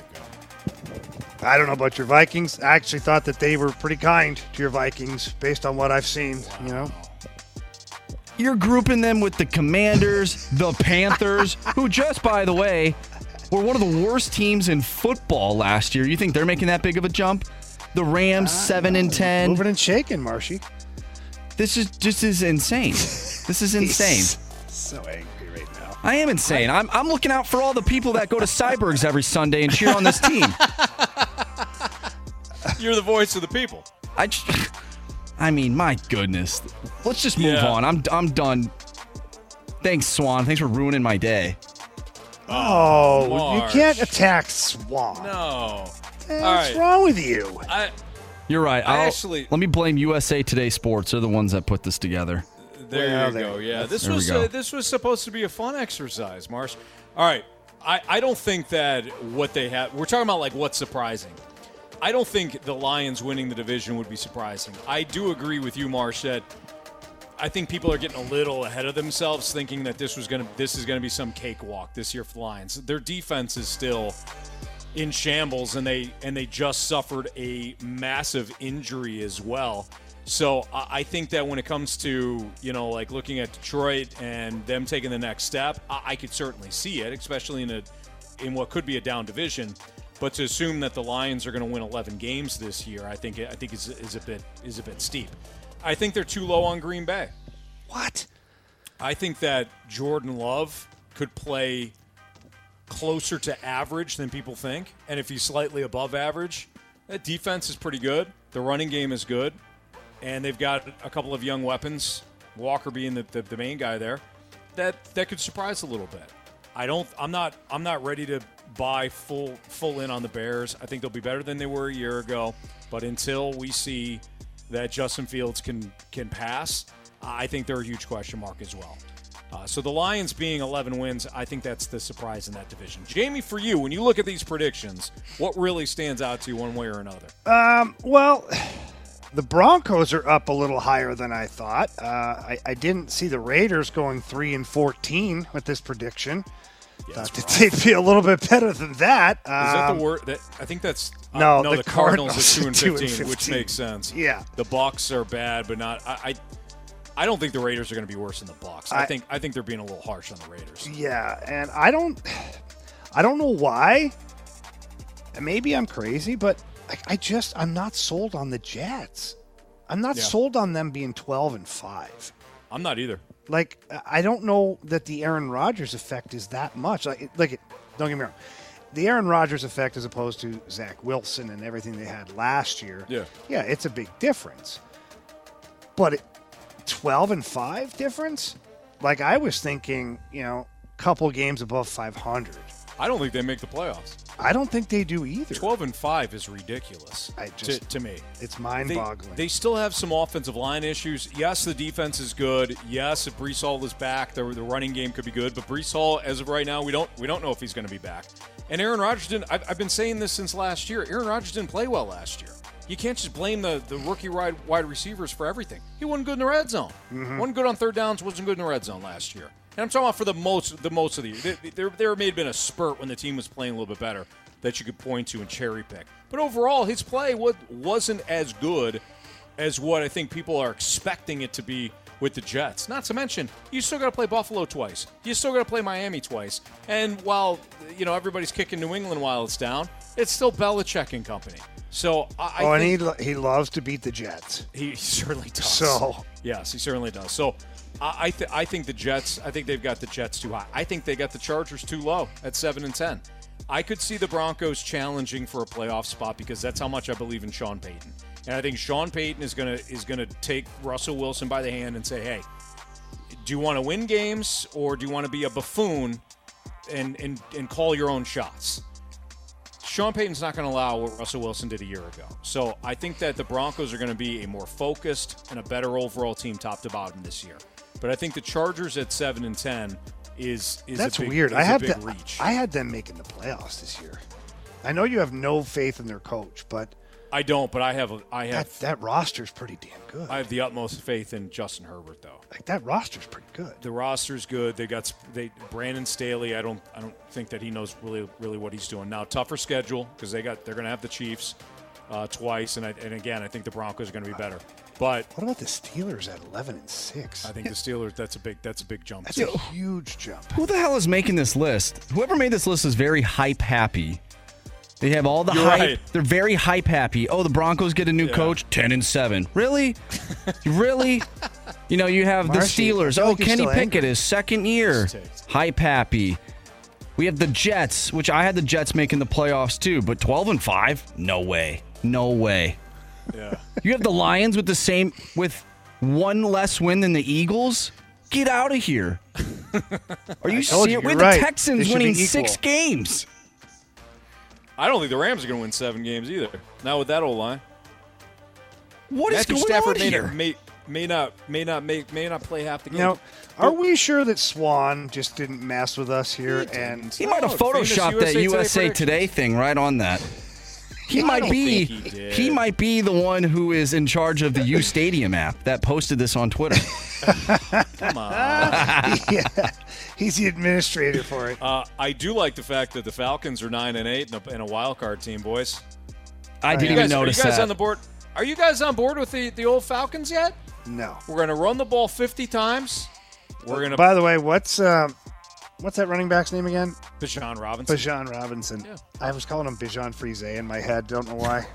I don't know about your Vikings. I actually thought that they were pretty kind to your Vikings based on what I've seen, you know? You're grouping them with the Commanders, the Panthers, who just, by the way, were one of the worst teams in football last year. You think they're making that big of a jump? The Rams, seven and ten, moving and shaking, Marshy. This is just is insane. This is insane. so angry right now. I am insane. I'm, I'm looking out for all the people that go to Cybergs every Sunday and cheer on this team. You're the voice of the people. I, just, I mean, my goodness. Let's just move Yeah. on. I'm I'm done. Thanks, Swan. Thanks for ruining my day. Oh, you can't attack Swan. No. All What's right. wrong with you? I, You're right. I I'll- actually- let me blame USA Today Sports. They're the ones that put this together. There Well, you there- go. Yeah, this was uh, this was supposed to be a fun exercise, Marsh. All right, I, I don't think that what they have. We're talking about like what's surprising. I don't think the Lions winning the division would be surprising. I do agree with you, Marsh, that I think people are getting a little ahead of themselves, thinking that this was gonna this is gonna be some cakewalk this year for the Lions. Their defense is still in shambles, and they and they just suffered a massive injury as well. So I think that when it comes to you know like looking at Detroit and them taking the next step, I, I could certainly see it, especially in a in what could be a down division. But to assume that the Lions are going to win 11 games this year, I think I think is, is a bit is a bit steep. I think they're too low on Green Bay. What? I think that Jordan Love could play closer to average than people think. And if he's slightly above average, that defense is pretty good. The running game is good. And they've got a couple of young weapons, Walker being the, the, the main guy there, that, that could surprise a little bit. I don't I'm not I'm not ready to buy full full in on the Bears. I think they'll be better than they were a year ago. But until we see that Justin Fields can can pass, I think they're a huge question mark as well. Uh, so the Lions being 11 wins, I think that's the surprise in that division. Jamie, for you, when you look at these predictions, what really stands out to you one way or another? Um, well, The Broncos are up a little higher than I thought. Uh, I, I didn't see the Raiders going three and fourteen with this prediction. thought that they'd be a little bit better than that. Is that Um, the word? That I think that's uh, No, no. the The, Cardinals, Cardinals are two and, are 2 and 15, which makes sense. Yeah. the Bucks are bad, but not. I. I, I don't think the Raiders are going to be worse than the Bucks. I, I- think I think they're being a little harsh on the Raiders. Yeah, and I don't, I don't know why. Maybe I'm crazy, but I, I just I'm not sold on the Jets. I'm not Yeah. sold on them being 12 and five. I'm not either. Like I don't know that the Aaron Rodgers effect is that much. Like, like don't get me wrong, the Aaron Rodgers effect as opposed to Zach Wilson and everything they had last year. Yeah. yeah, it's a big difference. But it, 12 and five difference. Like I was thinking, you know, a couple games above 500. I don't think they make the playoffs. I don't think they do either. Twelve and five is ridiculous. I to, just- to me, It's mind-boggling. they still have some offensive line issues. Yes, the defense is good. Yes, if Breece Hall is back, the, the running game could be good. But Breece Hall, as of right now, we don't we don't know if he's going to be back. And Aaron Rodgers didn't. I've, I've been saying this since last year. Aaron Rodgers didn't play well last year. You can't just blame the, the rookie wide, wide receivers for everything. He wasn't good in the red zone. Mhm. wasn't good on third downs. wasn't good in the red zone last year. And I'm talking about for the most the most of the year. There, there, may have been a spurt when the team was playing a little bit better that you could point to and cherry pick. But overall, his play wasn't as good as what I think people are expecting it to be with the Jets. Not to mention, you still got to play Buffalo twice. You still got to play Miami twice. And while you know everybody's kicking New England while it's down, it's still Belichick and company. So I, I oh, and he he loves to beat the Jets. he certainly does. So- yes, he certainly does. So I th- I think the Jets. I think they've got the Jets too high. I think they got the Chargers too low at seven and ten. I could see the Broncos challenging for a playoff spot because that's how much I believe in Sean Payton. And I think Sean Payton is gonna is gonna take Russell Wilson by the hand and say, "Hey, do you want to win games or do you want to be a buffoon and and and call your own shots?" Sean Payton's not going to allow what Russell Wilson did a year ago. So I think that the Broncos are going to be a more focused and a better overall team, top to bottom, this year. But I think the Chargers at seven and ten is is That's a big, weird. is I big that, reach. I had them making the playoffs this year. I know you have no faith in their coach, but I don't, but I have a, I have that, that roster's pretty damn good. I have the utmost faith in Justin Herbert, though. Like that roster's pretty good. The roster's good. They got they Brandon Staley. I don't I don't think that he knows really really what he's doing now. Tougher schedule because they got they're going to have the Chiefs uh, twice, and I, and again I think the Broncos are going to be better. But what about the Steelers at eleven and six? I think the Steelers that's a big that's a big jump. That's a huge jump. Who the hell is making this list? Whoever made this list is very hype happy. They have all the You're hype. right. They're very hype happy. Oh, the Broncos get a new Yeah. coach, ten and seven. Really, really? You know, you have the Steelers. Oh, like Kenny Pickett, angry. his second year, hype happy. We have the Jets, which I had the Jets making the playoffs too, but twelve and five, no way, no way. Yeah. You have the Lions with the same with one less win than the Eagles. Get out of here. Are you I told you, serious? you're We right. the Texans winning six games. I don't think the Rams are going to win seven games either. Not with that old line. What is Matthew going Stafford on may, here? Not, may may not may not may, may not play half the game. Now, are we sure that Swan just didn't mess with us here? And He might have famous photoshopped that USA Today USA Today, thing right on that. He I might be think he might be the one who is in charge of the U Stadium app that posted this on Twitter. Come on. yeah, he's the administrator for it. Uh, I do like the fact that the Falcons are nine and eight and a, and a wild card team, boys. I Are didn't you even guys, are you guys that. on the board? Are you guys on board with the, the old Falcons yet? No. We're going to run the ball 50 times. We're going to By the way, what's um, what's that running back's name again? Bijan Robinson. Bijan Robinson. Yeah. I was calling him Bijan Frise in my head. Don't know why.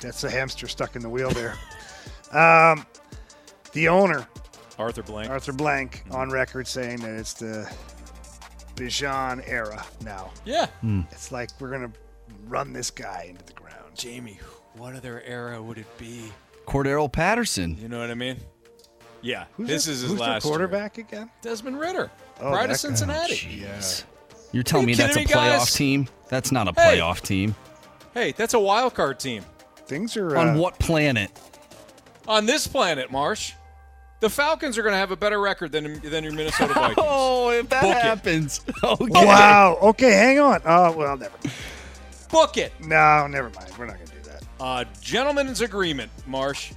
That's a hamster stuck in the wheel there. Um, the owner, Arthur Blank. Arthur Blank, on record saying that it's the Bijan era now. Yeah. It's like we're gonna run this guy into the ground. Jamie, what other era would it be? Cordarrelle Patterson. You know what I mean? Yeah. Who's this their- is his who's their last year. quarterback again? Desmond Ridder. Oh, Pride that of Cincinnati. Jeez. You're telling Are me that's a kidding me, playoff guys? team? That's not a Hey. playoff team. Hey, that's a wild card team. Things are On uh, what planet? On this planet, Marsh, the Falcons are going to have a better record than than your Minnesota Vikings. Oh, if that Book it. happens. Okay. Wow. Okay, hang on. Oh well, never. Book it. No, never mind. We're not gonna do that. Uh, gentlemen's agreement, Marsh.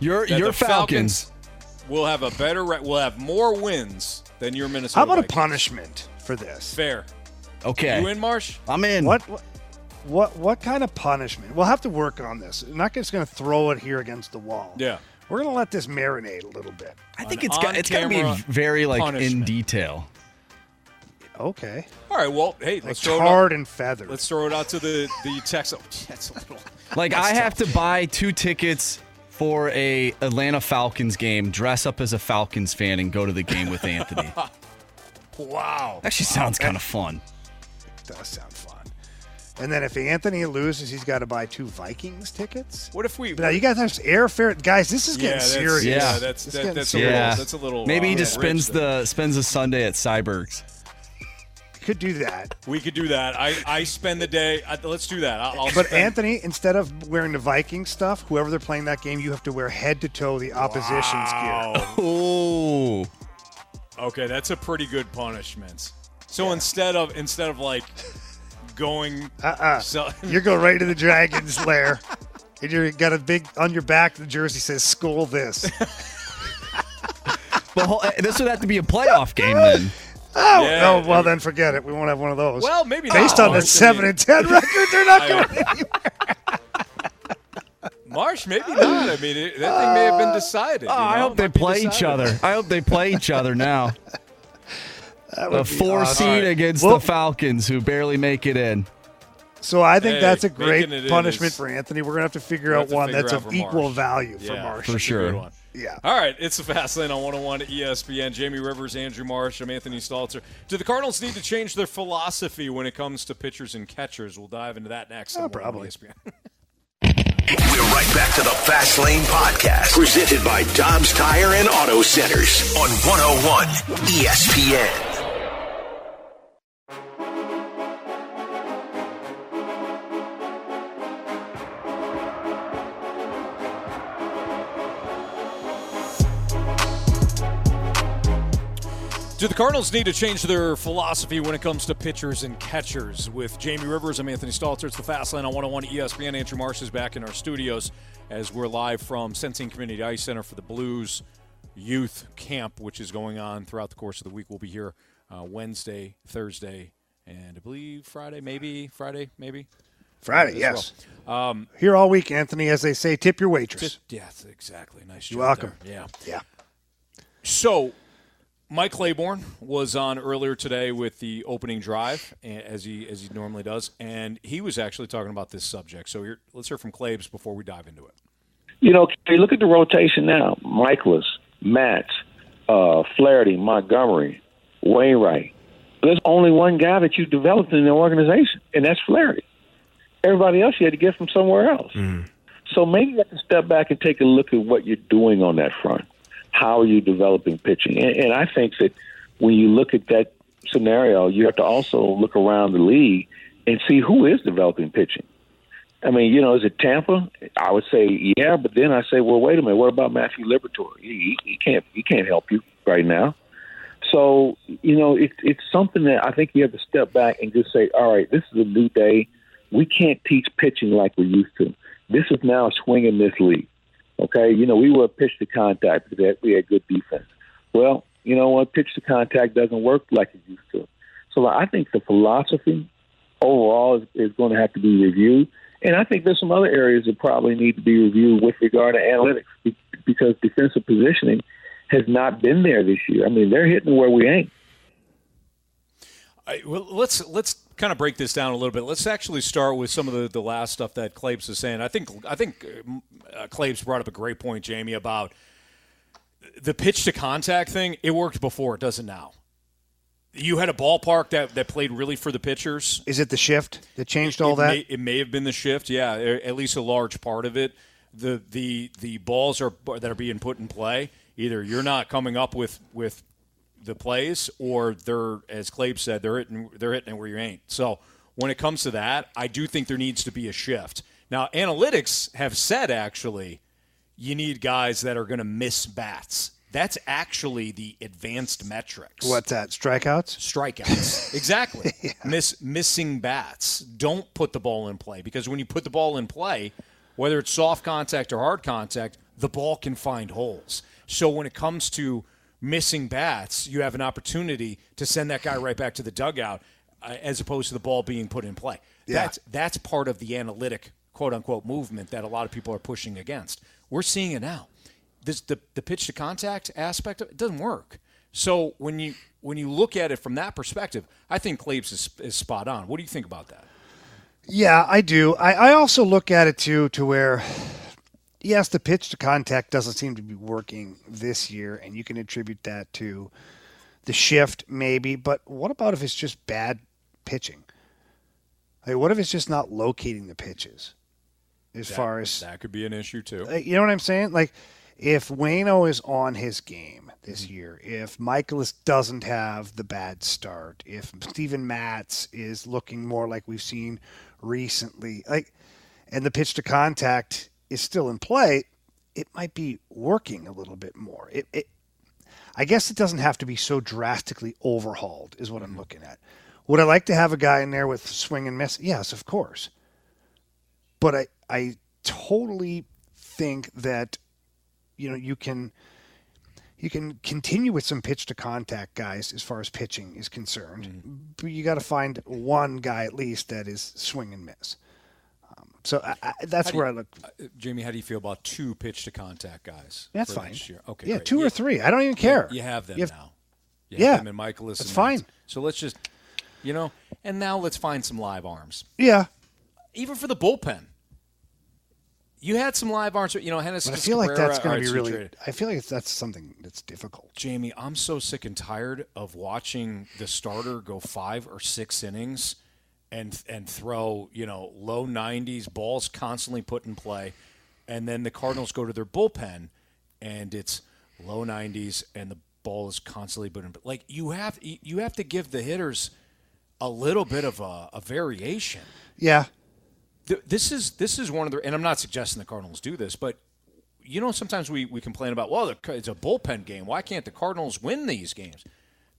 Your your the Falcons. will have a better. Re- will have more wins than your Minnesota. How about a punishment for this? Fair. Okay. You in, Marsh? I'm in. What, what what what kind of punishment? We'll have to work on this. I'm not just going to throw it here against the wall. Yeah. We're going to let this marinate a little bit. I think it's got, it's got to be very like in detail. Okay. All right. Well, hey, let's throw tarred it out. and feathered. Let's throw it out to the the text. Oh, that's a little. Like I have tough. to buy two tickets for a Atlanta Falcons game, dress up as a Falcons fan, and go to the game with Anthony. Wow. Actually, sounds kind of fun. It does sound fun. And then if Anthony loses, he's got to buy two Vikings tickets. What if we? Now you guys have airfare, guys. This is Yeah, getting that's- serious. yeah, that's- that- getting that's a serious. little- that's a little, Maybe he uh, just spends there. the spends a Sunday at Cyberg's. Could do that. We could do that. I, I spend the day. I, let's do that. I'll, I'll But spend- Anthony, instead of wearing the Viking stuff, whoever they're playing that game, you have to wear head to toe the opposition's gear. Oh. Okay, that's a pretty good punishment. So instead of instead of like going, Uh-uh. so, you go right to the dragon's lair. And you got a big on your back. The jersey says "School this." But hol- this would have to be a playoff game then. Oh, Yeah, no, well then forget it. We won't have one of those. Well, maybe based not. on the oh, seven and ten record, they're not I- going. Marsh, maybe not. I mean, it, that thing may have been decided. Oh, you I hope they play each other. I hope they play each other now. That The be four awesome. seed against Well- the Falcons, who barely make it in. So I think Hey, that's a great punishment is- for Anthony. We're gonna have to figure out have to one figure that's out of equal Marsh. value for Yeah, Marsh. For that's a good sure. One. Yeah. All right, it's the Fast Lane on 101 E ESPN. Jamie Rivers, Andrew Marsh, I'm Anthony Stalter. Do the Cardinals need to change their philosophy when it comes to pitchers and catchers? We'll dive into that next. on uh, 101 probably. ESPN. We're right back to the Fast Lane Podcast, presented by Dobbs Tire and Auto Centers on 101 ESPN. Do the Cardinals need to change their philosophy when it comes to pitchers and catchers? With Jamie Rivers, I'm Anthony Stalter. It's the Fast Lane on 101 ESPN. Andrew Marsh is back in our studios as we're live from Centene Community Ice Center for the Blues Youth Camp, which is going on throughout the course of the week. We'll be here uh, Wednesday, Thursday, and I believe Friday, maybe Friday, maybe Friday, yes. well. Um, Here all week, Anthony, as they say, tip your waitress. yes, exactly. Nice. You're welcome. there. Yeah. Yeah. So, Mike Claiborne was on earlier today with the opening drive, as he as he normally does, and he was actually talking about this subject. So, here, let's hear from Claibs before we dive into it. You know, you look at the rotation now. Mikolas, Matz, uh, Flaherty, Montgomery, Wainwright. There's only one guy that you developed in the organization, and that's Flaherty. Everybody else you had to get from somewhere else. So maybe you have to step back and take a look at what you're doing on that front. How are you developing pitching? And, and I think that when you look at that scenario, you have to also look around the league and see who is developing pitching. I mean, you know, is it Tampa? I would say yeah, but then I say, well, wait a minute. What about Matthew Liberatore? He, he can't he can't help you right now. So you know, it's it's something that I think you have to step back and just say, all right, this is a new day. We can't teach pitching like we used to. This is now a swing miss league. Okay, you know, we were pitch to contact because we had good defense. Well, you know what? Pitch to contact doesn't work like it used to. So I think the philosophy overall is, is going to have to be reviewed. And I think there's some other areas that probably need to be reviewed with regard to analytics because defensive positioning has not been there this year. I mean, they're hitting where we ain't. I, well, let's let's kind of break this down a little bit. Let's actually start with some of the, the last stuff that Claibs is saying. I think I think uh, Claibs brought up a great point, Jamie, about the pitch to contact thing. It worked before; it doesn't now. You had a ballpark that, that played really for the pitchers. Is it the shift that changed all it that? May, it may have been the shift, yeah, at least a large part of it. The the the balls are that are being put in play. Either you're not coming up with with the plays, or they're as Clabe said, they're hitting they're hitting it where you ain't. So when it comes to that, I do think there needs to be a shift. Now analytics have said actually, you need guys that are going to miss bats. That's actually the advanced metrics. What's that? Strikeouts? Strikeouts. exactly. Miss missing bats. Don't put the ball in play because when you put the ball in play, whether it's soft contact or hard contact, the ball can find holes. So when it comes to missing bats, you have an opportunity to send that guy right back to the dugout uh, as opposed to the ball being put in play. Yeah. That's that's part of the analytic quote unquote movement that a lot of people are pushing against. We're seeing it now. This the the pitch to contact aspect of it doesn't work. So when you when you look at it from that perspective, I think Claibs is, is spot on. What do you think about that? Yeah, I do. I, I also look at it too to where, yes, the pitch to contact doesn't seem to be working this year, and you can attribute that to the shift, maybe. But what about if it's just bad pitching? Like, what if it's just not locating the pitches? As That- far as that could be an issue too. like, you know what I'm saying? Like, if Wayno is on his game this Mm-hmm. year, if Mikolas doesn't have the bad start, if Steven Matz is looking more like we've seen recently, like, and the pitch to contact is still in play, it might be working a little bit more. It, it I guess it doesn't have to be so drastically overhauled, is what I'm mm-hmm. looking at. Would I like to have a guy in there with swing and miss? Yes, of course. But I, I totally think that you know you can you can continue with some pitch to contact guys as far as pitching is concerned, mm-hmm. but you got to find one guy at least that is swing and miss. So I, I, that's How where you- I look. uh, Jamie, how do you feel about two pitch to contact guys? That's fine. this year? Okay, Yeah, great. two or three. I don't even you- care. You have them You have- now. You Yeah, them and Mikolas. that's and fine. So let's just, you know, and now let's find some live arms. Yeah, Even for the bullpen. You had some live arms, you know, Hennessy. I feel like that's going to be really. traded. I feel like that's something that's difficult. Jamie, I'm so sick and tired of watching the starter go five or six innings and and throw, you know, low 90s balls constantly put in play, and then the Cardinals go to their bullpen and it's low 90s and the ball is constantly put in. Like you have you have to give the hitters a little bit of a, a variation. Yeah, Th- This is this is one of the, and I'm not suggesting the Cardinals do this, but you know, sometimes we, we complain about, well, it's a bullpen game. Why can't the Cardinals win these games?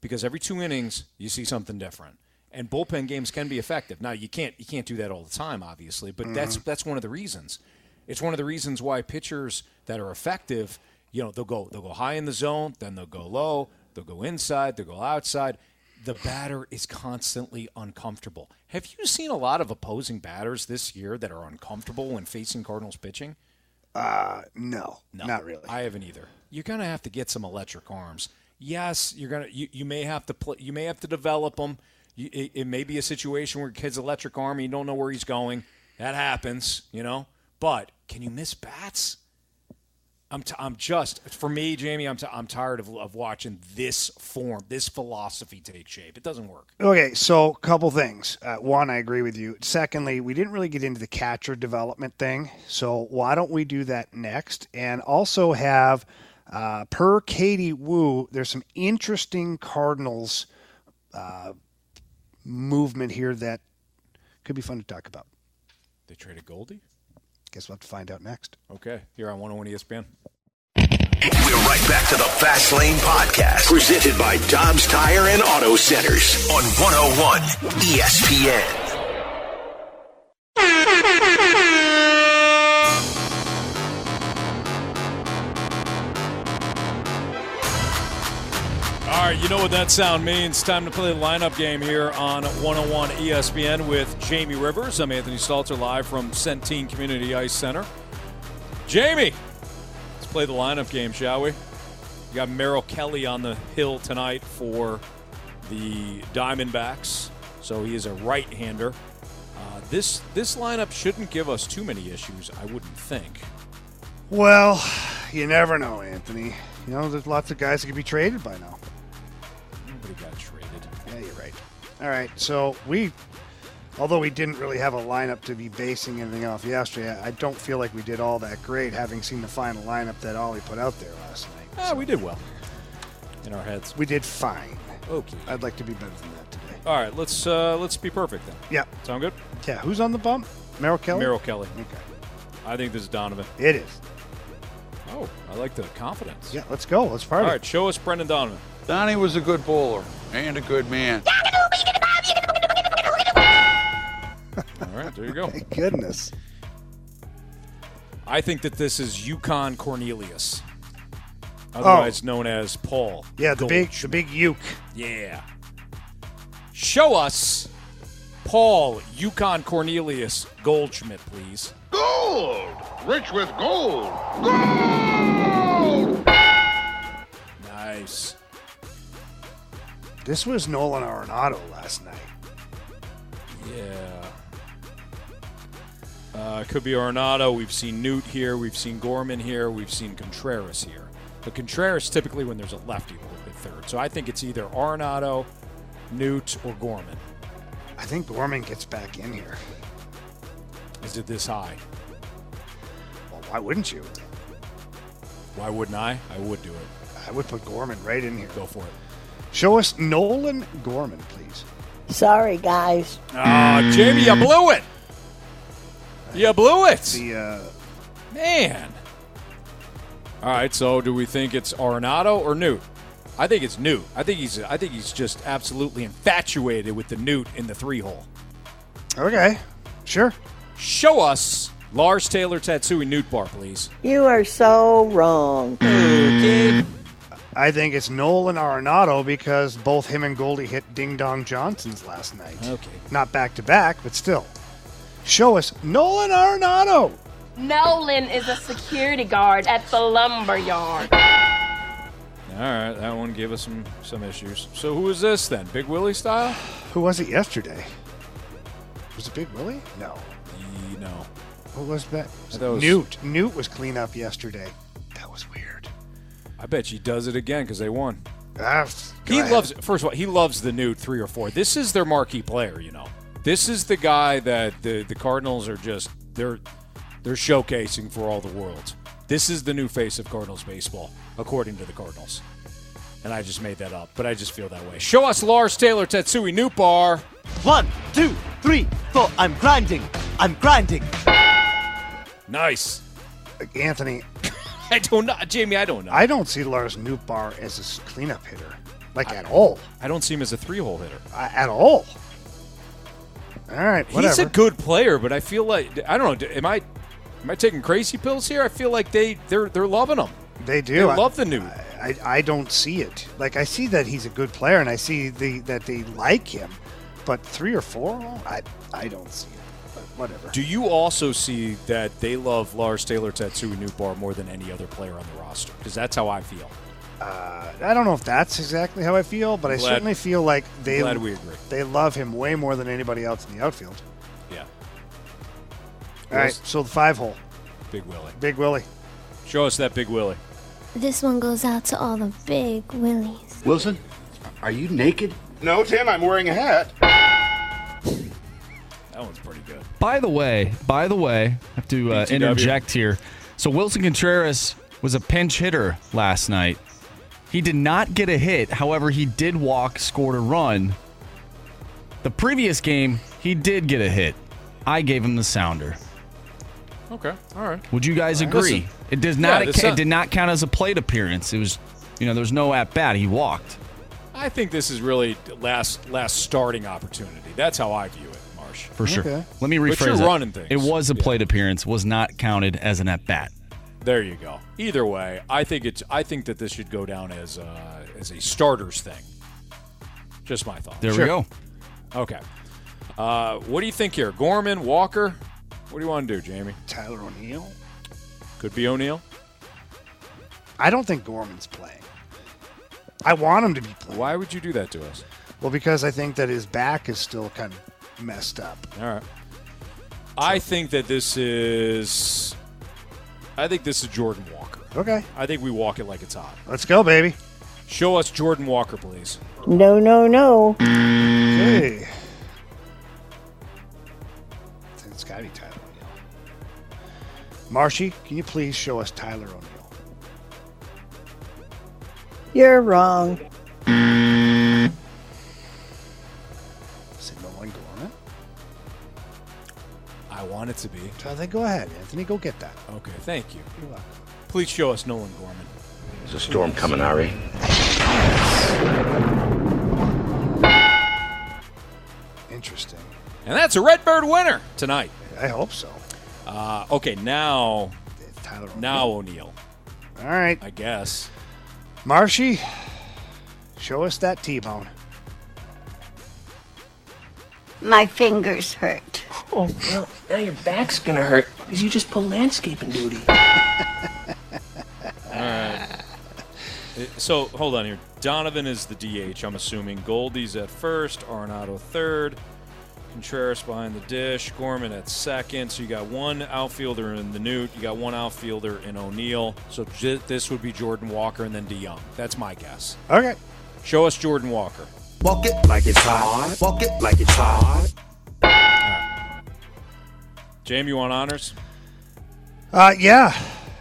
Because every two innings, you see something different, and bullpen games can be effective. Now, you can't you can't do that all the time, obviously, but that's Mhm. that's one of the reasons. It's one of the reasons why pitchers that are effective, you know, they'll go they'll go high in the zone, then they'll go low, they'll go inside, they'll go outside. The batter is constantly uncomfortable. Have you seen a lot of opposing batters this year that are uncomfortable when facing Cardinals pitching? Uh, no, No, not really. I haven't either. You're gonna have to get some electric arms. Yes, you're gonna. You, you may have to play. You may have to develop them. It, it may be a situation where kid's electric arm, you don't know where he's going. That happens, you know. But can you miss bats? I'm, t- I'm just for me, Jamie. I'm, t- I'm tired of, of watching this form, this philosophy take shape. It doesn't work. Okay, so couple things. Uh, one, I agree with you. Secondly, we didn't really get into the catcher development thing, so why don't we do that next? And also have, uh, per Katie Woo, there's some interesting Cardinals uh, movement here that could be fun to talk about. They traded Goldie. Guess we'll have to find out next. Okay, here on 101 ESPN. We're right back to the Fast Lane Podcast, presented by Dobbs Tire and Auto Centers on 101 ESPN. You know what that sound means. Time to play the lineup game here on 101 ESPN with Jamie Rivers. I'm Anthony Stalter live from Centene Community Ice Center. Jamie, let's play the lineup game, shall we? You got Merrill Kelly on the hill tonight for the Diamondbacks, so he is a right-hander. Uh, this this lineup shouldn't give us too many issues, I wouldn't think. Well, you never know, Anthony. You know, there's lots of guys that could be traded by now. Got traded. Yeah, you're right. All right, so we, although we didn't really have a lineup to be basing anything off yesterday, I don't feel like we did all that great, having seen the final lineup that Ollie put out there last night. Ah, we did well in our heads. We did fine. Okay. I'd like to be better than that today. All right, let's uh, let's be perfect then. Yeah. Sound good? Yeah, who's on the bump? Merrill Kelly? Merrill Kelly. Okay. I think this is Donovan. It is. Oh, I like the confidence. Yeah, let's go. Let's party. All right, show us Brendan Donovan. Donnie was a good bowler and a good man. All right, there you go. Thank goodness. I think that this is Yukon Cornelius, oh. otherwise known as Paul. Oh. Yeah, the big, the big uke. Yeah. Show us Paul Yukon Cornelius Goldschmidt, please. Gold! Rich with gold! gold! Nice. This was Nolan Arenado last night. Yeah. Uh, could be Arenado. We've seen Newt here. We've seen Gorman here. We've seen Contreras here. But Contreras typically when there's a lefty will hit third. So I think it's either Arenado, Newt, or Gorman. I think Gorman gets back in here. Is it this high? Well, why wouldn't you? Why wouldn't I? I would do it. I would put Gorman right in here. Go for it. Show us Nolan Gorman, please. Sorry, guys. Ah, Jamie, you blew it. You blew it. The uh, Man. All right, so do we think it's Arenado or Newt? I think it's Newt. I think he's I think he's just absolutely infatuated with the Newt in the three hole. Okay, sure. Show us Lars Taylor Tatsuji Newt Bar, please. You are so wrong. I think it's Nolan Arenado because both him and Goldie hit Ding Dong Johnsons last night. Okay. Not back to back, but still. Show us Nolan Arenado. Nolan is a security guard at the lumber yard. All right, that one gave us some some issues. So who is this then? Big Willie style? Who was it yesterday? Was it Big Willie? No. You know. Who was that? That was- Newt. Newt was clean up yesterday. That was weird. I bet she does it again because they won. Ah, He ahead. loves. First of all, he loves the Newt three or four. This is their marquee player. You know, this is the guy that the the Cardinals are just they're they're showcasing for all the world. This is the new face of Cardinals baseball, according to the Cardinals. And I just made that up, but I just feel that way. Show us Lars Taylor Tatsuji Newt Bar. One, two, three, four. I'm grinding. I'm grinding. Nice. Anthony, I don't know, Jamie. I don't know. I don't see Lars Nootbaar as a cleanup hitter, like at all. I don't see him as a three hole hitter. Uh, at all. All right, whatever. He's a good player, but I feel like I don't know. Am I am I taking crazy pills here? I feel like they they're they're loving him. They do. They I- love the Newt. I, I don't see it. Like I see that he's a good player, and I see the that they like him, but three or four, I I don't see it. But whatever. Do you also see that they love Lars Taylor Tatsuji Newt Bar more than any other player on the roster? Because that's how I feel. Uh, I don't know if that's exactly how I feel, but I Glad- certainly feel like they glad we agree. they love him way more than anybody else in the outfield. Yeah. All right, so the five hole, Big Willie. Big Willie. Show us that Big Willie. This one goes out to all the big willies. Wilson, are you naked? No, Tim, I'm wearing a hat. That one's pretty good. By the way, by the way, I have to uh, interject here. So Willson Contreras was a pinch hitter last night. He did not get a hit. However, he did walk, scored a run. The previous game, he did get a hit. I gave him the sounder. Okay. All right. Would you guys right. agree? Listen. It does not. Yeah, it, it did not count as a plate appearance. It was, you know, there was no at bat. He walked. I think this is really last last starting opportunity. That's how I view it, Marsh. For sure. Let me But rephrase you're that. running things. It was a plate appearance. Was not counted as an at bat. There you go. Either way, I think it's. I think that this should go down as uh, as a starters thing. Just my thought. There we go. Okay. Uh, what do you think here? Gorman, Walker. What do you want to do, Jamie? Tyler O'Neill. Could be O'Neill. I don't think Gorman's playing. I want him to be playing. Why would you do that to us? Well, because I think that his back is still kind of messed up. All right. I think that this is. I think this is Jordan Walker. Okay. I think we walk it like it's hot. Let's go, baby. Show us Jordan Walker, please. No, no, no. Okay. It's got to be Tyler O'Neill. Marshy, can you please show us Tyler O'Neill? You're wrong. Want it to be. So then go ahead, Anthony. Go get that. Okay, thank you. You're welcome. Please show us Nolan Gorman. There's a storm coming, Ari. Interesting. And that's a Redbird winner tonight. I hope so. Uh, okay, now Tyler. O'Neill. Now O'Neill, All right, I guess. Marshy, show us that T-bone. My fingers hurt. Oh, well, now your back's gonna hurt because you just pulled landscaping duty. All right. So hold on here. Donovan is the DH. I'm assuming Goldie's at first, Arenado third, Contreras behind the dish, Gorman at second. So you got one outfielder in the Newt. You got one outfielder in O'Neill. So j- this would be Jordan Walker and then DeJong. That's my guess. Okay. Show us Jordan Walker. Walk it like it's hot. Walk it like it's hot. Jamie, you want honors? Uh, yeah.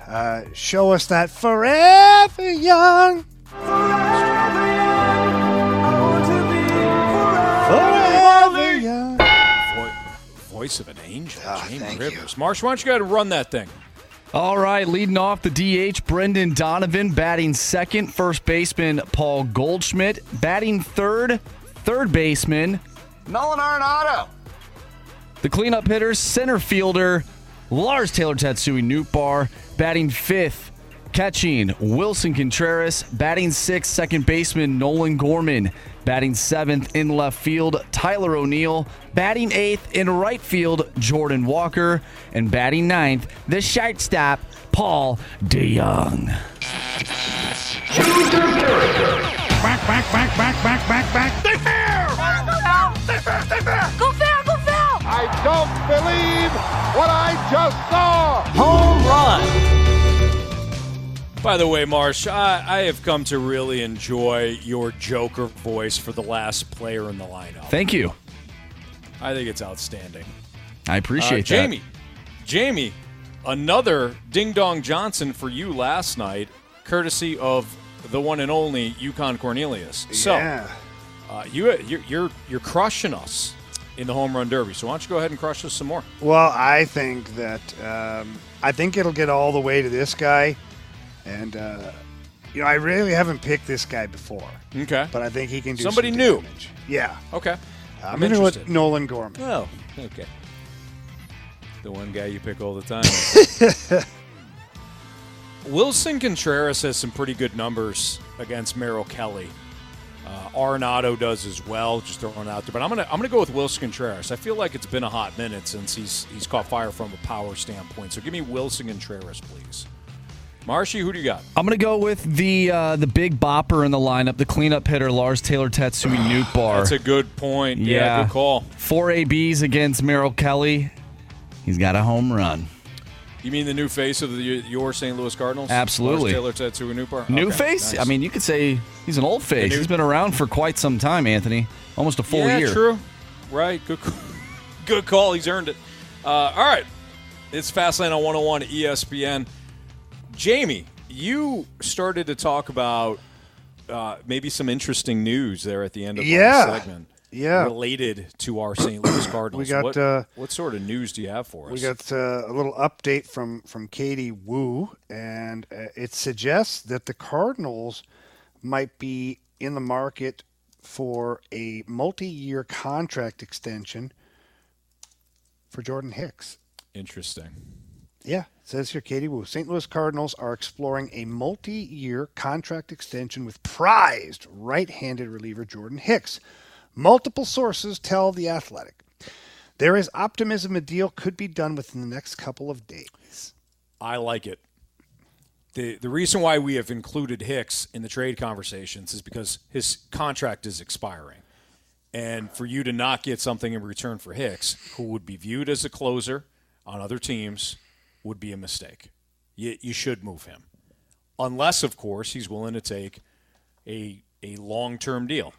Uh, show us that forever young. Forever young. Vo- voice of an angel, Jamie Rivers. Marsh, why don't you go ahead and run that thing? All right, leading off the DH, Brendan Donovan batting second, first baseman Paul Goldschmidt batting third, third baseman Nolan Arenado. the cleanup hitter, center fielder Lars Taylor Tatsuji Nootbaar batting fifth, catching Willson Contreras batting sixth, second baseman Nolan Gorman batting seventh in left field Tyler O'Neill batting eighth in right field Jordan Walker and batting ninth the shortstop Paul DeJong. Back, back, back, back, back, back, back. Stay fair! Stay fair, stay fair! Go fair, go fair! I don't believe what I just saw. Home run. By the way, Marsh, I, I have come to really enjoy your Joker voice for the last player in the lineup. Thank you. I think it's outstanding. I appreciate Uh, that. Jamie, Jamie, another Ding Dong Johnson for you last night, courtesy of the one and only Yukon Cornelius. So, Yeah. uh, you you're, you're you're crushing us in the home run derby. So why don't you go ahead and crush us some more? Well, I think that um, I think it'll get all the way to this guy, and uh, you know I really haven't picked this guy before. Okay, but I think he can do Somebody some new. damage. Yeah. Okay, I'm, I'm interested. with Nolan Gorman. Oh, okay. The one guy you pick all the time. Willson Contreras has some pretty good numbers against Merrill Kelly. Uh, Arenado does as well, just throwing it out there. But I'm gonna I'm gonna go with Willson Contreras. I feel like it's been a hot minute since he's he's caught fire from a power standpoint. So give me Willson Contreras, please. Marshy, who do you got? I'm gonna go with the uh, the big bopper in the lineup, the cleanup hitter Lars Taylor Tatsuji Nootbaar. That's a good point. Yeah, good call. Four ABs against Merrill Kelly. He's got a home run. You mean the new face of the, your St. Louis Cardinals? Absolutely. Lars Taylor Newpar? New Okay, face? nice. I mean, you could say he's an old face. new- He's been around for quite some time, Anthony. Almost a full yeah, year. true. Right. Good, good call. He's earned it. Uh, all right. It's Fastlane on 101 ESPN. Jamie, you started to talk about uh, maybe some interesting news there at the end of Yeah. last segment. Yeah. Related to our St. Louis Cardinals. we got, what, uh, what sort of news do you have for us? We got uh, a little update from from Katie Woo, and uh, it suggests that the Cardinals might be in the market for a multi-year contract extension for Jordan Hicks. Interesting. Yeah, says here Katie Woo. St. Louis Cardinals are exploring a multi year contract extension with prized right handed reliever Jordan Hicks. Multiple sources tell The Athletic. There is optimism a deal could be done within the next couple of days. I like it. The the reason why we have included Hicks in the trade conversations is because his contract is expiring. And for you to not get something in return for Hicks, who would be viewed as a closer on other teams, would be a mistake. You, you should move him. Unless, of course, he's willing to take a, a long term deal.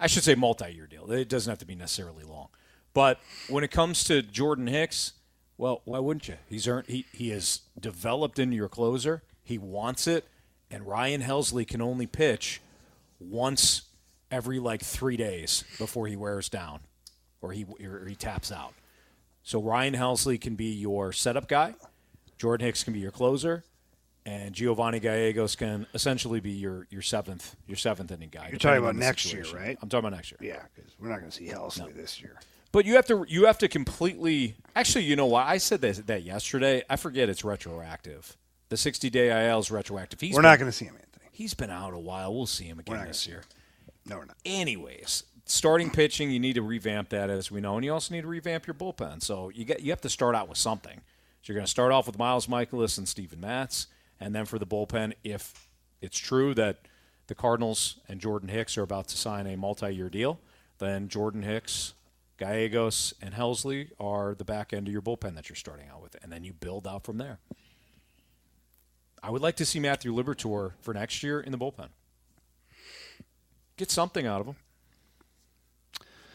I should say multi year deal. It doesn't have to be necessarily long. But when it comes to Jordan Hicks, well, why wouldn't you? He's earned he, he has developed into your closer. He wants it, and Ryan Helsley can only pitch once every like three days before he wears down or he or he taps out. So Ryan Helsley can be your setup guy, Jordan Hicks can be your closer, and Giovanni Gallegos can essentially be your your seventh your seventh inning guy. You're talking about next year, right? I'm talking about next year. Yeah, because we're not going to see Helsley this year. But you have to you have to completely. Actually, you know what? I said that, that yesterday. I forget it's retroactive. The 60 day IL is retroactive. He's We're been- not going to see him, Anthony. He's been out a while. We'll see him again this year. No, we're not. Anyways, starting pitching, you need to revamp that as we know, and you also need to revamp your bullpen. So you get you have to start out with something. So you're going to start off with Miles Mikolas and Steven Matz, and then for the bullpen, if it's true that the Cardinals and Jordan Hicks are about to sign a multi-year deal, then Jordan Hicks, Gallegos, and Helsley are the back end of your bullpen that you're starting out with, and then you build out from there. I would like to see Matthew Liberatore for next year in the bullpen. Get something out of him.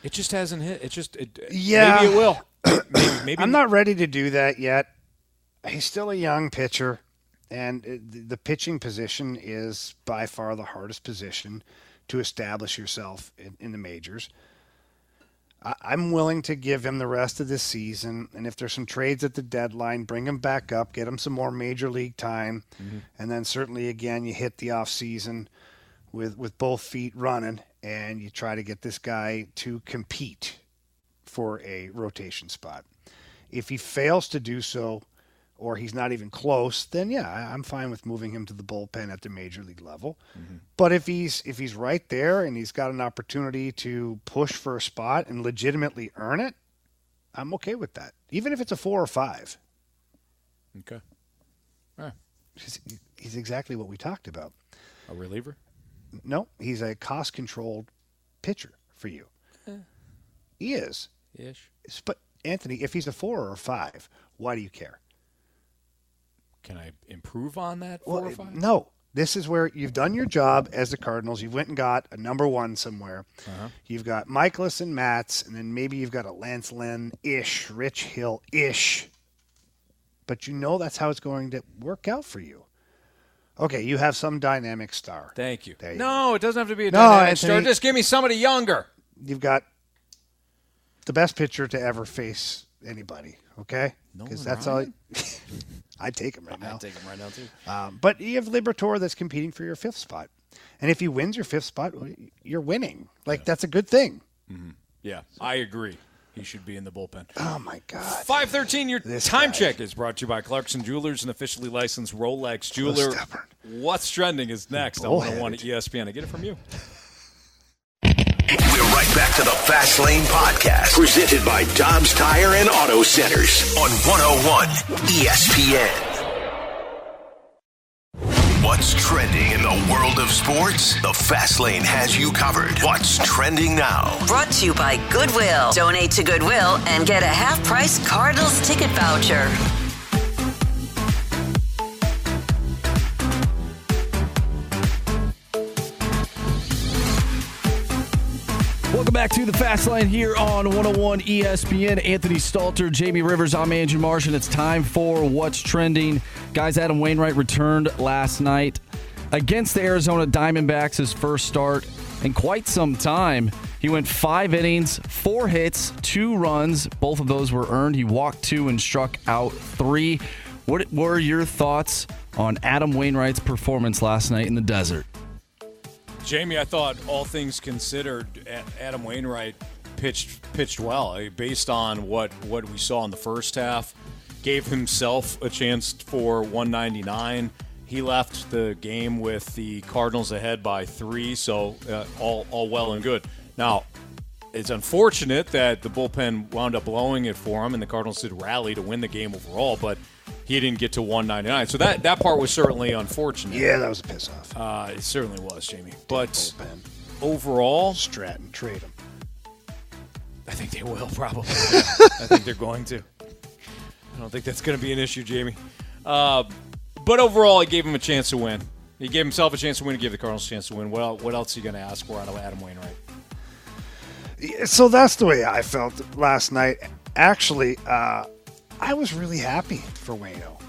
It just hasn't hit. It just it, Yeah. Maybe it will. maybe, maybe I'm not ready to do that yet. He's still a young pitcher, and the pitching position is by far the hardest position to establish yourself in, in the majors. I, I'm willing to give him the rest of this season, and if there's some trades at the deadline, bring him back up, get him some more major league time, mm-hmm. and then certainly again you hit the off season with with both feet running, and you try to get this guy to compete for a rotation spot. If he fails to do so, or he's not even close, then yeah, I'm fine with moving him to the bullpen at the major league level. Mm-hmm. But if he's if he's right there and he's got an opportunity to push for a spot and legitimately earn it, I'm okay with that. Even if it's a four or five. Okay. Right. He's, he's exactly what we talked about. A reliever? No, he's a cost controlled pitcher for you. He is. Ish. But Anthony, if he's a four or a five, why do you care? Can I improve on that? Four Well, or five? no. This is where you've done your job as the Cardinals. You've went and got a number one somewhere. Uh-huh. You've got Mikolas and Matz, and then maybe you've got a Lance Lynn ish, Rich Hill ish. But you know that's how it's going to work out for you. Okay, you have some dynamic star. Thank you. There you no, it doesn't have to be a No, dynamic star. Anthony. Just give me somebody younger. You've got the best pitcher to ever face anybody. Okay, because that's Ryan? all. I'd take him right now. I'd take him right now too. Um, but you have Liberatore that's competing for your fifth spot, and if he wins your fifth spot, you're winning. Like that's a good thing. Yeah, I agree. He should be in the bullpen. Oh my God! Five thirteen. Your time check is brought to you by Clarkson Jewelers, an officially licensed Rolex jeweler. stubborn. What's trending is next on Bullheaded. 101 at ESPN. I get it from you. We're right back to the Fast Lane Podcast, presented by Dobbs Tire and Auto Centers on 101 ESPN. Sports? The Fast Lane has you covered. What's trending now? Brought to you by Goodwill. Donate to Goodwill and get a half price Cardinals ticket voucher. Welcome back to the Fast Lane here on 101 ESPN. Anthony Stalter, Jamie Rivers, I'm Andrew Marsh, and it's time for What's Trending. Guys, Adam Wainwright returned last night against the Arizona Diamondbacks, his first start in quite some time. He went five innings, four hits, two runs. Both of those were earned. He walked two and struck out three. What were your thoughts on Adam Wainwright's performance last night in the desert? Jamie, I thought all things considered, Adam Wainwright pitched pitched well based on what what we saw in the first half. Gave himself a chance for 199. He left the game with the Cardinals ahead by three, so uh, all all well and good. Now, it's unfortunate that the bullpen wound up blowing it for him, and the Cardinals did rally to win the game overall, but he didn't get to 199. So that that part was certainly unfortunate. Yeah, that was a piss off. Uh, it certainly was, Jamie. But overall, Stratton trade him. I think they will probably. I think they're going to. I don't think that's going to be an issue, Jamie. Uh, but overall, he gave him a chance to win. He gave himself a chance to win. He gave the Cardinals a chance to win. What, what else are you going to ask for out of Adam Wainwright? So that's the way I felt last night. Actually, uh, I was really happy for Wayno.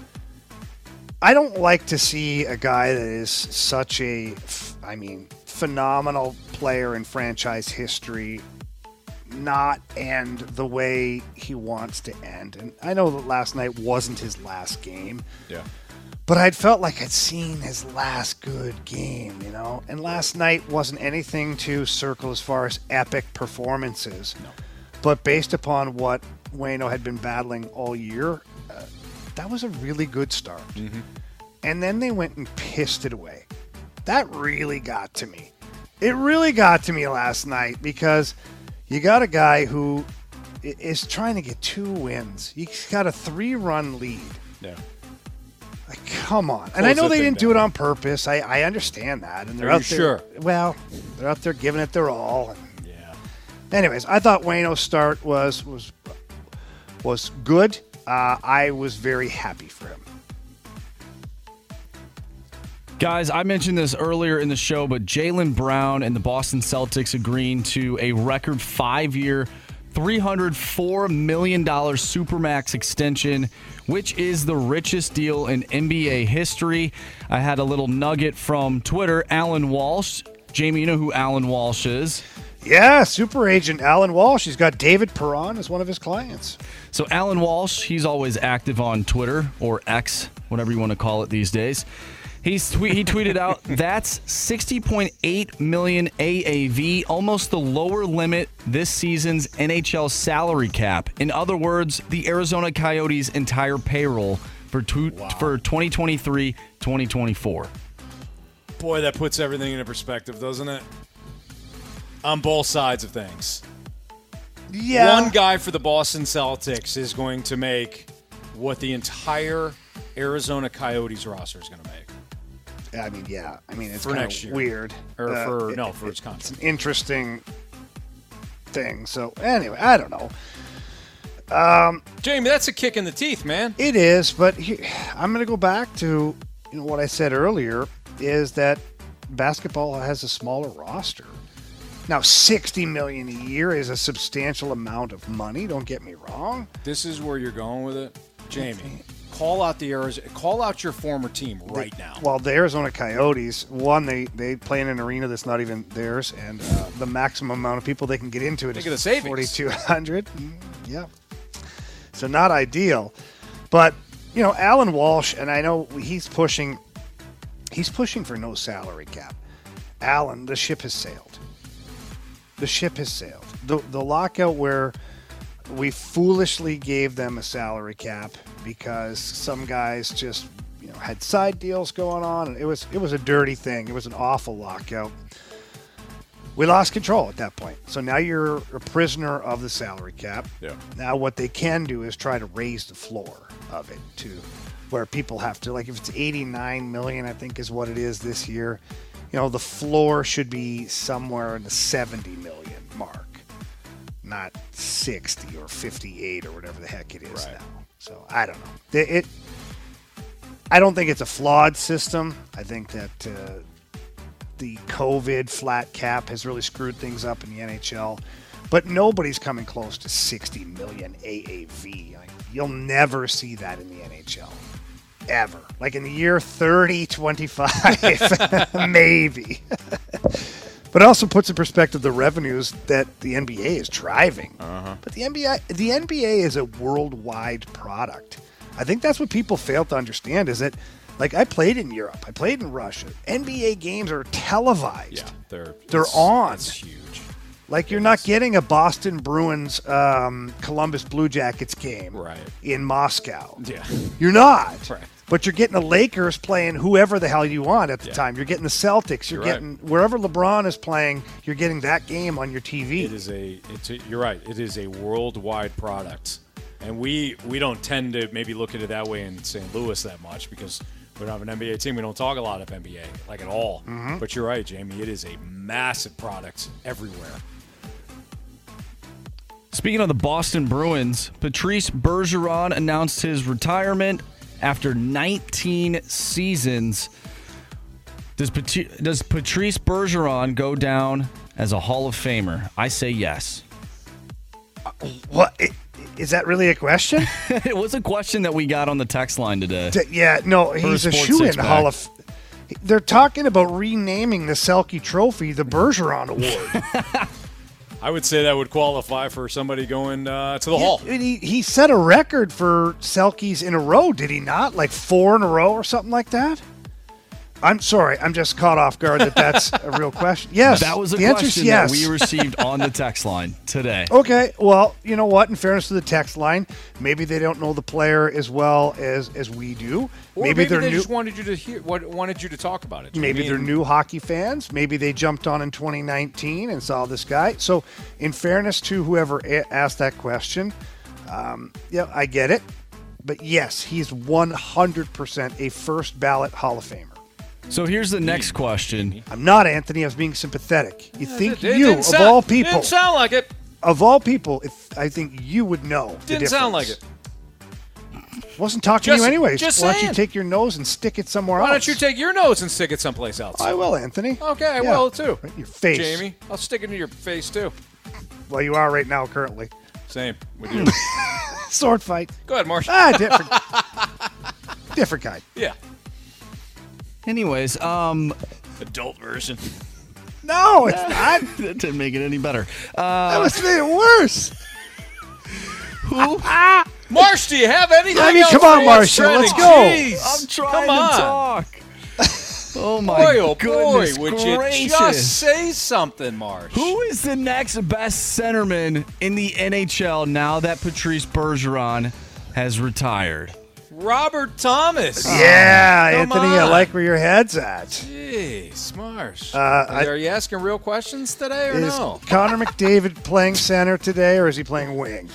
I don't like to see a guy that is such a, I mean, phenomenal player in franchise history not end the way he wants to end. And I know that last night wasn't his last game. Yeah. But I'd felt like I'd seen his last good game, you know? And last night wasn't anything to circle as far as epic performances. No. but based upon what Wayno had been battling all year, uh, that was a really good start. And then they went and pissed it away. That really got to me. It really got to me last night because you got a guy who is trying to get two wins. He's got a three run lead. Yeah. Like, come on. and I know they didn't do it on purpose. I, I understand that. And they're Are you out there. sure? Well, they're out there giving it their all. And, yeah. Anyways, I thought Wayno's start was was was good. Uh, I was very happy for him. Guys, I mentioned this earlier in the show, but Jaylen Brown and the Boston Celtics agreeing to a record five year, $304 million Supermax extension, which is the richest deal in NBA history. I had a little nugget from Twitter, Alan Walsh. Jamie, you know who Alan Walsh is? Yeah, super agent Alan Walsh. He's got David Perron as one of his clients. So Alan Walsh, he's always active on Twitter or X, whatever you want to call it these days. He's tweet, he tweeted out that's 60.8 million AAV, almost the lower limit this season's NHL salary cap. In other words, the Arizona Coyotes' entire payroll for two, for 2023-2024. Boy, that puts everything into perspective, doesn't it? On both sides of things. Yeah. One guy for the Boston Celtics is going to make what the entire Arizona Coyotes roster is going to make. I mean, yeah. I mean, it's For kind next of year. weird. Or Uh, for- it- no, for it- his contract. It's an interesting thing. So anyway, I don't know. Um, Jamie, that's a kick in the teeth, man. It is, but he, I'm going to go back to you know what I said earlier is that basketball has a smaller roster. Now, 60 million a year is a substantial amount of money. Don't get me wrong. This is where you're going with it, Jamie. Call out the Arizona. Call out your former team right now. Well, the Arizona Coyotes, one, they, they play in an arena that's not even theirs, and uh, the maximum amount of people they can get into it Think is the savings. 4,200. Mm, Yeah. So not ideal. But, you know, Alan Walsh, and I know he's pushing he's pushing for no salary cap. Alan, the ship has sailed. The ship has sailed. The the lockout where we foolishly gave them a salary cap because some guys just you know had side deals going on and it was it was a dirty thing. It was an awful lockout. We lost control at that point. So now you're a prisoner of the salary cap. Yeah. Now what they can do is try to raise the floor of it to where people have to like if it's 89 million I think is what it is this year. You know, the floor should be somewhere in the 70 million mark. Not 60 or 58 or whatever the heck it is now. So I don't know. It, it I don't think it's a flawed system. I think that uh, the COVID flat cap has really screwed things up in the NHL. But nobody's coming close to 60 million AAV. Like, you'll never see that in the NHL. Ever. Like in the year 30, 25, maybe. but it also puts in perspective the revenues that the NBA is driving. But the NBA, the NBA is a worldwide product. I think that's what people fail to understand is that, like, I played in Europe, I played in Russia. NBA games are televised. Yeah, they're They're it's- on. It's huge. Like you're not getting a Boston Bruins um, Columbus Blue Jackets game right. in Moscow. Yeah. You're not. Right. But you're getting the Lakers playing whoever the hell you want at the Yeah. time. You're getting the Celtics. You're, You're right. getting wherever LeBron is playing. You're getting that game on your TV. It is a. It's a, you're right. It is a worldwide product, and we we don't tend to maybe look at it that way in St. Louis that much because we don't have an NBA team. We don't talk a lot of NBA like at all. Mhm. But you're right, Jamie. It is a massive product everywhere. Speaking of the Boston Bruins, Patrice Bergeron announced his retirement after 19 seasons. Does, Pat- does Patrice Bergeron go down as a Hall of Famer? I say yes. Uh, what i- is that really a question? it was a question that we got on the text line today. D- yeah, no, he's a shoe in Hall of. They're talking about renaming the Selke Trophy the Bergeron Award. I would say that would qualify for somebody going uh, to the Yeah, hall. He, he set a record for Selkes in a row, did he not? Like four in a row or something like that? I'm sorry. I'm just caught off guard that that's a real question. Yes, that was a the answer question yes. that we received on the text line today. Okay, well, you know what? In fairness to the text line, maybe they don't know the player as well as as we do. Or maybe, they're they new. just wanted you to hear. What wanted you to talk about it? Maybe I they're new hockey fans. Maybe they jumped on in 2019 and saw this guy. So, in fairness to whoever a- asked that question, um, yeah, I get it. But yes, he's 100% a first ballot Hall of Famer. So here's the next question. I'm not Anthony. I was being sympathetic. You think it you, didn't of sound- all people, didn't sound like it. of all people, if I think you would know. the Didn't sound like difference. it. Wasn't talking Just- to you anyways. just Why don't you saying. take your nose and stick it somewhere else? Why else? don't you take your nose and stick it someplace else? I will, Anthony. Okay, I Yeah. will too. Right in your face. Jamie. I'll stick it in your face too. Well, you are right now, currently. Same with you. Sword fight. Go ahead, Marsh. Ah, different. different guy. Yeah. Anyways, um, Adult version. No, it's not. that didn't make it any better. Uh, That was made it worse. who? Marsh, do you have anything? I mean, else come on, what's Marcia, let's go. Jeez. I'm trying Come on. to talk. Oh my boy, oh goodness boy, would gracious. you just say something, Marsh? Who is the next best centerman in the NHL now that Patrice Bergeron has retired? Robert Thomas. Yeah, Come Anthony, I like where your head's at. Jeez, Marsh. Uh, are, I- are you asking real questions today or Is no? Connor McDavid playing center today, or is he playing wing?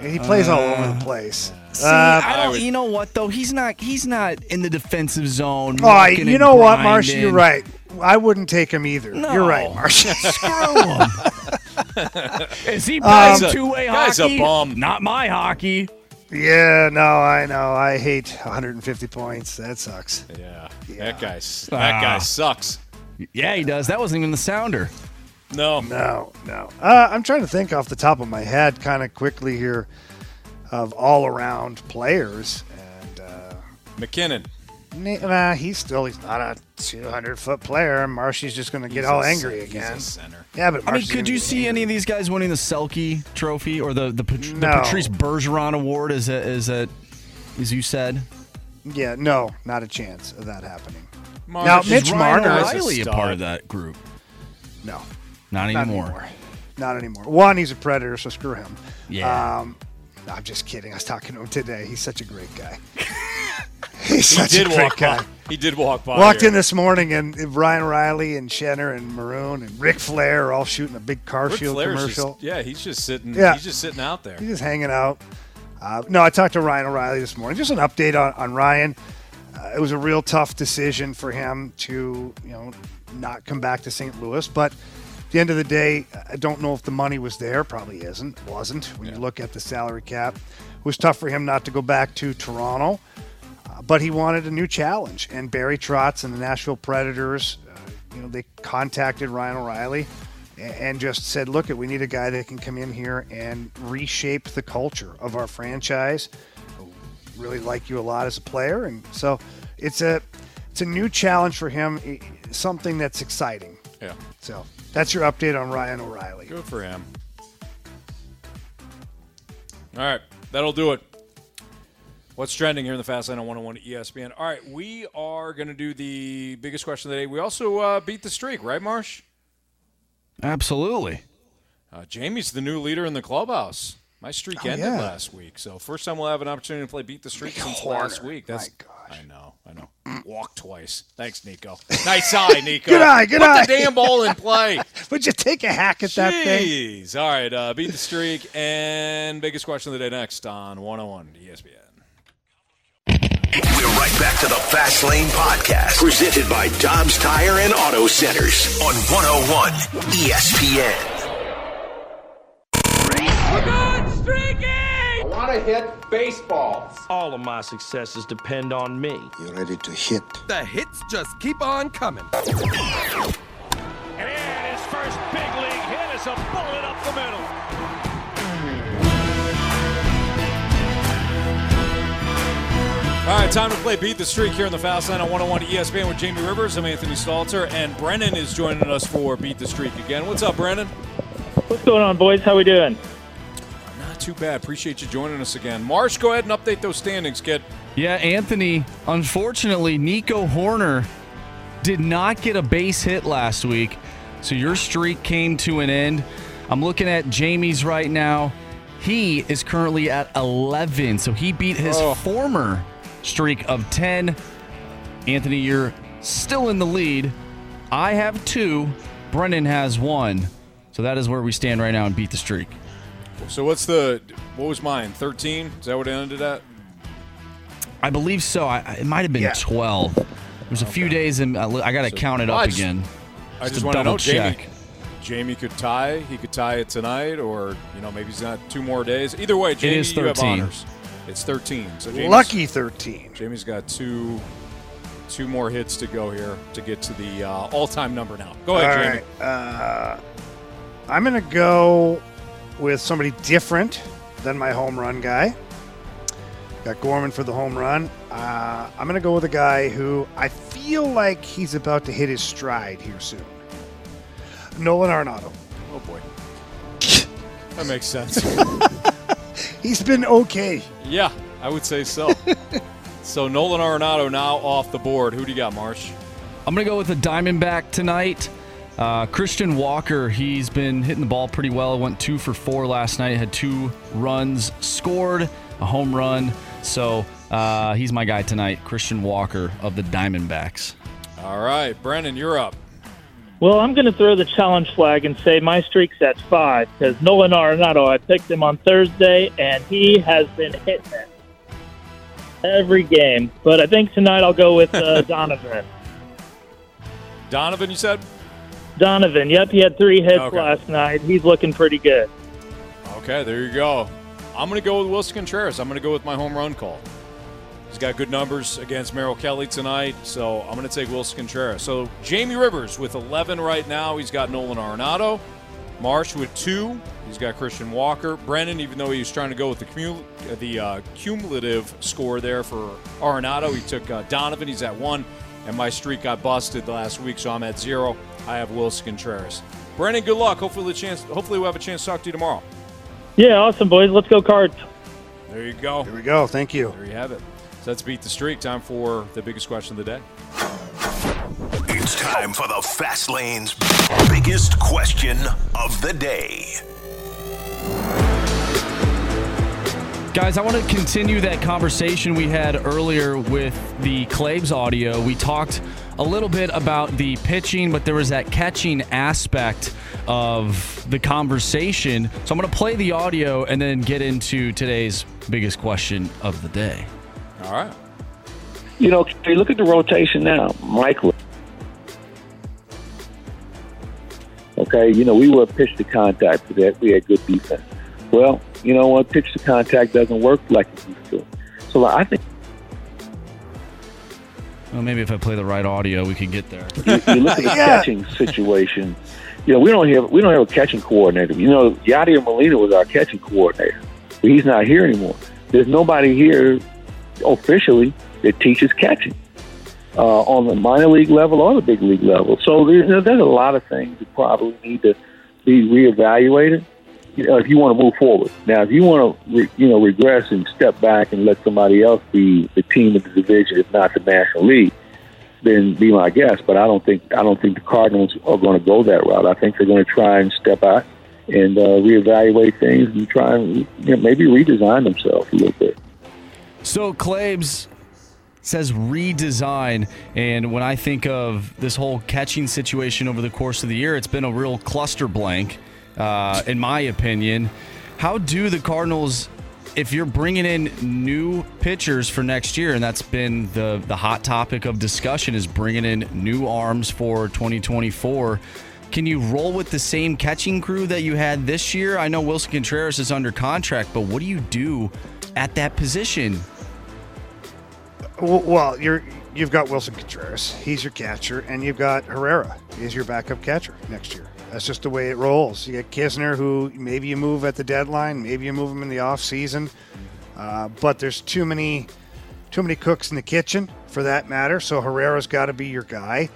he plays all over the place. See, Uh, I don't. would- you know what though? He's not. He's not in the defensive zone. oh, mucking you know what, Marcia? You're right. I wouldn't take him either. You're right, Marsh. Screw him. Is he Um, playing Guy's a- two-way hockey? guy's a bum. Not my hockey. Yeah, no, I know. I hate 150 points. That sucks. Yeah, that guy's that guy Ah. sucks. Yeah, he does. That wasn't even the sounder. No, No, no. Uh, I'm trying to think off the top of my head, kind of quickly here, of all around players. And uh, MacKinnon. Na- nah, he's still he's not a 200 foot player. Marshy's just going to get all a angry cen- he's again. a center. Yeah, but I mean, Marshy's could gonna you get see any of these guys winning the Selke Trophy or the the, Pat- the No. Patrice Bergeron Award? Is it is it as you said? Yeah, no, not a chance of that happening. Marsh. Now, Is Mitch Ryan Marner. O'Reilly a stud. part of that group? No, Not not anymore. anymore. Not anymore. One, he's a predator, so screw him. Yeah. Um, I'm just kidding. I was talking to him today. He's such a great guy. he's He such did a great walk guy. by. He did walk by. Walked here. in this morning and Ryan Riley and Shenner and Maroon and Ric Flair are all shooting a big car Ric shield Flair's commercial. Just, yeah, he's just sitting. Yeah. he's just sitting out there. He's just hanging out. Uh, no, I talked to Ryan O'Reilly this morning. Just an update on, on Ryan. Uh, it was a real tough decision for him to, you know, not come back to St. Louis. But at the end of the day, I don't know if the money was there. Probably isn't. Wasn't. When you look at the salary cap, it was tough for him not to go back to Toronto. But he wanted a new challenge. And Barry Trotz and the Nashville Predators, uh, you know, they contacted Ryan O'Reilly a- and just said, look, we need a guy that can come in here and reshape the culture of our franchise. Really like you a lot as a player. And so it's a it's a new challenge for him, something that's exciting. Yeah, So that's your update on Ryan O'Reilly. good for him. All right, that'll do it. What's trending here in the Fast Lane on 101 ESPN? All right, we are going to do the biggest question of the day. We also uh, beat the streak, right, Marsh? Absolutely. Uh, Jamie's the new leader in the clubhouse. My streak Oh, ended yeah. last week, so first time we'll have an opportunity to play beat the streak since last week. That's My I know, I know. Walk twice. Thanks, Nico. Nice eye, Nico. Good eye, good Put eye. the damn ball in play. Would you take a hack at that thing? Jeez. All right, uh, beat the streak and biggest question of the day next on 101 ESPN. We're right back to the Fast Lane Podcast, presented by Dobbs Tire and Auto Centers on 101 ESPN. I want to hit baseballs. All of my successes depend on me. You ready to hit? The hits just keep on coming. And his first big league hit is a bullet up the middle. All right, time to play Beat the Streak here in the Fast Lane on 101 ESPN with Jamie Rivers. I'm Anthony Stalter, and Brennan is joining us for Beat the Streak again. What's up, Brennan? What's going on, boys? How we doing? Not too bad. Appreciate you joining us again. Marsh, go ahead and update those standings, kid. Yeah, Anthony, unfortunately, Nico Hoerner did not get a base hit last week, so your streak came to an end. I'm looking at Jamie's right now. He is currently at 11, so he beat his Oh. former streak of 10. Anthony, you're still in the lead. I have two. Brennan has one. So that is where we stand right now and beat the streak. So what's the what was mine? Thirteen? Is that what it ended at? I believe so. I, it might have been Yeah. 12. There was a few days, and I, I got to So- count it I up just- again. I just to want to know, double Jamie. check. Jamie could tie. He could tie it tonight, or you know maybe he's not two more days. Either way, Jamie, is you have honors. It's thirteen. So Jamie's, Lucky 13. Jamie's got two two more hits to go here to get to the uh, all-time number now. Go ahead, All Jamie. right, Uh, I'm going to go with somebody different than my home run guy. Got Gorman for the home run. Uh, I'm going to go with a guy who I feel like he's about to hit his stride here soon. Nolan Arenado. Oh boy, that makes sense. He's been okay. yeah, I would say so. so Nolan Arenado now off the board. Who do you got, Marsh? I'm going to go with the Diamondback tonight. Uh, Christian Walker, he's been hitting the ball pretty well. Went two for four last night, had two runs scored, a home run. So uh, he's my guy tonight, Christian Walker of the Diamondbacks. All right, Brennan, you're up. Well, I'm going to throw the challenge flag and say my streak's at five because Nolan Arenado, I picked him on Thursday, and he has been hitting it every game. But I think tonight I'll go with uh, Donovan. Donovan, you said? Donovan, yep, he had three hits Okay. last night. He's looking pretty good. Okay, there you go. I'm going to go with Willson Contreras. I'm going to go with my home run call. He's got good numbers against Merrill Kelly tonight, so I'm going to take Willson Contreras. So Jamie Rivers with 11 right now. He's got Nolan Arenado. Marsh with two. He's got Christian Walker. Brennan, even though he was trying to go with the, cumul- uh, the uh, cumulative score there for Arenado, he took uh, Donovan. He's at one, and my streak got busted last week, so I'm at zero. I have Willson Contreras. Brennan, good luck. Hopefully, the chance. Hopefully, we'll have a chance to talk to you tomorrow. Yeah, awesome, boys. Let's go, Cards. There you go. There we go. Thank you. There you have it. So let's beat the streak. Time for the biggest question of the day. It's time for the Fast Lane's biggest question of the day. Guys, I want to continue that conversation we had earlier with the Claibs audio. We talked a little bit about the pitching, but there was that catching aspect of the conversation. So I'm going to play the audio and then get into today's biggest question of the day. All right. You know, you look at the rotation now. Michael. Okay, you know, we were pitch to contact for that. We had good defense. Well, you know what? Pitch to contact doesn't work like it used to. So I think Well, maybe if I play the right audio, we could get there. you, you look at the catching situation. You know, we don't have we don't have a catching coordinator. You know, Yadier Molina was our catching coordinator, but he's not here anymore. There's nobody here officially that teaches catching uh, on the minor league level or the big league level. So there, you know, there's a lot of things that probably need to be reevaluated. You know, if you want to move forward. Now, if you want to, re, you know, regress and step back and let somebody else be the team of the division, if not the National League, then be my guest. But I don't think I don't think the Cardinals are going to go that route. I think they're going to try and step out and uh, reevaluate things and try and you know, maybe redesign themselves a little bit. So Claibs says redesign, and when I think of this whole catching situation over the course of the year, it's been a real cluster blank, uh, in my opinion. How do the Cardinals, if you're bringing in new pitchers for next year, and that's been the the hot topic of discussion, is bringing in new arms for 2024. Can you roll with the same catching crew that you had this year? I know Willson Contreras is under contract, but what do you do at that position? Well, you're you've got Willson Contreras. He's your catcher, and you've got Herrera. He's your backup catcher next year. That's just the way it rolls. You get Knizner, who maybe you move at the deadline, maybe you move him in the off season, uh, but there's too many too many cooks in the kitchen for that matter. So Herrera's got to be your guy.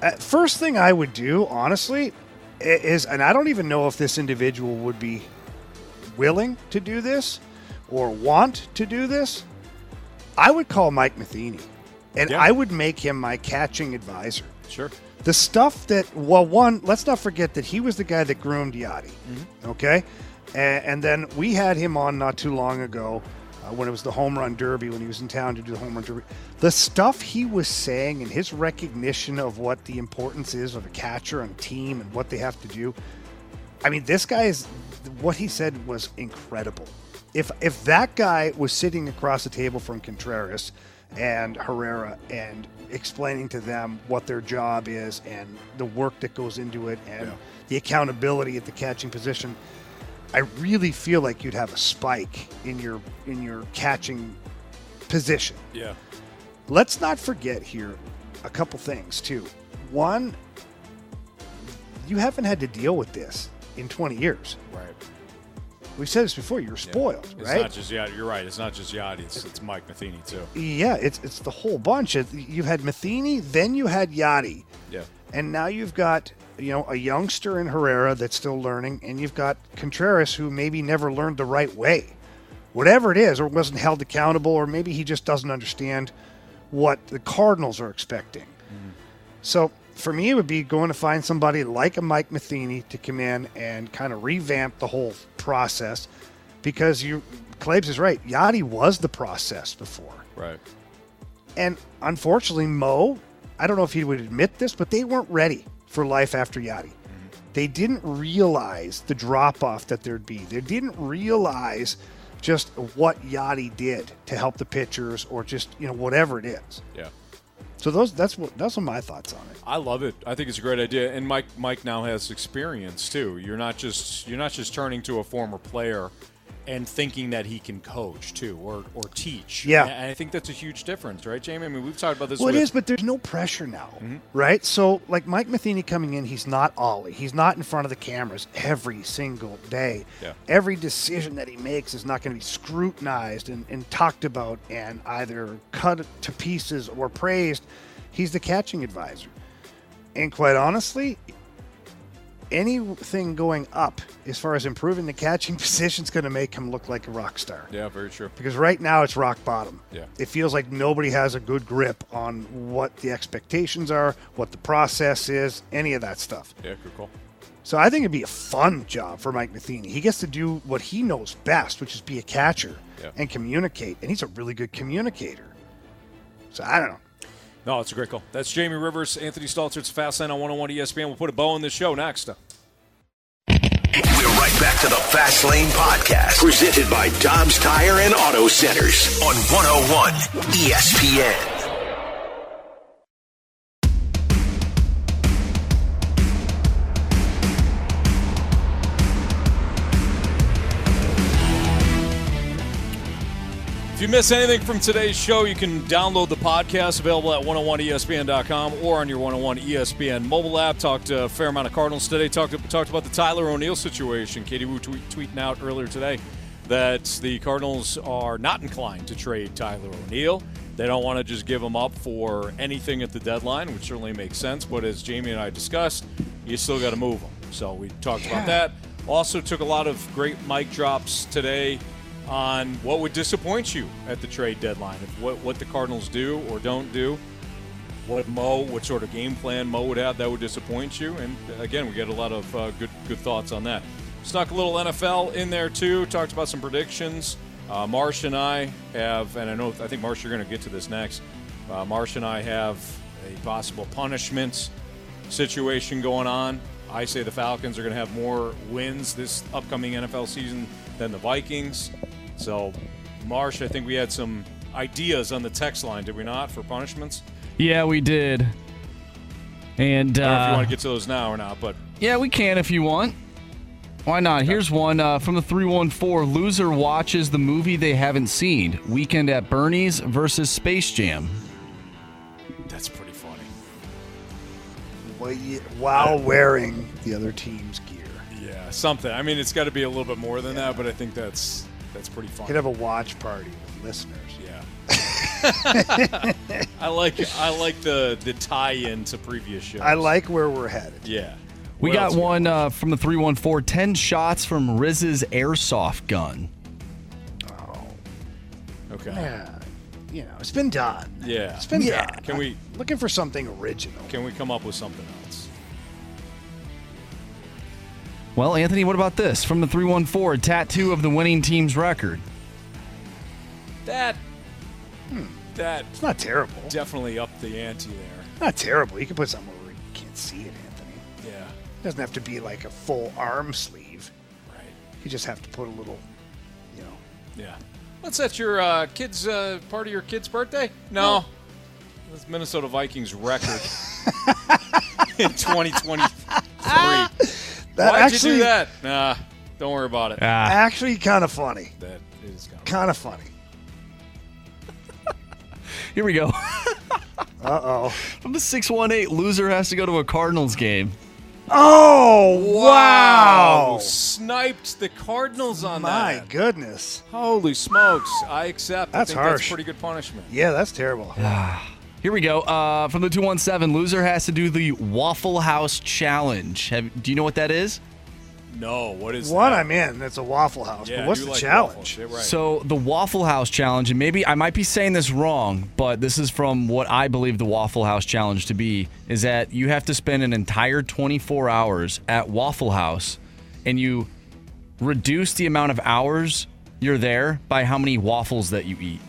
Uh, first thing I would do, honestly, is, and I don't even know if this individual would be willing to do this or want to do this. I would call Mike Matheny, and Yeah. I would make him my catching advisor. Sure. The stuff that, well, one, let's not forget that he was the guy that groomed Yadi. Mm-hmm. Okay. And, and then we had him on not too long ago uh, when it was the home run derby, when he was in town to do the home run derby. The stuff he was saying and his recognition of what the importance is of a catcher and a team and what they have to do. I mean, this guy is, what he said was incredible. If, if that guy was sitting across the table from Contreras and Herrera and explaining to them what their job is and the work that goes into it and the accountability at the catching position, I really feel like you'd have a spike in your in your catching position. Yeah. Let's not forget here a couple things too. One, you haven't had to deal with this in 20 years. Right. We've said this before. You're spoiled, It's right? It's not just Yadi. You're right. It's not just Yadi. It's, it's Mike Matheny too. Yeah, it's it's the whole bunch. It- You've had Matheny, then you had Yadi, Yeah. and now you've got you know a youngster in Herrera that's still learning, and you've got Contreras who maybe never learned the right way, whatever it is, or wasn't held accountable, or maybe he just doesn't understand what the Cardinals are expecting. Mm-hmm. So for me, it would be going to find somebody like a Mike Matheny to come in and kind of revamp the whole process, because you, Claibs is right. Yadi was the process before. Right. And unfortunately, Mo, I don't know if he would admit this, but they weren't ready for life after Yadi. Mm-hmm. They didn't realize the drop off that there'd be. They didn't realize just what Yadi did to help the pitchers or just, you know, whatever it is. Yeah. So those that's what that's what my thoughts on it. I love it. I think it's a great idea, and Mike Mike now has experience too. You're not just you're not just turning to a former player and thinking that he can coach too or or teach. Yeah. and I think that's a huge difference, right, Jamie? I mean, we've talked about this. Well, it with, is, but there's no pressure now, mm-hmm. right? So, like Mike Matheny coming in, he's not Ollie. He's not in front of the cameras every single day. Yeah. Every decision that he makes is not going to be scrutinized and, and talked about and either cut to pieces or praised. He's the catching advisor. And quite honestly, anything going up as far as improving the catching position is going to make him look like a rock star. Yeah, very true. Because right now it's rock bottom. Yeah. It feels like nobody has a good grip on what the expectations are, what the process is, any of that stuff. Yeah, good call. So I think it'd be a fun job for Mike Matheny. He gets to do what he knows best, which is be a catcher Yeah. and communicate. And he's a really good communicator. So I don't know. No, it's a great call. That's Jamie Rivers, Anthony Stalter. It's Fast Lane on 101 ESPN. We'll put a bow on this show next. We're right back to the Fast Lane Podcast, presented by Dobbs Tire and Auto Centers on 101 ESPN. Miss anything from today's show, you can download the podcast available at 101ESPN.com or on your 101 ESPN mobile app. Talked to a fair amount of Cardinals today. Talked talked about the Tyler O'Neill situation. Katie Woo tweet, tweeting out earlier today that the Cardinals are not inclined to trade Tyler O'Neill. They don't want to just give him up for anything at the deadline, which certainly makes sense. But as Jamie and I discussed, you still got to move him. So we talked about that. Also took a lot of great mic drops today on what would disappoint you at the trade deadline, what, what the Cardinals do or don't do, what Mo, what sort of game plan Mo would have that would disappoint you. And again, we get a lot of uh, good good thoughts on that. Snuck a little NFL in there too. Talked about some predictions. Uh, Marsh and I have, and I know I think Marsh, you're going to get to this next. Uh, Marsh and I have a possible punishment situation going on. I say the Falcons are going to have more wins this upcoming NFL season than the Vikings. So, Marsh, I think we had some ideas on the text line, did we not, for punishments? Yeah, we did. And I don't know if you uh, want to get to those now or not, but yeah, we can if you want. Why not? Here's one uh, from the 314. Loser watches the movie they haven't seen. Weekend at Bernie's versus Space Jam. that's pretty funny. While- While wearing the other team's gear. Yeah, something. I mean, it's got to be a little bit more than that, but I think that's that's pretty You funny. could have a watch party with listeners. Yeah. I like I like the the tie-in to previous shows. I like where we're headed. Yeah. We What got one uh, from the 314. 10 shots from Riz's airsoft gun. Oh. Okay. Yeah. you know, it's been done. Yeah. It's been Yeah. done. Can we- I'm looking for something original? Can we come up with something else? Well, Anthony, what about this? From the 314, a tattoo of the winning team's record. That. That. It's not terrible. Definitely up the ante there. Not terrible. You can put something where you can't see it, Anthony. Yeah. It doesn't have to be like a full arm sleeve. Right. You just have to put a little, you know. Yeah. What's that? Your uh, kids' uh, part of your kid's birthday? No. That's Minnesota Vikings record in 2023. That Why'd you actually- do that? Nah, don't worry about it. Actually, kind of funny. That is kind Kind of funny. Here we go. Uh oh. From the 618, loser has to go to a Cardinals game. Oh wow! Sniped the Cardinals on that. My that. goodness. Holy smokes! I accept. That's I think harsh. That's pretty good punishment. Yeah, that's terrible. Here we go. Uh, from the 217, loser has to do the Waffle House Challenge. Have, do you know what that is? No, what is One that? I'm in. It's a Waffle House. Yeah, but what's the like challenge? right. So the Waffle House Challenge, and maybe I might be saying this wrong, but this is from what I believe the Waffle House Challenge to be, is that you have to spend an entire 24 hours at Waffle House, and you reduce the amount of hours you're there by how many waffles that you eat,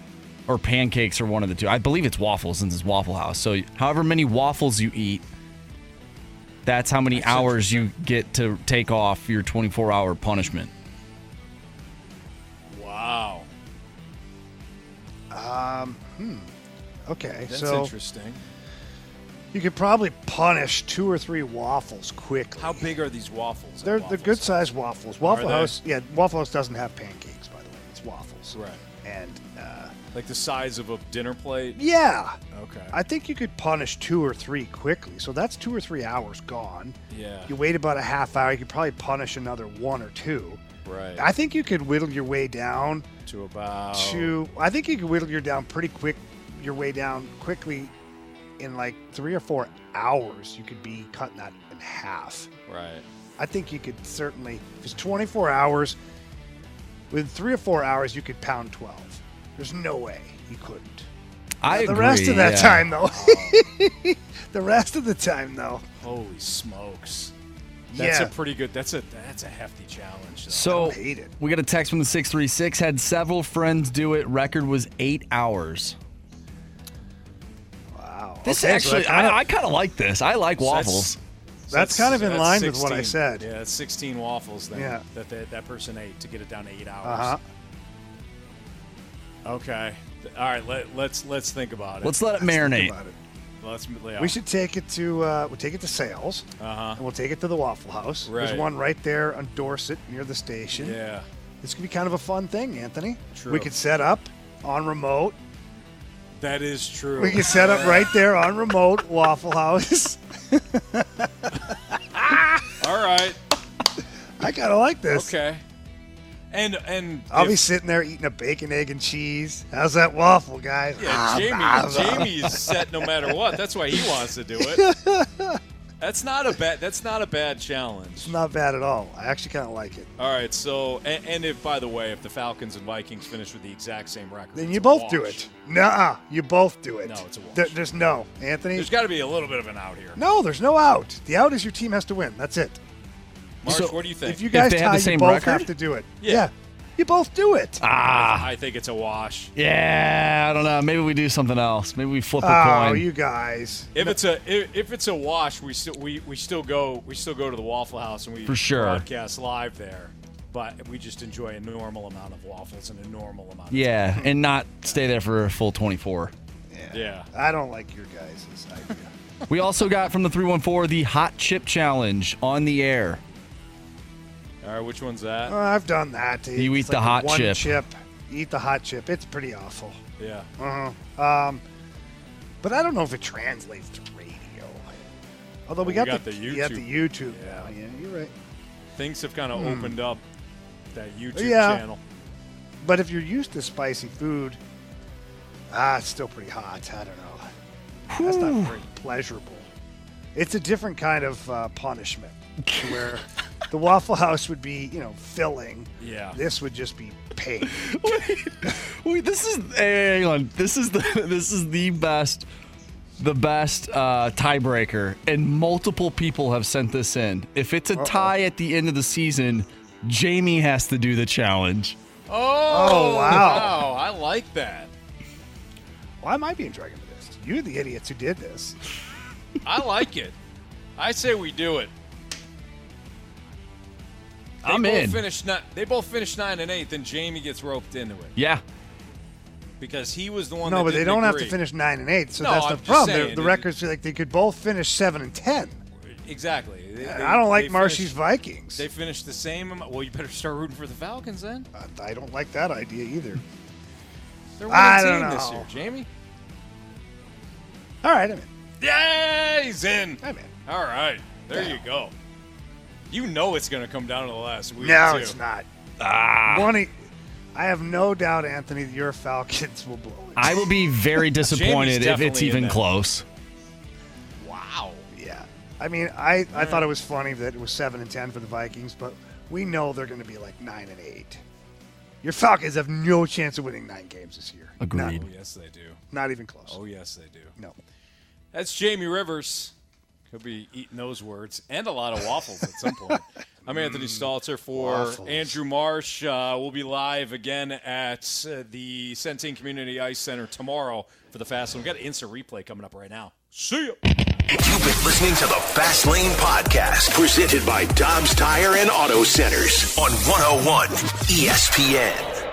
or pancakes, or one of the two. I believe it's waffles since it's Waffle House. So however many waffles you eat, that's how many hours you get to take off your 24 hour punishment. Wow, Um. Hmm. Okay. that's so interesting. you could probably punish two or three waffles quickly. How big are these waffles? They're Waffle they're good sized waffles. Waffle? House. Yeah. Waffle House doesn't have pancakes, by the way. It's waffles. Right. And uh, Like the size of a dinner plate? yeah. Okay. I think you could punish two or three quickly. So that's two or three hours gone. Yeah. You wait about a half hour. You could probably punish another one or two. Right. I think you could whittle your way down to about to. I think you could whittle your down pretty quick. Your way down quickly in like three or four hours. You could be cutting that in half. Right. I think you could certainly. If it's 24 hours, within three or four hours, you could pound 12. There's no way he couldn't. I the rest of that yeah. time, though. the rest of the time, though. Holy smokes. That's Yeah. a pretty good. That's a that's a hefty challenge. Though. So hate it. we got a text from the 636. Had several friends do it. Record was eight hours. Wow. This Okay, actually, that kinda- I, I kind of like this. I like So that's- waffles. so That's kind of in that's line with what I said. Yeah, it's 16 waffles then Yeah. that that that person ate to get it down to eight hours. Uh-huh. Okay. All right. Let, let's let's think about it. Let's let it Think marinate. about it. Let's. Yeah. We should take it to uh, we'll take it to sales, Uh-huh. and we'll take it to the Waffle House. There's one right there on Dorsett near the station. Yeah. This could be kind of a fun thing, Anthony. True. We could set up on remote. That is true. We could set up right there on remote Waffle House. All right. I kind of like this. Okay. And and I'll be sitting there eating a bacon, egg, and cheese. How's that waffle, guys? Yeah, Ah, Jamie. Jamie's set no matter what. That's why he wants to do it. That's not a bad. That's not a bad challenge. It's not bad at all. I actually kind of like it. All right. So, and, and if by the way, if the Falcons and Vikings finish with the exact same record, Then you both do it. Nuh-uh. You both do it. No, it's a wash. There- there's no. Anthony? There's got to be a little bit of an out here. no, there's no out. The out is your team has to win. That's it. Marsh, So, what do you think? If you guys they have tie, the same you both record? have to do it. Yeah. You both do it. Ah, I think it's a wash. yeah. I don't know. Maybe we do something else. Maybe we flip a coin. Oh, you guys. If it's a if, if it's a wash, we still we, we still go we still go to the Waffle House and we For sure. broadcast live there. But we just enjoy a normal amount of waffles and a normal amount. Of yeah, and not stay there for a full 24. Yeah. I don't like your guys' idea. We also got from the 314 the hot chip challenge on the air. All right. Which one's that? Oh, I've done that. You It's eat the like hot one chip. chip. Eat the hot chip. It's pretty awful. Yeah. Uh-huh. Um, but I don't know if it translates to radio. Although we got, we the, got the you got the YouTube. YouTube now. Yeah, you're right. Things have kind of Hmm. opened up that YouTube Yeah. channel. But if you're used to spicy food, ah, it's still pretty hot. I don't know. That's not very pleasurable. It's a different kind of uh, punishment where the Waffle House would be, you know, filling. Yeah. This would just be paid. Wait, wait, this is hang on. This is the this is the best the best uh, tiebreaker, and multiple people have sent this in. If it's a tie at the end of the season, Jamie has to do the challenge. Oh, Oh, wow. I like that. Why am I being dragged into this? You're the idiots who did this. I like it. I say we do it. They I'm both in. Finished ni- they both finished nine and eight, and Jamie gets roped into it Yeah. because he was the one. no, that but they didn't don't have to finish nine and eight, so No, that's I'm the problem. saying, The- the it- records like they could both finish seven and ten. Exactly. They- they- I don't like they Marcy's finished- Vikings. They finished the same amount. Well, you better start rooting for the Falcons then. I don't like that idea either. They're I winning don't team this year, Jamie. All right, I'm in. Yeah, he's in. I'm in. All right, there you go. You know it's going to come down to the last week. No, too. it's not. Ah. One, I have no doubt, Anthony, that your Falcons will blow it. I will be very disappointed if it's even close. Wow. Yeah. I mean, I, I thought it was funny that it was seven and ten for the Vikings, but we know they're going to be like nine and eight. Your Falcons have no chance of winning nine games this year. Agreed. Oh, yes, they do. Not even close. Oh, yes, they do. No. That's Jamie Rivers. He'll be eating those words and a lot of waffles at some point. I'm Anthony Stalter for Waffles. Andrew Marsh. Uh, we'll be live again at uh, the Centene Community Ice Center tomorrow for the Fast Lane. We've got an instant replay coming up right now. See ya. You've been listening to the Fast Lane Podcast, presented by Dobbs Tire and Auto Centers on 101 ESPN.